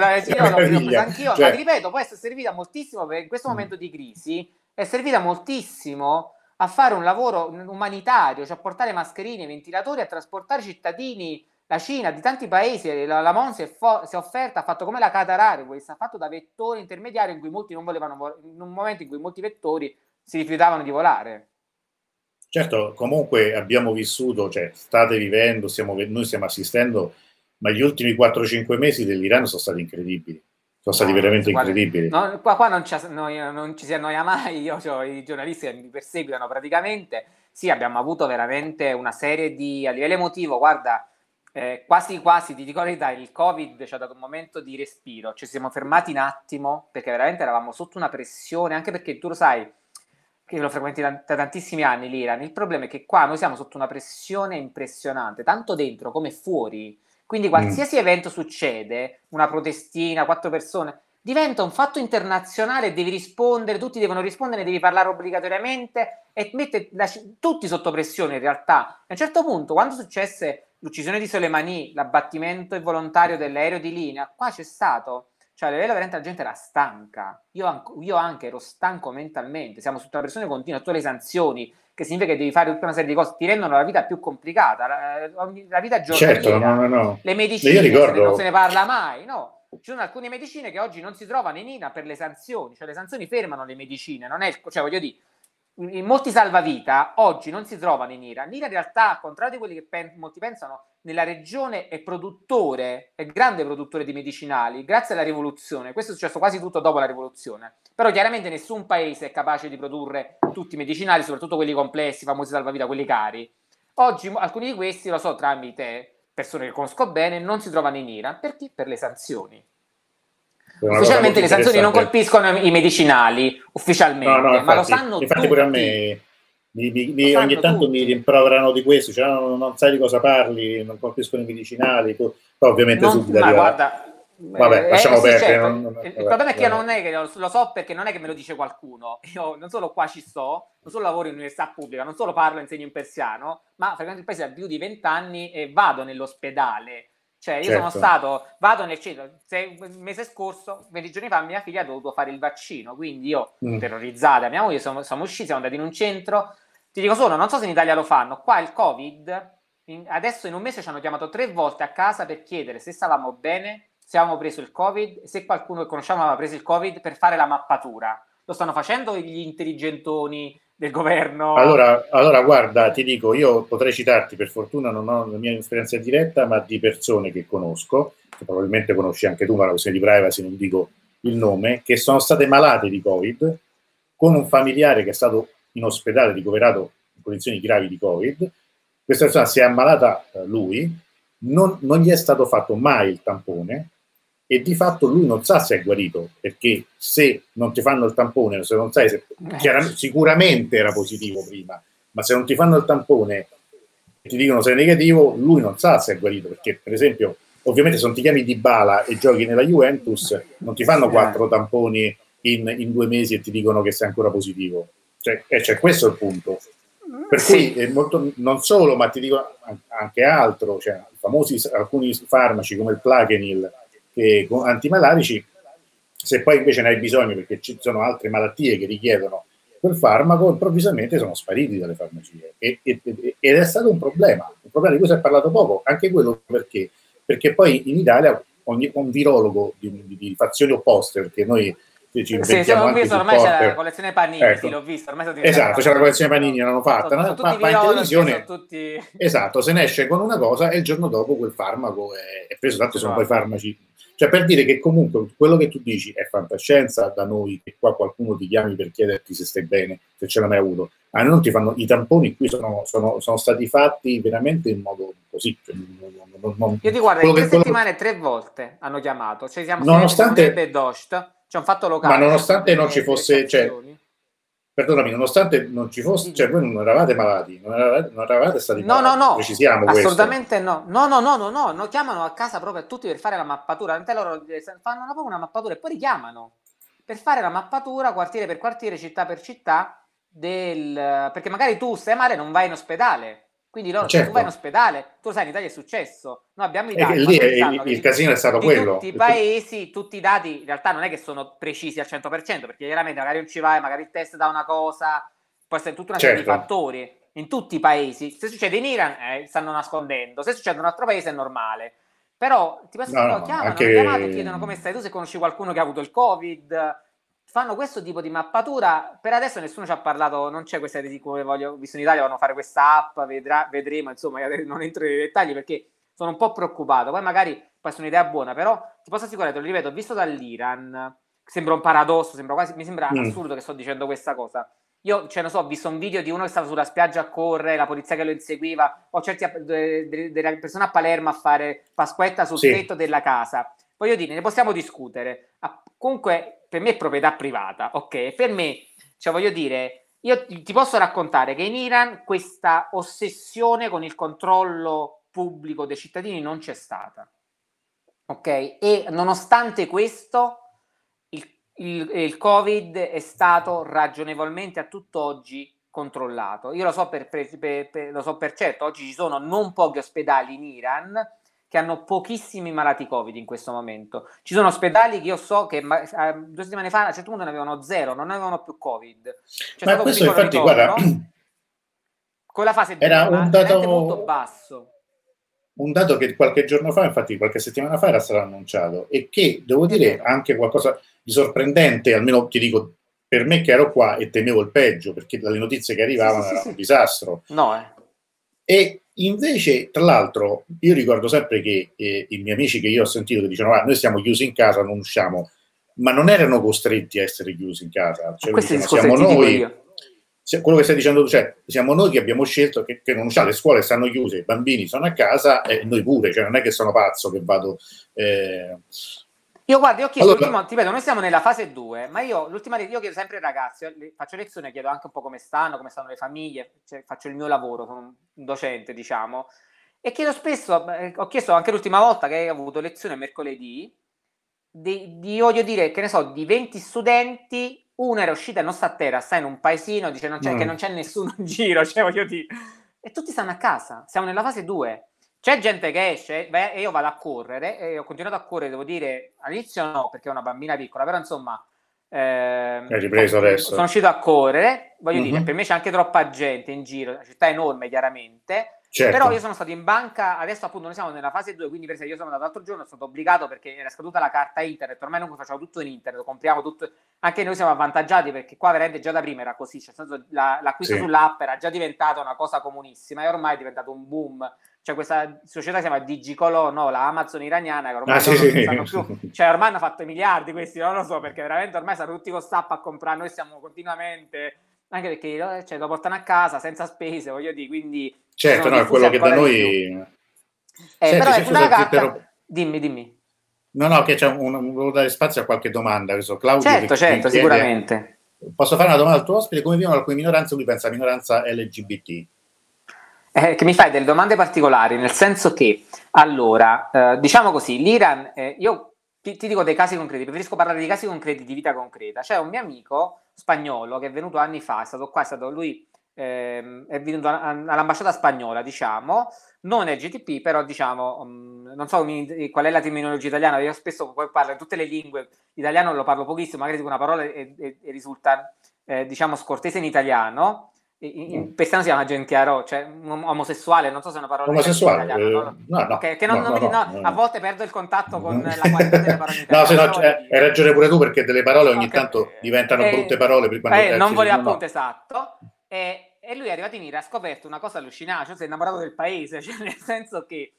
anch'io, cioè, ma ti ripeto, può essere servita moltissimo per in questo mm. momento di crisi, è servita moltissimo a fare un lavoro umanitario, cioè a portare mascherine, ventilatori, a trasportare cittadini la Cina di tanti paesi, la, la MON si è, fo- si è, offerta, ha fatto come la Qatar Airways, ha fatto da vettore intermediario in cui molti non volevano, in un momento in cui molti vettori si rifiutavano di volare. Certo, comunque abbiamo vissuto, cioè state vivendo, stiamo, noi stiamo assistendo, ma gli ultimi 4-5 mesi dell'Iran sono stati incredibili. Sono stati no, veramente guarda, incredibili. No, qua, qua non, ci, no, non, ci si annoia mai, io ho i giornalisti che mi perseguitano praticamente. Sì, abbiamo avuto veramente una serie di, a livello emotivo, guarda, eh, quasi quasi, ti dico la verità, il Covid ci ha dato un momento di respiro, ci siamo fermati un attimo perché veramente eravamo sotto una pressione, anche perché tu lo sai, che lo frequenti da, da, tantissimi anni l'Iran, il problema è che qua noi siamo sotto una pressione impressionante, tanto dentro come fuori. Quindi qualsiasi mm. evento succede, una protestina, quattro persone, diventa un fatto internazionale, devi rispondere, tutti devono rispondere, devi parlare obbligatoriamente e mette la, tutti sotto pressione in realtà. A un certo punto, quando successe l'uccisione di Soleimani, l'abbattimento involontario dell'aereo di linea, qua c'è stato cioè, a livello veramente la gente era stanca. Io, io, anche ero stanco mentalmente. Siamo sotto una pressione continua, tutte le sanzioni, che significa che devi fare tutta una serie di cose, ti rendono la vita più complicata. La, la vita giornaliera. Certo, no, no, no. Le medicine, ricordo... non se ne parla mai, no? Ci sono alcune medicine che oggi non si trovano in INA per le sanzioni, cioè le sanzioni fermano le medicine, non è cioè voglio dire, in molti salvavita oggi non si trovano in Iran. L'Iran in realtà, al contrario di quelli che pen- molti pensano, nella regione è produttore, è grande produttore di medicinali, grazie alla rivoluzione. Questo è successo quasi tutto dopo la rivoluzione. Però chiaramente nessun paese è capace di produrre tutti i medicinali, soprattutto quelli complessi, famosi salvavita, quelli cari. Oggi alcuni di questi, lo so tramite persone che conosco bene, non si trovano in Iran. Perché? Per le sanzioni. Ufficialmente le sanzioni non colpiscono i medicinali, ufficialmente, no, no, infatti, ma lo sanno infatti tutti. pure a me mi, mi, mi, ogni tanto tutti. mi rimproverano di questo, cioè, non, non, sai di cosa parli, non colpiscono i medicinali, tu, poi ovviamente non, subito ma guarda, Vabbè, eh, lasciamo eh, perdere. Certo. Non, non, il, problema è che io non è che lo, lo, so perché non è che me lo dice qualcuno. Io non solo qua ci sto, non solo lavoro in università pubblica, non solo parlo e insegno in persiano, ma frequento il paese da più di vent'anni e vado nell'ospedale cioè, io certo. sono stato, vado nel centro, se, il mese scorso, 20 giorni fa, mia figlia ha dovuto fare il vaccino, quindi io, mm. terrorizzata, mia moglie, siamo, siamo usciti, siamo andati in un centro, Ti dico solo, non so se in Italia lo fanno, qua il Covid, in, adesso in un mese ci hanno chiamato tre volte a casa per chiedere se stavamo bene, se avevamo preso il Covid, se qualcuno che conosciamo aveva preso il Covid per fare la mappatura. Lo stanno facendo gli intelligentoni del governo? Allora, allora, guarda, ti dico, io potrei citarti, per fortuna non ho la mia esperienza diretta, ma di persone che conosco, che probabilmente conosci anche tu, ma la questione di privacy non dico il nome, che sono state malate di Covid, con un familiare che è stato in ospedale ricoverato in condizioni gravi di Covid, questa persona si è ammalata eh, lui, non, non gli è stato fatto mai il tampone, e di fatto lui non sa se è guarito, perché se non ti fanno il tampone, se non sai se eh. sicuramente era positivo prima, ma se non ti fanno il tampone e ti dicono se è negativo, lui non sa se è guarito, perché per esempio, ovviamente se non ti chiami Di Bala e giochi nella Juventus, non ti fanno quattro tamponi in, in due mesi e ti dicono che sei ancora positivo. Cioè, eh, cioè questo è il punto. Per sì. cui molto, non solo, ma ti dico anche altro, cioè, famosi alcuni farmaci come il Plaquenil, eh, antimalarici, se poi invece ne hai bisogno perché ci sono altre malattie che richiedono quel farmaco, improvvisamente sono spariti dalle farmacie. E, e, ed è stato un problema, un problema di cui si è parlato poco, anche quello perché, perché poi in Italia ogni, un virologo di, di, di fazioni opposte, perché noi ci sì, sì, l'ho visto, ormai c'è la collezione Panini, ecco. sì, l'ho visto. Ormai esatto, c'è la collezione Panini, l'hanno fatta, sono, sono ma, ma in televisione, tutti... esatto, se ne esce con una cosa e il giorno dopo quel farmaco è, è preso, tanto sono poi farmaci cioè per dire che comunque quello che tu dici è fantascienza da noi, che qua qualcuno ti chiami per chiederti se stai bene, se ce l'hai mai avuto. A noi non ti fanno, i tamponi qui sono, sono, sono stati fatti veramente in modo così. Cioè, non, non, Io ti guardo, in tre settimane tre volte hanno chiamato, cioè siamo nonostante, Dost, cioè un fatto locale. Ma nonostante non ci fosse, cioè, perdonami, nonostante non ci fosse, cioè voi non eravate malati, non eravate, non eravate stati no, malati, no, no, precisiamo assolutamente questo. no, no, no, no, no, no, chiamano a casa proprio a tutti per fare la mappatura, tant'è loro eh, fanno proprio una mappatura e poi richiamano. Per fare la mappatura quartiere per quartiere, città per città, del, perché magari tu stai male e non vai in ospedale, quindi loro, certo. tu vai in ospedale, tu sai in Italia è successo, noi abbiamo i dati. lì il, il casino è stato quello. Tutti i paesi, tutti i dati in realtà non è che sono precisi al 100%, perché chiaramente magari non ci vai, magari il test da una cosa, può essere tutta una serie certo. di fattori. In tutti i paesi, se succede in Iran, eh, stanno nascondendo, se succede in un altro paese è normale. Però ti posso no, no, chiamano, anche... chiamano chiedono come stai tu, se conosci qualcuno che ha avuto il Covid, fanno questo tipo di mappatura. Per adesso nessuno ci ha parlato, non c'è questa di come voglio, visto in Italia, vanno fare questa app, vedrà, vedremo, insomma, non entro nei dettagli perché sono un po' preoccupato. Poi magari può essere un'idea buona, però ti posso assicurare, te lo ripeto, visto dall'Iran, sembra un paradosso, sembra quasi, mi sembra mm. assurdo che sto dicendo questa cosa. Io, cioè, non so, ho visto un video di uno che stava sulla spiaggia a correre, la polizia che lo inseguiva, ho certi delle persone a Palermo a fare pasquetta sul sì. tetto della casa. Voglio dire, ne possiamo discutere. Comunque, per me è proprietà privata, ok? Per me, cioè voglio dire, io ti posso raccontare che in Iran questa ossessione con il controllo pubblico dei cittadini non c'è stata, ok? E nonostante questo, il, il, il Covid è stato ragionevolmente a tutt'oggi controllato. Io lo so per, per, per, lo so per certo, oggi ci sono non pochi ospedali in Iran che hanno pochissimi malati Covid in questo momento. Ci sono ospedali che io so che ma, eh, due settimane fa a un certo punto ne avevano zero, non avevano più Covid. C'è ma questo infatti, ritorno, guarda, con la fase 2 era un dato molto basso. Un dato che qualche giorno fa, infatti qualche settimana fa era stato annunciato e che devo dire anche qualcosa di sorprendente, almeno ti dico per me che ero qua e temevo il peggio perché dalle notizie che arrivavano sì, sì, era sì, un disastro. No, eh. E Invece, tra l'altro, io ricordo sempre che eh, i miei amici che io ho sentito che dicevano: ah, noi siamo chiusi in casa, non usciamo, ma non erano costretti a essere chiusi in casa. Cioè, dicevano, siamo noi. Quello che stai dicendo tu, cioè, siamo noi che abbiamo scelto che, che non usciamo, le scuole stanno chiuse, i bambini sono a casa e noi pure, cioè non è che sono pazzo che vado eh, io guardo, io ho chiesto allora, ti ripeto, noi siamo nella fase 2, ma io l'ultima io chiedo sempre ai ragazzi, faccio lezione, chiedo anche un po' come stanno, come stanno le famiglie, cioè, faccio il mio lavoro, sono un docente, diciamo, e chiedo spesso, ho chiesto anche l'ultima volta che hai avuto lezione mercoledì, di, di voglio dire, che ne so, di 20 studenti, una era uscita e non sta a terra, sta in un paesino, dice non c'è, mm. che non c'è nessuno in giro, cioè voglio dire, e tutti stanno a casa, siamo nella fase 2. C'è gente che esce e io vado a correre e ho continuato a correre, devo dire, all'inizio no, perché è una bambina piccola, però insomma Eh, Hai ripreso adesso. Sono uscito a correre, voglio Mhm. dire, per me c'è anche troppa gente in giro, la città è enorme chiaramente, Certo. però io sono stato in banca, adesso appunto noi siamo nella fase 2, quindi per esempio io sono andato l'altro giorno, sono stato obbligato perché era scaduta la carta internet, ormai noi facciamo tutto in internet, compriamo tutto, anche noi siamo avvantaggiati perché qua veramente già da prima era così, cioè, senso, la- l'acquisto Sì. sull'app era già diventata una cosa comunissima e ormai è diventato un boom. C'è questa società si chiama Digicolo, no, la Amazon iraniana, che ormai Ah, sì, sì. non sanno più cioè ormai hanno fatto i miliardi questi, non lo so, perché veramente ormai stanno tutti con stappa a comprare, noi siamo continuamente, anche perché eh, cioè, lo portano a casa senza spese, voglio dire, quindi... Certo, no, è quello che da noi... Eh, Senti, però è scusa, una carta... interrompo. Dimmi, dimmi. No, no, che c'è un, un- volevo dare spazio a qualche domanda. che so, Claudio Certo, certo, chiede- sicuramente. Posso fare una domanda al tuo ospite? Come vivono alcune minoranze? Lui pensa a minoranza LGBT. Eh, che mi fai delle domande particolari, nel senso che, allora, eh, diciamo così, l'Iran, eh, io ti, ti dico dei casi concreti, preferisco parlare di casi concreti di vita concreta. C'è un mio amico spagnolo che è venuto anni fa, è stato qua, è stato lui, ehm, è venuto all'ambasciata spagnola, diciamo, non LGTB, però diciamo, mm, non so mi- qual è la terminologia italiana, io spesso poi parlo tutte le lingue, italiano lo parlo pochissimo, magari dico una parola e, e- e risulta, eh, diciamo, scortese in italiano, in, in Mm. persiano si chiama gentiaro, cioè omosessuale, non so se è una parola Omosessuale? eh, no, che non, no, non a volte perdo il contatto con la qualità delle parole No, se no, cioè, hai ragione pure tu perché delle parole ogni Ok. tanto diventano Eh, brutte parole. per quando- eh, non voleva no. appunto esatto. E, e lui è arrivato in Iran, ha scoperto una cosa allucinante, cioè si è innamorato del paese, cioè nel senso che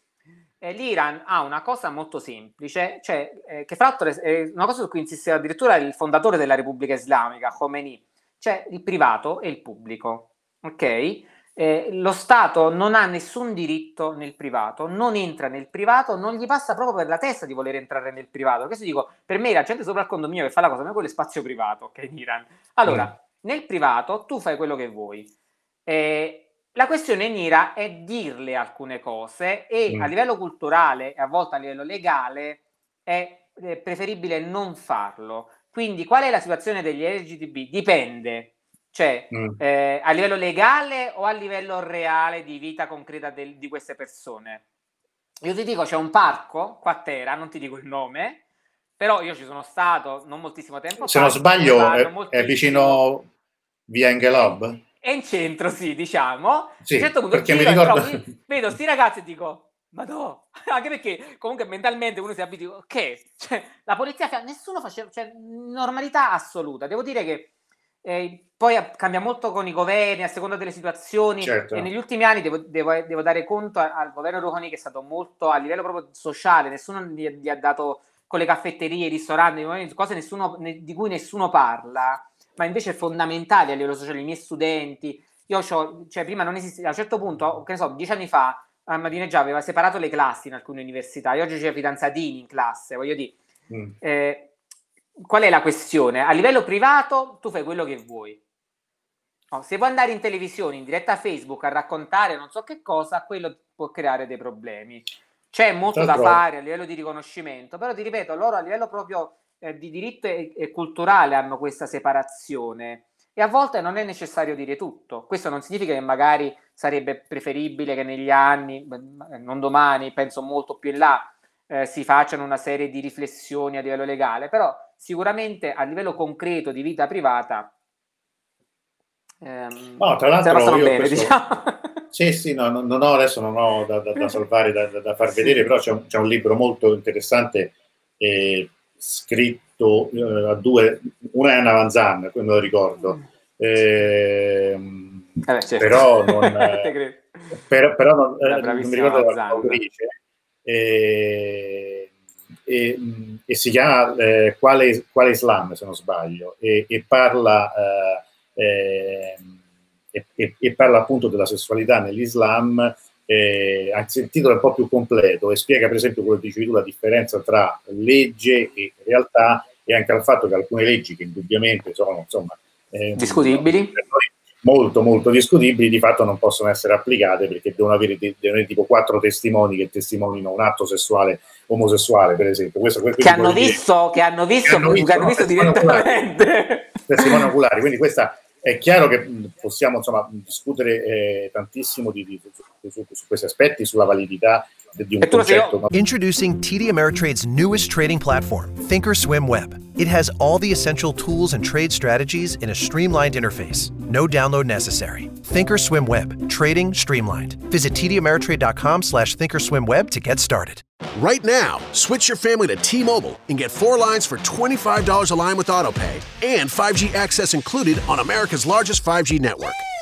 eh, l'Iran ha una cosa molto semplice, cioè eh, che fra l'altro è una cosa su cui insisteva addirittura il fondatore della Repubblica Islamica, Khomeini, cioè il privato e il pubblico, ok? Eh, lo Stato non ha nessun diritto nel privato, non entra nel privato, non gli passa proprio per la testa di voler entrare nel privato. Questo dico, per me la gente sopra il condominio che fa la cosa, ma quello è spazio privato, ok, in Iran. Allora, nel privato tu fai quello che vuoi. Eh, la questione in Iran è dirle alcune cose e Mm. a livello culturale e a volte a livello legale è eh, preferibile non farlo. Quindi qual è la situazione degli LGTB? Dipende. Cioè, Mm. eh, a livello legale o a livello reale di vita concreta del- di queste persone? Io ti dico, c'è un parco qua a Tera, non ti dico il nome, però io ci sono stato non moltissimo tempo Se fa. non sbaglio, parlo è, è vicino via Engelob. È in centro, sì, diciamo. Sì, un certo punto perché mi ricordo- trovo- vedo sti ragazzi e dico, ma no, anche perché comunque mentalmente uno si abitua, ok, cioè, la polizia, nessuno faceva, cioè, normalità assoluta. Devo dire che eh, poi cambia molto con i governi a seconda delle situazioni Certo. e negli ultimi anni devo, devo- devo dare conto al governo Rouhani che è stato molto a livello proprio sociale, nessuno gli, gli ha dato con le caffetterie, i ristoranti, cose nessuno- ne- di cui nessuno parla, ma invece fondamentali a livello sociale, i miei studenti. Io c'ho, cioè prima non esisteva, a un certo punto, che ne so, dieci anni fa, a Madineggia aveva separato le classi in alcune università, e oggi c'è fidanzatini in classe, voglio dire, Mm. eh, qual è la questione? A livello privato tu fai quello che vuoi. No, se vuoi andare in televisione, in diretta a Facebook a raccontare non so che cosa, quello può creare dei problemi. C'è molto da fare a livello di riconoscimento, però ti ripeto, loro a livello proprio eh, di diritto e, e culturale hanno questa separazione e a volte non è necessario dire tutto. Questo non significa che magari sarebbe preferibile che negli anni, beh, non domani, penso molto più in là, eh, si facciano una serie di riflessioni a livello legale, però sicuramente a livello concreto di vita privata ehm, No, tra l'altro io bene, questo- diciamo. Sì, sì, no, no, non ho, adesso non ho da, da- da salvare, da, da- far vedere, però c'è un, c'è un libro molto interessante eh, scritto eh, a due, una è Anna Van Zandt, quello me lo ricordo, Ehm, Eh beh, certo. però non, eh, per- però non, eh, non mi ricordo l'autrice, eh, e, mh, e si chiama quale, quale Islam, se non sbaglio, e, e parla... eh, e, e- e parla appunto della sessualità nell'Islam, eh, anzi il titolo è un po' più completo e spiega per esempio quello che dicevi tu, la differenza tra legge e realtà e anche al fatto che alcune leggi che indubbiamente sono insomma eh, Discutibili. molto molto discutibili di fatto non possono essere applicate perché devono avere, de- devono avere tipo quattro testimoni che testimonino un atto sessuale omosessuale per esempio questo, quindi Che hanno visto, che hanno visto, Che hanno visto, che hanno no, visto direttamente. testimoni oculari. Quindi questa è chiaro che possiamo insomma, discutere eh, tantissimo di, di- su, su- su questi aspetti, sulla validità di un concetto. Introducing TD Ameritrade's newest trading platform, Thinkorswim Web. It has all the essential tools and trade strategies in a streamlined interface. No download necessary. Thinkorswim Web. Trading streamlined. Visit tdameritrade.com slash thinkorswimweb to get started. Right now, switch your family to T-Mobile and get four lines for $25 a line with AutoPay and 5G access included on America's largest 5G network.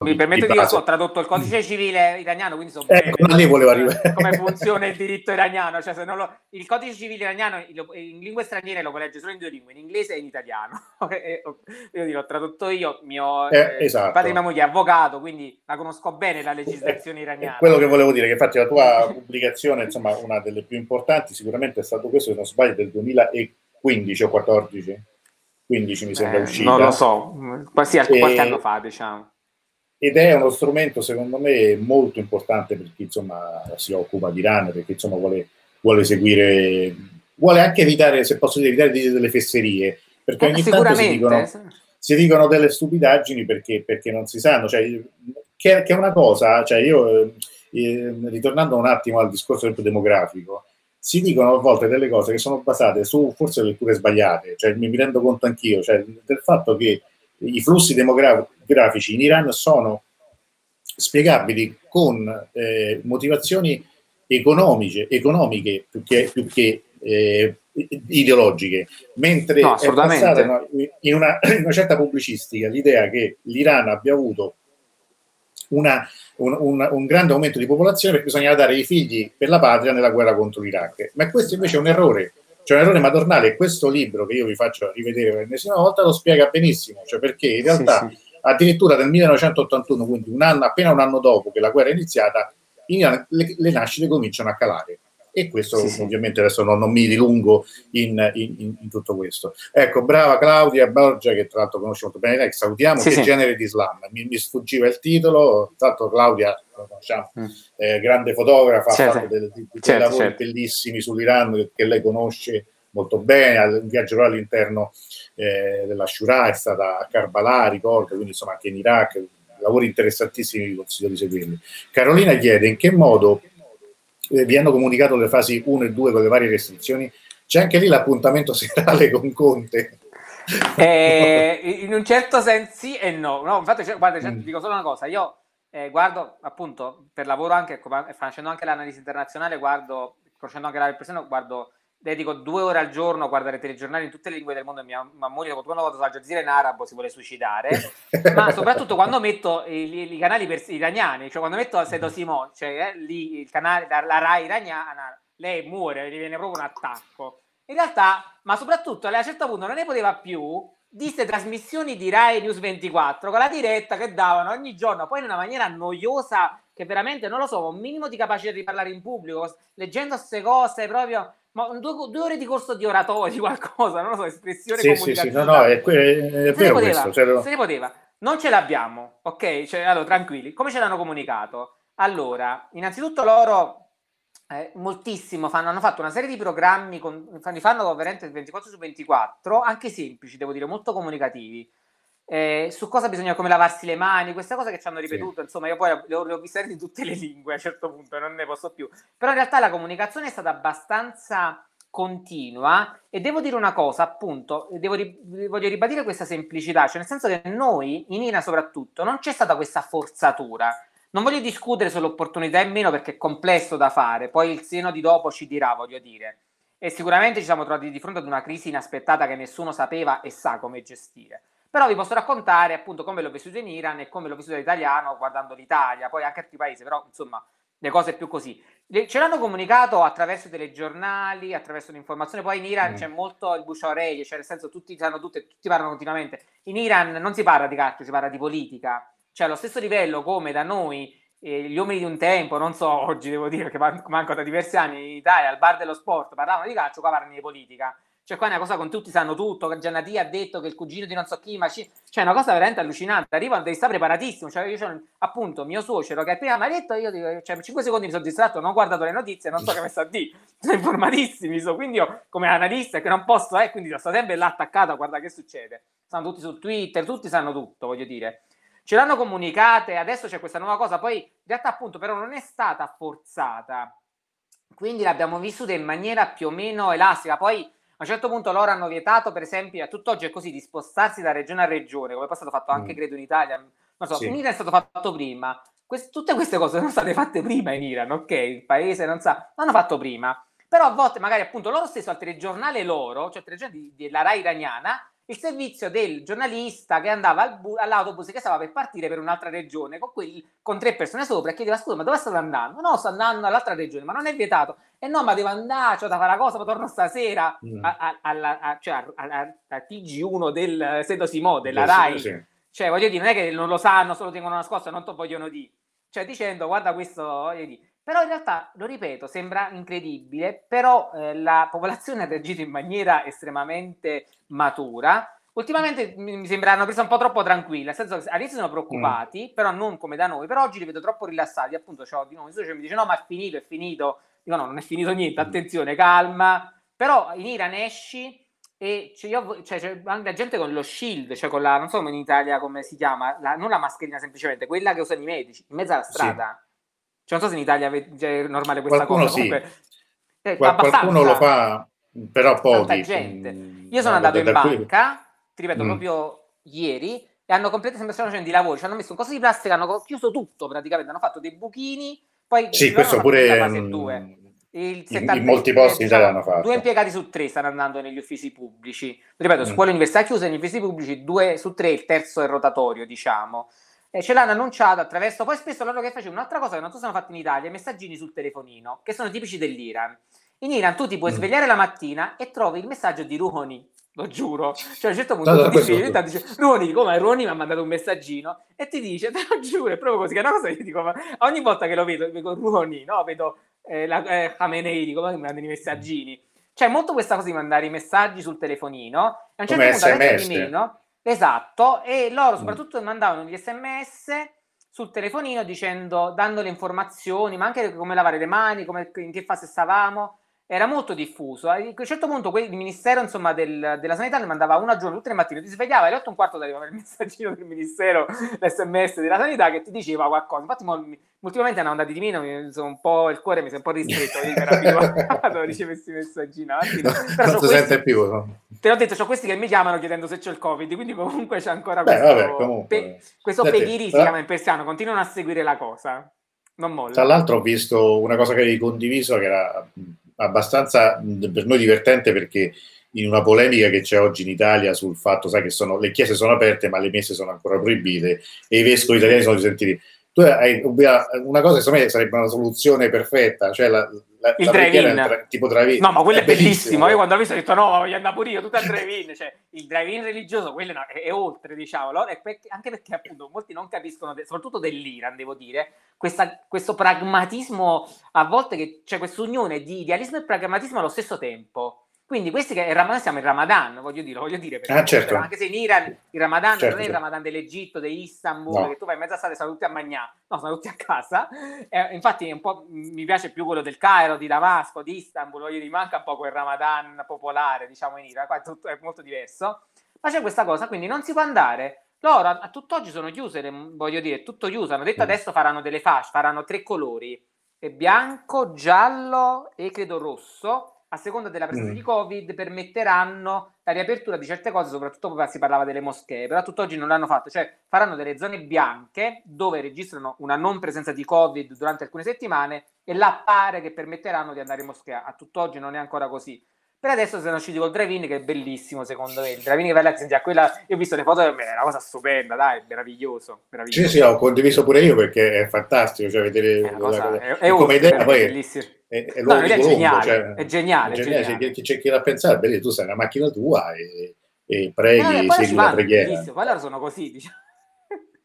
Mi permetto di dire che ho tradotto il codice civile iraniano, quindi so ecco, bene lì volevo arrivare. come funziona il diritto iraniano. Cioè, se non lo, il codice civile iraniano in lingue straniere lo leggere solo in due lingue, in inglese e in italiano. io l'ho tradotto io, mio eh, eh, esatto. padre di mia moglie è avvocato, quindi la conosco bene la legislazione iraniana. Quello che volevo dire, che infatti la tua pubblicazione, insomma, una delle più importanti, sicuramente è stato questo, se non sbaglio, del 2015 o 14. 15 mi sembra eh, uscita. Non lo so, quasi qualche e... anno fa, diciamo ed è uno strumento secondo me molto importante per chi insomma si occupa di run, perché insomma vuole, vuole seguire, vuole anche evitare, se posso dire, evitare di dire delle fesserie, perché eh, ogni tanto si dicono, si dicono, delle stupidaggini perché, perché non si sanno, cioè, che, che, è una cosa, cioè io eh, ritornando un attimo al discorso demografico, si dicono a volte delle cose che sono basate su forse letture sbagliate, cioè mi, mi rendo conto anch'io, cioè del fatto che i flussi demografici in Iran sono spiegabili con eh, motivazioni economiche, economiche più che, più che eh, ideologiche, mentre no, è passata in una, in una, certa pubblicistica l'idea che l'Iran abbia avuto una, un, un, un, grande aumento di popolazione perché bisognava dare i figli per la patria nella guerra contro l'Iraq. Ma questo invece è un errore, c'è un errore madornale questo libro che io vi faccio rivedere per l'ennesima volta lo spiega benissimo, cioè perché in realtà sì, sì. addirittura nel 1981, quindi un anno, appena un anno dopo che la guerra è iniziata, in, le, le nascite cominciano a calare e questo sì, ovviamente adesso non, non, mi dilungo in, in, in, tutto questo. Ecco, brava Claudia Borgia, che tra l'altro conosce molto bene lei, salutiamo, che genere di slam, mi, mi, sfuggiva il titolo, tra l'altro Claudia, conosciamo, mm. eh, grande fotografa, certo. ha fatto dei, dei certo, lavori certo. bellissimi sull'Iran che, che, lei conosce molto bene, un viaggio all'interno eh, della Shura, è stata a Karbala, ricordo, quindi insomma anche in Iraq, lavori interessantissimi, vi consiglio di seguirli. Carolina chiede in che modo vi hanno comunicato le fasi 1 e 2 con le varie restrizioni, c'è anche lì l'appuntamento serale con Conte. Eh, in un certo senso sì e no. no infatti, cioè, guarda, cioè, mm. dico solo una cosa, io eh, guardo appunto per lavoro anche, facendo anche l'analisi internazionale, guardo, conoscendo anche la repressione, guardo dedico due ore al giorno a guardare telegiornali in tutte le lingue del mondo. Mia, mia moglie, quando vado Al Jazeera in arabo, si vuole suicidare. ma soprattutto quando metto i, i canali pers- iraniani, cioè quando metto Sedo Simon, cioè eh, lì il canale, la, la Rai iraniana, lei muore, gli viene proprio un attacco. In realtà, ma soprattutto a un certo punto non ne poteva più di queste trasmissioni di Rai News 24 con la diretta che davano ogni giorno, poi in una maniera noiosa che veramente non lo so, un minimo di capacità di parlare in pubblico, leggendo queste cose proprio ma due, due, ore di corso di oratorio, qualcosa, non lo so, espressione sì, sì, sì, no, no, è, è vero poteva, questo. Cioè... Se ne poteva. Non ce l'abbiamo, ok? Cioè, allora, tranquilli. Come ce l'hanno comunicato? Allora, innanzitutto loro eh, moltissimo fanno, hanno fatto una serie di programmi, con, fanno, fanno veramente 24 su 24, anche semplici, devo dire, molto comunicativi eh, su cosa bisogna come lavarsi le mani, questa cosa che ci hanno ripetuto, sì. insomma io poi le ho, le ho viste di tutte le lingue a un certo punto, non ne posso più, però in realtà la comunicazione è stata abbastanza continua e devo dire una cosa appunto, devo, voglio ribadire questa semplicità, cioè nel senso che noi in INA soprattutto non c'è stata questa forzatura, non voglio discutere sull'opportunità e meno perché è complesso da fare, poi il seno di dopo ci dirà, voglio dire, e sicuramente ci siamo trovati di fronte ad una crisi inaspettata che nessuno sapeva e sa come gestire. Però vi posso raccontare appunto come l'ho vissuto in Iran e come l'ho vissuto italiano guardando l'Italia, poi anche altri paesi, però insomma le cose più così. Ce l'hanno comunicato attraverso i telegiornali, attraverso l'informazione, poi in Iran mm. c'è molto il bush orecchie, cioè nel senso tutti sanno tutte, tutti parlano continuamente. In Iran non si parla di calcio, si parla di politica, cioè allo stesso livello come da noi eh, gli uomini di un tempo, non so oggi devo dire che manco da diversi anni in Italia al bar dello sport parlavano di calcio, qua parlano di politica Cioè, qua è una cosa con tutti sanno tutto. Che Giannadia ha detto che il cugino di non so chi, ma ci... cioè, è una cosa veramente allucinante. Arriva, devi stare preparatissimo. Cioè, io c'ho, appunto mio suocero che prima mi ha detto, io dico, cioè, 5 secondi mi sono distratto, non ho guardato le notizie, non so che mi sta di. Sono informatissimi. So. Quindi io, come analista, che non posso, eh, quindi sto sempre là attaccato a guardare che succede. Stanno tutti su Twitter, tutti sanno tutto, voglio dire. Ce l'hanno comunicate, adesso c'è questa nuova cosa, poi in realtà appunto però non è stata forzata. Quindi l'abbiamo vissuta in maniera più o meno elastica. Poi a un certo punto loro hanno vietato, per esempio, a tutt'oggi è così, di spostarsi da regione a regione, come poi è stato fatto anche, mm. credo, in Italia. Non so, sì. in Iran è stato fatto prima. Quest- tutte queste cose sono state fatte prima in Iran, ok? Il paese non sa, l'hanno fatto prima. Però a volte magari appunto loro stesso al telegiornale loro, cioè il telegiornale della RAI iraniana, il servizio del giornalista che andava al bu- all'autobus che stava per partire per un'altra regione con, quelli, con tre persone sopra e chiedeva scusa ma dove state andando? No, sto andando all'altra regione, ma non è vietato. E no, ma devo andare, ho da fare la cosa, ma torno stasera mm. a, a, a, cioè a, TG1 del Sedo Simò, della sì, RAI. Sì. Cioè, voglio dire, non è che non lo sanno, solo tengono nascosto, non te vogliono dire. Cioè, dicendo, guarda questo, voglio dire. Però in realtà, lo ripeto, sembra incredibile, però eh, la popolazione ha reagito in maniera estremamente matura. Ultimamente mi sembra hanno preso un po' troppo tranquilla, nel senso che all'inizio sono preoccupati, mm. però non come da noi, però oggi li vedo troppo rilassati, appunto cioè, di nuovo, mi dice no ma è finito, è finito, dico no non è finito niente, mm. attenzione, calma, però in Iran esci e c'è, io, cioè, c'è anche gente con lo shield, cioè con la, non so come in Italia come si chiama, la, non la mascherina semplicemente, quella che usano i medici, in mezzo alla strada. Sì. Cioè, non so se in Italia è normale questa qualcuno cosa. Sì. Comunque, eh, qualcuno lo fa, però pochi. gente. Mm, Io sono andato in banca, ti ripeto, mm. proprio ieri, e hanno completamente stiamo facendo di lavoro, ci hanno messo un coso di plastica, hanno chiuso tutto praticamente, hanto fatto dei buchini, poi sì, questo pure fase 2. Mm, il in, in molti posti in Italia hanno fatto. Due impiegati su tre stanno andando negli uffici pubblici. Ripeto, mm. scuole università chiuse, negli uffici pubblici due su tre, il terzo è rotatorio, diciamo eh, ce l'hanno annunciato attraverso. Poi spesso loro che facevano un'altra cosa che non so se hanno fatto in Italia, messaggini sul telefonino, che sono tipici dell'Iran. In Iran tu ti puoi mm. svegliare la mattina e trovi il messaggio di Rouhani, lo giuro. Cioè a un certo punto no, tu ti svegli dice Rouhani, come Rouhani mi ha mandato un messaggino e ti dice, te lo giuro, è proprio così, che è una cosa che dico, ma ogni volta che lo vedo, vedo Rouhani, no? Vedo eh, la, eh, Khamenei, dico, ma mi mandano i messaggini. C'è molto questa cosa di mandare i messaggi sul telefonino e a un certo come punto SMS. di meno Esatto, e loro mm. soprattutto mandavano gli sms sul telefonino dicendo, dando le informazioni, ma anche come lavare le mani, come, in che fase stavamo era molto diffuso. A un certo punto il Ministero insomma, del, della Sanità ne mandava una giorno tutte le mattine, ti svegliava alle 8 e un quarto arrivava il messaggino del Ministero, l'SMS della Sanità che ti diceva qualcosa. Infatti ultimamente hanno andati di meno, un po', il cuore mi si è un po' ristretto, io ero abituato a ricevere questi messaggini. non si sente più. No? Te l'ho detto, c'ho questi che mi chiamano chiedendo se c'è il Covid, quindi comunque c'è ancora Beh, questo, vabbè, comunque, pe- questo pegiri, si chiama in persiano, continuano a seguire la cosa. Non molla. Tra l'altro ho visto una cosa che avevi condiviso che era abbastanza per noi divertente perché in una polemica che c'è oggi in Italia sul fatto, sai che sono, le chiese sono aperte ma le messe sono ancora proibite e i vescovi italiani sono risentiti. Tu hai una cosa che secondo me sarebbe una soluzione perfetta, cioè la, la, il drive-in. Tra, tipo drive-in. No, ma quello è, è bellissimo. bellissimo. Io quando l'ho visto ho detto no, voglio andare pure io, tutto al drive-in. Cioè, il drive-in religioso, quello no, è, è, oltre, diciamo. Perché, anche perché appunto molti non capiscono, soprattutto dell'Iran, devo dire, questa, questo pragmatismo a volte che c'è questa unione di idealismo e pragmatismo allo stesso tempo. Quindi questi che siamo in Ramadan, voglio dire, voglio dire perché ah, certo. anche se in Iran il Ramadan certo, non è il Ramadan dell'Egitto, di Istanbul, no. che tu vai in mezza strada e sono tutti a Magnà, no, sono tutti a casa. Eh, infatti un po' mi piace più quello del Cairo, di Damasco, di Istanbul, voglio dire, manca un po' quel Ramadan popolare, diciamo in Iran, qua è, tutto, è molto diverso. Ma c'è questa cosa, quindi non si può andare. Loro a, a tutt'oggi sono chiuse, voglio dire, tutto chiuso. Hanno detto mm. adesso faranno delle fasce, faranno tre colori, bianco, giallo e credo rosso a seconda della presenza mm. di Covid, permetteranno la riapertura di certe cose, soprattutto poi si parlava delle moschee, però tutt'oggi non l'hanno fatto, cioè faranno delle zone bianche dove registrano una non presenza di Covid durante alcune settimane e là pare che permetteranno di andare in moschea. A tutt'oggi non è ancora così. Per adesso sono usciti col drive-in che è bellissimo secondo me. Il drive-in che va a quella... Io ho visto le foto, è una cosa stupenda, dai, meraviglioso, meraviglioso. Sì, sì, ho condiviso pure io perché è fantastico, cioè vedere... È, cosa, è, è come idea poi... Bellissimo è, è, no, è geniale, cioè, è geniale, è geniale. C'è, c'è, c'è chi da pensare, beh, tu sei una macchina tua e, e preghi, no, segui la preghiera. Poi loro sono così, diciamo.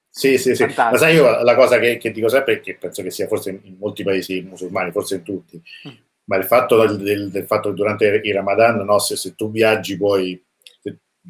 Sì, sì, sì. Ma sai, io la cosa che, che, dico sempre, che penso che sia forse in molti paesi musulmani, forse in tutti, mm. Ma il fatto del, del, del fatto che durante il Ramadan, no, se, se tu viaggi puoi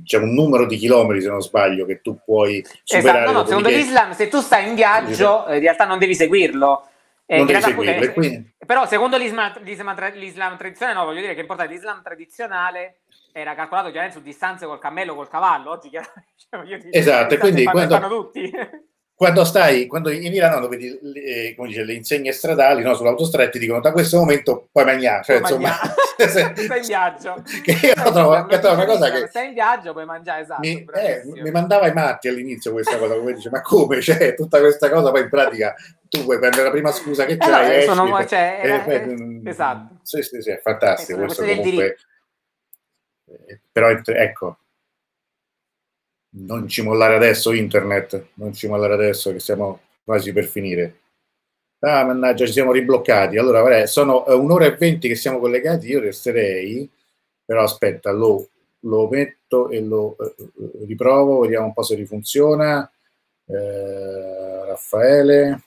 c'è un numero di chilometri, se non sbaglio, che tu puoi superare. Esatto, no, secondo l'Islam, se tu stai in viaggio, in realtà non devi seguirlo. Eh, non devi seguirlo, quindi... Però secondo l'Islam, l'Islam, l'Islam, tradizionale, no, voglio dire che importa l'Islam tradizionale era calcolato chiaramente su distanze col cammello, col cavallo, oggi chiaramente... Cioè, esatto, quindi quando, fanno tutti. quando stai, quando in Iran no, vedi le, dice, le, insegne stradali no, sull'autostrada ti dicono da questo momento puoi mangiare, cioè, puoi insomma, mangiare. stai in viaggio. Che io trovo, che trovo una cosa che stai in viaggio puoi mangiare, esatto. Mi, eh, mi mandava i matti all'inizio questa cosa, come dice, ma come? Cioè, tutta questa cosa poi in pratica tu puoi prendere la prima scusa che c'hai. Eh, no, sono, cioè, eh, eh, esatto. Sì, sì, sì, è fantastico. questo comunque, eh, però ecco, non ci mollare adesso internet, non ci mollare adesso che siamo quasi per finire. Ah, mannaggia, ci siamo ribloccati. Allora, vabbè, sono uh, un'ora e venti che siamo collegati, io resterei, però aspetta, lo, lo metto e lo uh, riprovo, vediamo un po' se rifunziona. Eh, Raffaele,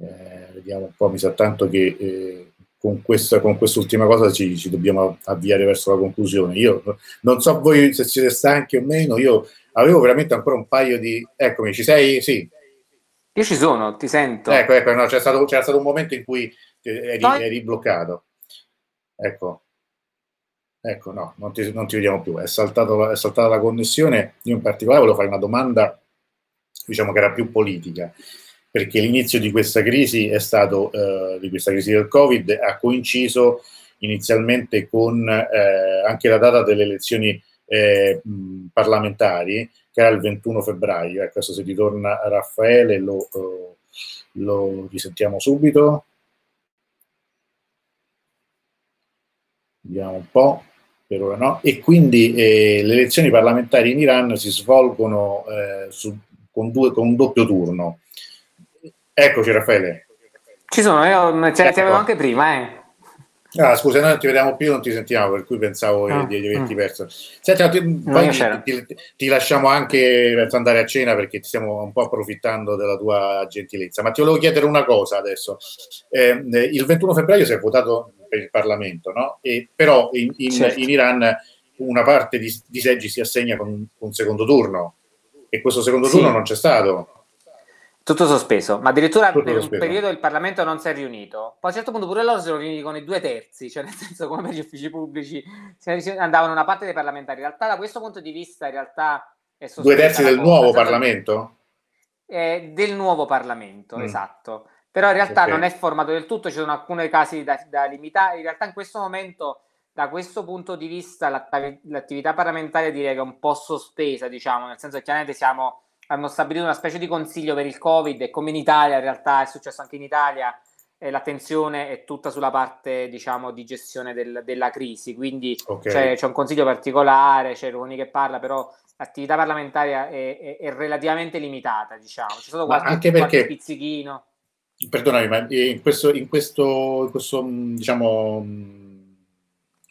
eh, vediamo un po', mi sa tanto che eh, con, questa, con quest'ultima cosa ci, ci, dobbiamo avviare verso la conclusione. Io non so voi se siete stanchi o meno, io avevo veramente ancora un paio di... Eccomi, ci sei? Sì. Io ci sono, ti sento. Ecco, ecco, no, c'è, stato, c'era stato un momento in cui eri, eri bloccato. Ecco. Ecco, no, non ti, non ti vediamo più. È, saltato, è saltata la connessione. Io in particolare volevo fare una domanda, diciamo che era più politica perché l'inizio di questa crisi è stato, eh, di questa crisi del Covid, ha coinciso inizialmente con eh, anche la data delle elezioni eh, parlamentari, che era il 21 febbraio. Ecco, adesso se ritorna Raffaele lo, eh, lo risentiamo subito. Vediamo un po', per ora no. E quindi eh, le elezioni parlamentari in Iran si svolgono eh, su, con, due, con un doppio turno Eccoci Raffaele. Ci sono, io ce ecco. avevo anche prima, eh. Ah, scusa, noi non ti vediamo più, non ti sentiamo, per cui pensavo ah, di, di averti mm. perso. Senti, ti, poi ti, ti, ti, lasciamo anche per andare a cena perché ti stiamo un po' approfittando della tua gentilezza. Ma ti volevo chiedere una cosa adesso. Eh, il 21 febbraio si è votato per il Parlamento, no? E, però in, in, certo. in, Iran una parte di, di seggi si assegna con un, un secondo turno e questo secondo sì. turno non c'è stato. Tutto sospeso, ma addirittura Tutto per sospeso. un periodo il Parlamento non si è riunito. Poi a un certo punto pure loro si sono riuniti con i due terzi, cioè nel senso come per gli uffici pubblici andavano una parte dei parlamentari. In realtà da questo punto di vista in realtà è Due terzi del nuovo Parlamento? Eh, del nuovo Parlamento, mm. esatto. Però in realtà okay. non è formato del tutto, ci sono alcuni casi da, da limitare. In realtà in questo momento da questo punto di vista l'attività parlamentare direi che è un po' sospesa, diciamo, nel senso che chiaramente siamo hanno stabilito una specie di consiglio per il Covid e come in Italia, in realtà è successo anche in Italia, eh, l'attenzione è tutta sulla parte diciamo di gestione del, della crisi, quindi okay. c'è, c'è, un consiglio particolare, c'è Roni che parla, però l'attività parlamentare è, è, è relativamente limitata, diciamo, c'è stato qualche, anche perché... qualche pizzichino. Perdonami, ma in questo, in questo, in questo diciamo,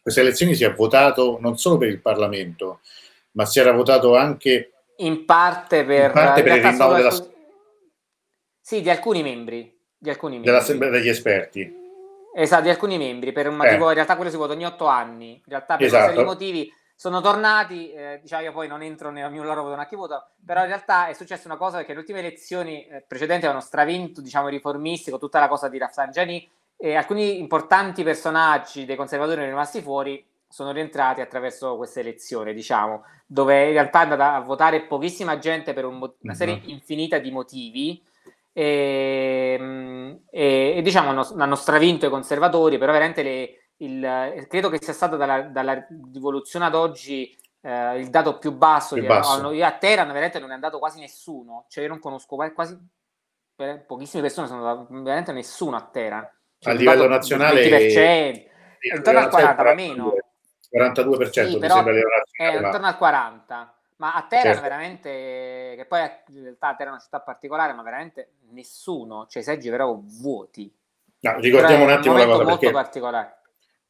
queste elezioni si è votato non solo per il Parlamento, ma si era votato anche in parte per, in parte per il rinnovo della... Sì, di alcuni membri. Di alcuni membri. Dell'assemblea degli esperti. Esatto, di alcuni membri, per un motivo, eh. in realtà quello si vota ogni otto anni, in realtà per esatto. una serie di motivi sono tornati, eh, diciamo io poi non entro nel mio loro voto a chi vota, però in realtà è successa una cosa che le ultime elezioni eh, precedenti avevano stravinto, diciamo, i riformisti con tutta la cosa di Rafsanjani e alcuni importanti personaggi dei conservatori erano rimasti fuori, sono rientrati attraverso questa elezione, diciamo, dove in realtà è andata a votare pochissima gente per un, una serie uh-huh. infinita di motivi. E, ehm, e, e diciamo hanno, hanno, stravinto i conservatori, però veramente le, il, credo che sia stato dalla, dalla rivoluzione ad oggi eh, il dato più basso. Più basso. Io a Teheran veramente non è andato quasi nessuno, cioè io non conosco quasi pochissime persone, sono andato veramente nessuno a Teheran. Cioè, a livello nazionale 20%, intorno al 40, ma meno. 42% sì, mi sembra è intorno al 40%. Ma a Terra certo. veramente, che poi in realtà Terra è una città particolare, ma veramente nessuno, cioè i seggi però vuoti. No, ricordiamo un attimo un la cosa molto perché, particolare.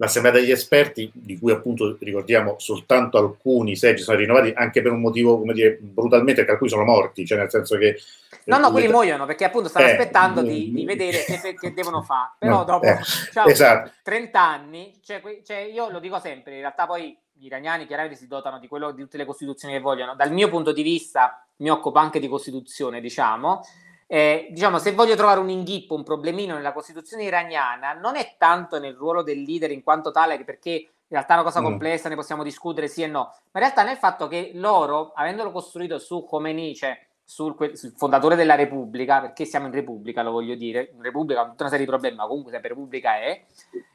L'assemblea degli esperti, di cui appunto ricordiamo soltanto alcuni seggi sono rinnovati anche per un motivo, come dire, brutalmente, perché alcuni sono morti, cioè nel senso che... No, no, quelli muoiono perché appunto stanno eh, aspettando di, di, vedere che, che devono fare, però no, dopo eh, diciamo, esatto. 30 anni, cioè, cioè, io lo dico sempre, in realtà poi gli iraniani chiaramente si dotano di, quello, di tutte le costituzioni che vogliono, dal mio punto di vista mi occupo anche di costituzione, diciamo, eh, diciamo, se voglio trovare un inghippo, un problemino nella Costituzione iraniana, non è tanto nel ruolo del leader in quanto tale, perché in realtà è una cosa mm. complessa, mm. ne possiamo discutere sì e no, ma in realtà nel fatto che loro, avendolo costruito su Khomeini, cioè sul, sul, fondatore della Repubblica, perché siamo in Repubblica, lo voglio dire, in Repubblica con tutta una serie di problemi, ma comunque sempre Repubblica è,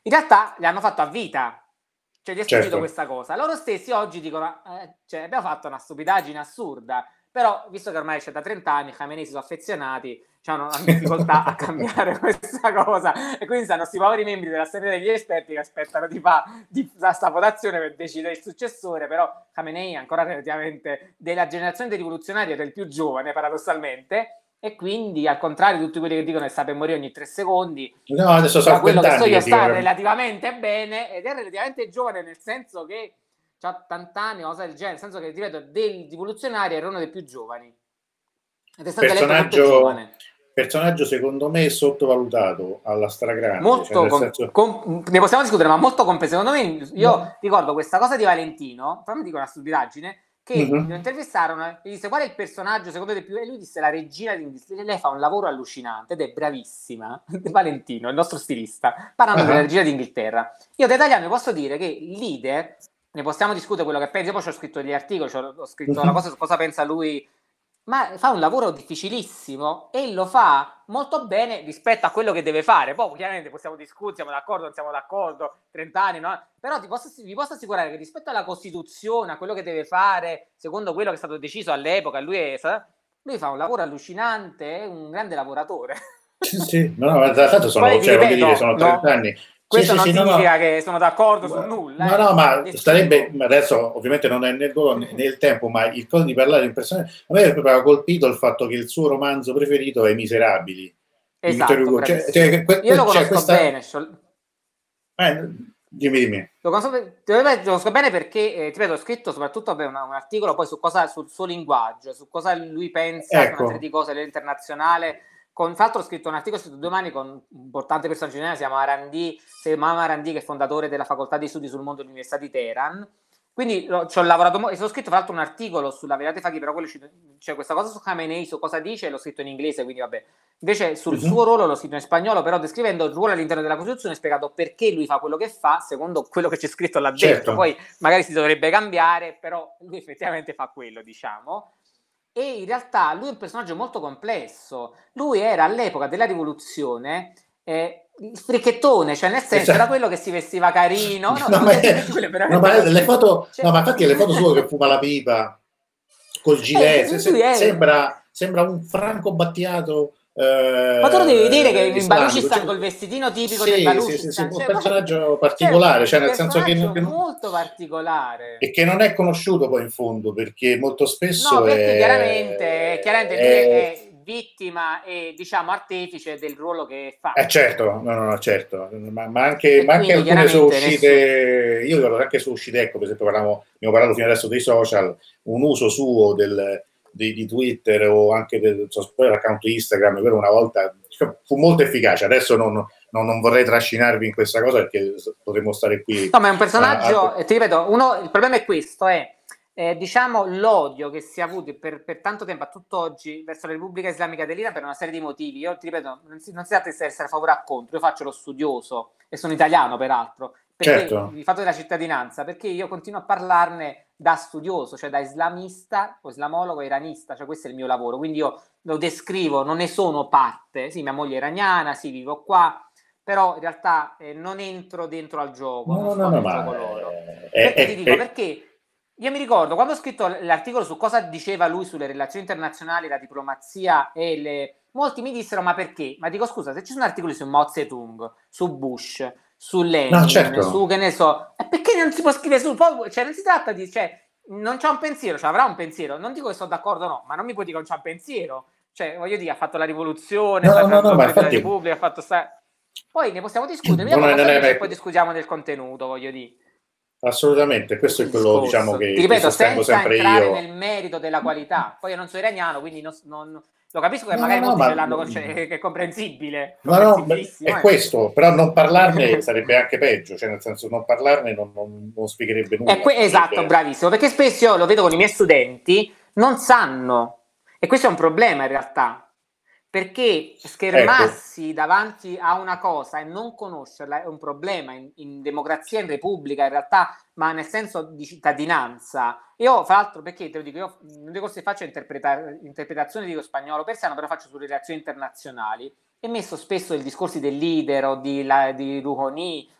in realtà li hanno fatto a vita, cioè gli è certo. questa cosa. Loro stessi oggi dicono, eh, cioè, abbiamo fatto una stupidaggine assurda, però, visto che ormai c'è da 30 anni, Khamenei si sono affezionati, hanno una difficoltà a cambiare questa cosa. E quindi stanno questi poveri membri della serie degli esperti che aspettano di fare questa votazione per decidere il successore, però Khamenei è ancora relativamente della generazione dei rivoluzionari del più giovane, paradossalmente, e quindi al contrario di tutti quelli che dicono che sta per morire ogni tre secondi, no, adesso so quello che so io sta relativamente bene ed è relativamente giovane nel senso che 80 anni, cosa del genere, nel senso che, ripeto, dei rivoluzionari erano dei più giovani. Ed è stato personaggio, giovane. personaggio secondo me sottovalutato alla stragrande. Molto cioè, com- senso... com- ne possiamo discutere, ma molto compreso. Secondo me, io no. ricordo questa cosa di Valentino, fammi dico una stupidaggine, che mm-hmm. lo intervistarono e disse qual è il personaggio secondo te più e lui disse la regina d'Inghilterra lei fa un lavoro allucinante ed è bravissima Valentino il nostro stilista parlando uh-huh. della regina d'Inghilterra io da italiano posso dire che il leader ne possiamo discutere quello che pensa. Io poi ci ho scritto gli articoli, ho scritto la cosa su cosa pensa lui, ma fa un lavoro difficilissimo e lo fa molto bene rispetto a quello che deve fare. Poi chiaramente possiamo discutere, siamo d'accordo, non siamo d'accordo, 30 anni, no? Però ti posso, vi posso assicurare che rispetto alla Costituzione, a quello che deve fare, secondo quello che è stato deciso all'epoca, lui, è, lui fa un lavoro allucinante, è un grande lavoratore. Sì, sì, no, no, tanto sono, cioè, ripeto, dire, sono 30 no, anni questo sì, non sì, significa no, che sono d'accordo su nulla. No, eh. no, ma starebbe, adesso ovviamente non è nel, nel tempo, ma il coso di parlare in persona, a me aveva colpito il fatto che il suo romanzo preferito è I Miserabili. Esatto, cioè, cioè, que- Io lo conosco questa... bene. Eh, dimmi, dimmi. Lo conosco, lo conosco bene perché, eh, ti ripeto, ho scritto soprattutto beh, un, un, articolo poi su cosa, sul suo linguaggio, su cosa lui pensa, ecco. di cose all'internazionale con, tra l'altro ho scritto un articolo scritto domani con un importante personaggio generale, si chiama Arandi, si chiama Arandi che è fondatore della facoltà di studi sul mondo dell'Università di Teheran. Quindi lo, ci ho lavorato mo- e ho scritto tra l'altro un articolo sulla verità Faghi, però quello cioè questa cosa su Khamenei, su cosa dice, l'ho scritto in inglese, quindi vabbè. Invece sul uh-huh. suo ruolo l'ho scritto in spagnolo, però descrivendo il ruolo all'interno della Costituzione, ho spiegato perché lui fa quello che fa, secondo quello che c'è scritto là dentro. Certo. Poi magari si dovrebbe cambiare, però lui effettivamente fa quello, diciamo e in realtà lui è un personaggio molto complesso. Lui era all'epoca della rivoluzione eh, il fricchettone, cioè nel senso esatto. era quello che si vestiva carino. No, no, ma, è, no, ma le foto, cioè, no, ma infatti le foto sue che fuma la pipa col gilet, eh, se, sembra, sembra un Franco Battiato eh, ma tu lo devi vedere che in Baluchistan cioè, col vestitino tipico sì, del Baluchistan sì, sì, sì, cioè, un personaggio particolare cioè, nel senso che, che molto particolare. E che non è conosciuto poi in fondo perché molto spesso no perché è, chiaramente, chiaramente è, è, vittima e diciamo artefice del ruolo che fa. Eh certo no no, no certo ma, ma anche, ma anche alcune sono uscite nessuno... io ricordo anche sono uscite ecco per esempio parliamo, abbiamo parlato fino adesso dei social un uso suo del di, di Twitter o anche del so, l'account Instagram, per una volta fu molto efficace. Adesso non, non, non, vorrei trascinarvi in questa cosa perché potremmo stare qui. No, ma è un personaggio, a, a... ti ripeto, uno, il problema è questo, è eh, diciamo l'odio che si è avuto per, per, tanto tempo a tutt'oggi verso la Repubblica Islamica dell'Iran per una serie di motivi. Io ti ripeto, non si, non si tratta di essere a favore o contro, io faccio lo studioso e sono italiano peraltro, perché certo. il fatto della cittadinanza, perché io continuo a parlarne da studioso, cioè da islamista o islamologo iranista, cioè questo è il mio lavoro, quindi io lo descrivo, non ne sono parte, sì, mia moglie è iraniana, sì, vivo qua, però in realtà eh, non entro dentro al gioco, no, non no, no, gioco loro. È, perché ti dico? È, perché io mi ricordo quando ho scritto l'articolo su cosa diceva lui sulle relazioni internazionali, la diplomazia e le... Molti mi dissero ma perché? Ma dico scusa, se ci sono articoli su Mao Zedong, su Bush, su Lenin, no, certo. su che ne so, e perché non si può scrivere su, cioè non si tratta di, cioè, non c'ha un pensiero, cioè avrà un pensiero, non dico che sono d'accordo no, ma non mi puoi dire che non c'ha un pensiero, cioè voglio dire, ha fatto la rivoluzione, no, ha fatto no, no, la infatti... Repubblica, ha fatto sta... Poi ne possiamo discutere, Non non è- non poi discutiamo del contenuto, voglio dire. Assolutamente, questo è quello diciamo, che, Ti ripeto, che sostengo sempre io. nel merito della qualità. Poi io non sono iraniano, quindi non, non- lo capisco che No, magari no, molti ma- ce l'hanno, cioè, che è comprensibile. No, no, è eh. questo, però non parlarne sarebbe anche peggio, cioè nel senso non parlarne non, non- non spiegherebbe nulla. È que- esatto, Sarebbe- bravissimo, perché spesso io lo vedo con i miei studenti, non sanno, e questo è un problema in realtà, perché schermarsi Ecco. davanti a una cosa e non conoscerla è un problema in, in democrazia, in repubblica, in realtà, ma nel senso di cittadinanza. Io, fra l'altro, perché te lo dico, io nelle corsi che faccio interpreta- interpretazione di spagnolo persiano, però faccio sulle relazioni internazionali, spesso il discorsi del leader o di, la, di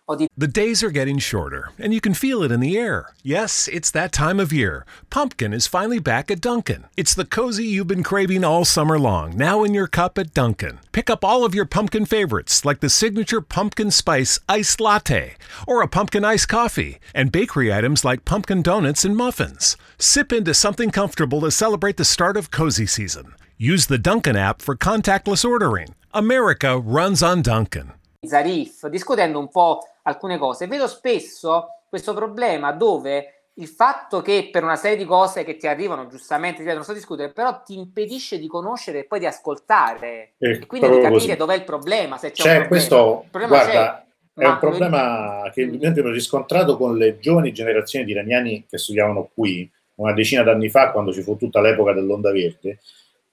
o di The days are getting shorter, and you can feel it in the air. Yes, it's that time of year. Pumpkin is finally back at Dunkin'. It's the cozy you've been craving all summer long, now in your cup at Dunkin'. Pick up all of your pumpkin favorites, like the signature pumpkin spice iced latte or a pumpkin iced coffee, and bakery items like pumpkin donuts and muffins. Sip into something comfortable to celebrate the start of cozy season. Use the Dunkin' app for contactless ordering. America runs on Dunkin'. Zarif, discutendo un po' alcune cose, vedo spesso questo problema dove il fatto che per una serie di cose che ti arrivano, giustamente, ti non so discutere, però ti impedisce di conoscere e poi di ascoltare È e quindi di capire così. dov'è il problema, se c'è, C'è un problema. questo, Il problema guarda, c'è, è un problema che evidentemente ho riscontrato con le giovani generazioni di iraniani che studiavano qui una decina d'anni fa, quando ci fu tutta l'epoca dell'onda verde,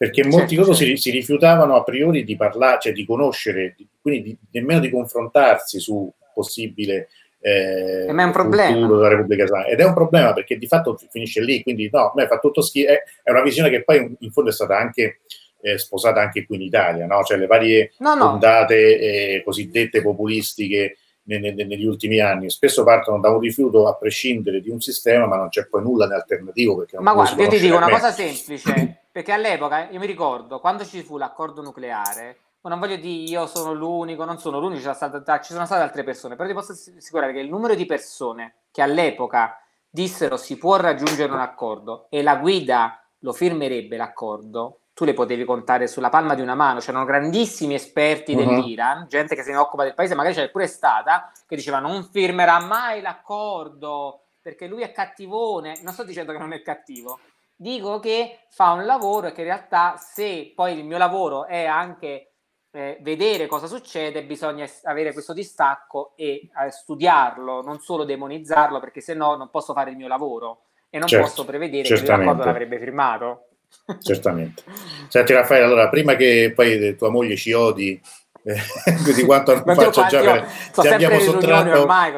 perché molti Certo, certo. si, si rifiutavano a priori di parlare, cioè di conoscere, di- quindi di- nemmeno di confrontarsi su possibile eh, Eh, ma è un problema. della Repubblica Islamica. Ed è un problema perché di fatto finisce lì, quindi no, a me fa tutto schifo. È, è una visione che poi in fondo è stata anche eh, sposata anche qui in Italia, no? cioè le varie No, no. ondate eh, cosiddette populistiche ne- ne- negli ultimi anni spesso partono da un rifiuto a prescindere di un sistema, ma non c'è poi nulla in alternativo. Ma guarda, io ti dico una cosa semplice, perché all'epoca io mi ricordo quando ci fu l'accordo nucleare, ma non voglio dire io sono l'unico, non sono l'unico, ci sono state, ci sono state altre persone, però ti posso assicurare che il numero di persone che all'epoca dissero si può raggiungere un accordo e la guida lo firmerebbe l'accordo, tu le potevi contare sulla palma di una mano, c'erano grandissimi esperti Mhm. dell'Iran, gente che se ne occupa del paese, magari c'è pure stata, che diceva non firmerà mai l'accordo perché lui è cattivone, non sto dicendo che non è cattivo, dico che fa un lavoro e che in realtà se poi il mio lavoro è anche eh, vedere cosa succede, bisogna avere questo distacco e eh, studiarlo, non solo demonizzarlo, perché se no non posso fare il mio lavoro e non Certo, posso prevedere che certamente. l'accordo l'avrebbe firmato. Certamente. Senti Raffaele, allora prima che poi tua moglie ci odi eh, di quanto non faccia già faccio- per, sempre abbiamo sottratto ormai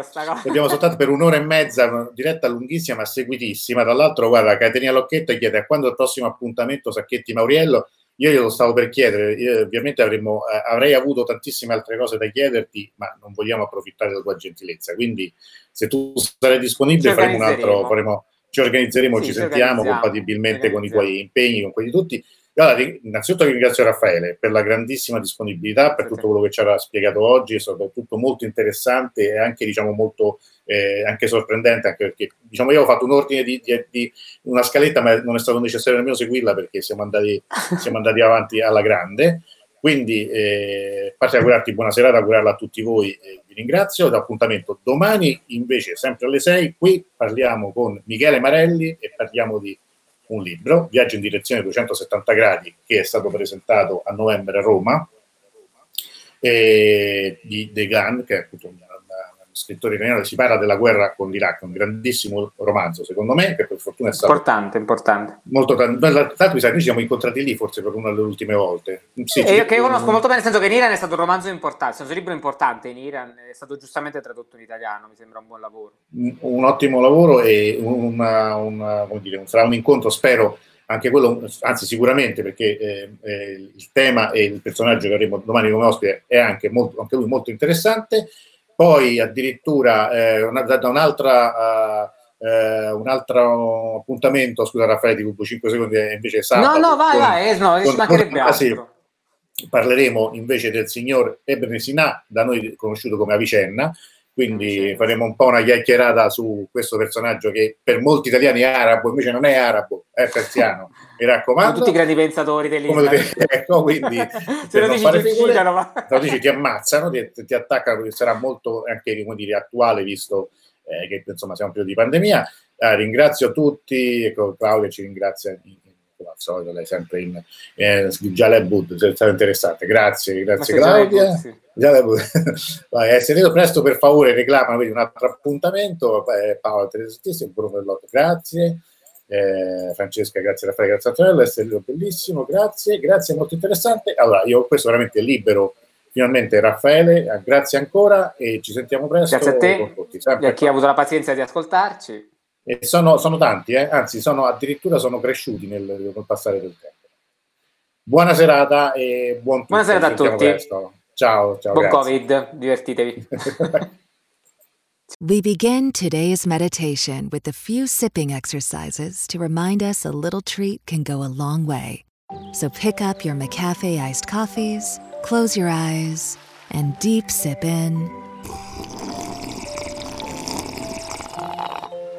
abbiamo soltanto per un'ora e mezza, una diretta lunghissima ma seguitissima. Tra l'altro, guarda, Caterina Locchetto chiede a quando il prossimo appuntamento Sacchetti Mauriello. Io glielo stavo per chiedere, Io, ovviamente avremmo, eh, avrei avuto tantissime altre cose da chiederti, ma non vogliamo approfittare della tua gentilezza. Quindi, se tu sarai disponibile, faremo un altro, faremo, ci organizzeremo, Sì, ci sentiamo organizziamo, compatibilmente ci con i organizziamo. tuoi impegni, con quelli di tutti. Allora, innanzitutto ringrazio Raffaele per la grandissima disponibilità, per tutto quello che ci ha spiegato oggi, è stato tutto molto interessante e anche, diciamo, molto eh, anche sorprendente, anche perché diciamo, io ho fatto un ordine di, di- di una scaletta, ma non è stato necessario nemmeno seguirla perché siamo andati, siamo andati avanti alla grande. Quindi, eh, a parte augurarti buona serata, augurarla a tutti voi, eh, vi ringrazio. L'appuntamento domani, invece, sempre alle 6, qui parliamo con Michele Marelli e parliamo di un libro, Viaggio in direzione 270 gradi, che è stato presentato a novembre a Roma, e di De Gan, che è appunto un, un scrittore italiano, si parla della guerra con l'Iraq, un grandissimo romanzo, secondo me, che per fortuna è stato Importante, importante. molto tanto. Tanto mi sa, noi ci siamo incontrati lì forse per una delle ultime volte. Sì, E ci- io che conosco molto bene, nel senso che in Iran è stato un romanzo importante, è stato un libro importante in Iran, è stato giustamente tradotto in italiano, mi sembra un buon lavoro. un, un ottimo lavoro e una, una- come dire, sarà un incontro, spero, anche quello, anzi sicuramente, perché eh, eh, il tema e il personaggio che avremo domani come ospite è anche, molto, anche lui molto interessante. Poi addirittura eh, una- da un'altra... eh, eh, un altro appuntamento, scusa Raffaele, ti rubo 5 secondi, eh, invece sabato. no, no, vai, con- vai, eh, no, ci con- mancherebbe ah, sì, altro. parleremo invece del signor Ebene Sinà, da noi conosciuto come Avicenna, quindi faremo un po' una chiacchierata su questo personaggio che per molti italiani è arabo, invece non è arabo, è persiano. Mi raccomando. Come tutti i grandi pensatori dell'Islam. ecco, quindi se lo dici, ti, figure, ma... lo dici ti ammazzano, ti, ti attaccano, sarà molto anche come dire, attuale visto eh, che insomma siamo in periodo di pandemia. Eh, ringrazio tutti, ecco, Claudia ci ringrazia al solito, lei sempre in eh, Jalebud, è stato interessante. Grazie, grazie Claudia. Vai, essere presto per favore, reclamano un altro appuntamento. Eh, Paola Teresitissimo, Bruno Bellotto, grazie. Eh, Francesca, grazie Raffaele, grazie Antonello, essere bellissimo, grazie, grazie, molto interessante. Allora, io questo veramente libero finalmente Raffaele, eh, grazie ancora e ci sentiamo presto. Grazie a te e a chi ha avuto la pazienza di ascoltarci. E sono, sono tanti, eh? anzi sono, addirittura sono cresciuti nel, nel, passare del tempo. Buona serata e buon tutto. Buona serata a tutti. Presto. Ciao, ciao. Buon grazie. Covid, divertitevi. we begin today's meditation with a few sipping exercises to remind us a little treat can go a long way. So pick up your McCafe iced coffees, close your eyes, and deep sip in.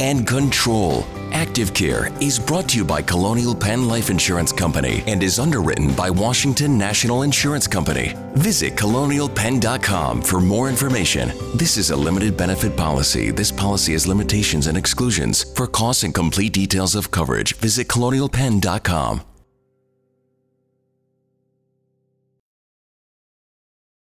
and control. Active Care is brought to you by Colonial Penn Life Insurance Company and is underwritten by Washington National Insurance Company. Visit colonialpenn.com for more information. This is a limited benefit policy. This policy has limitations and exclusions. For costs and complete details of coverage, visit colonialpenn.com.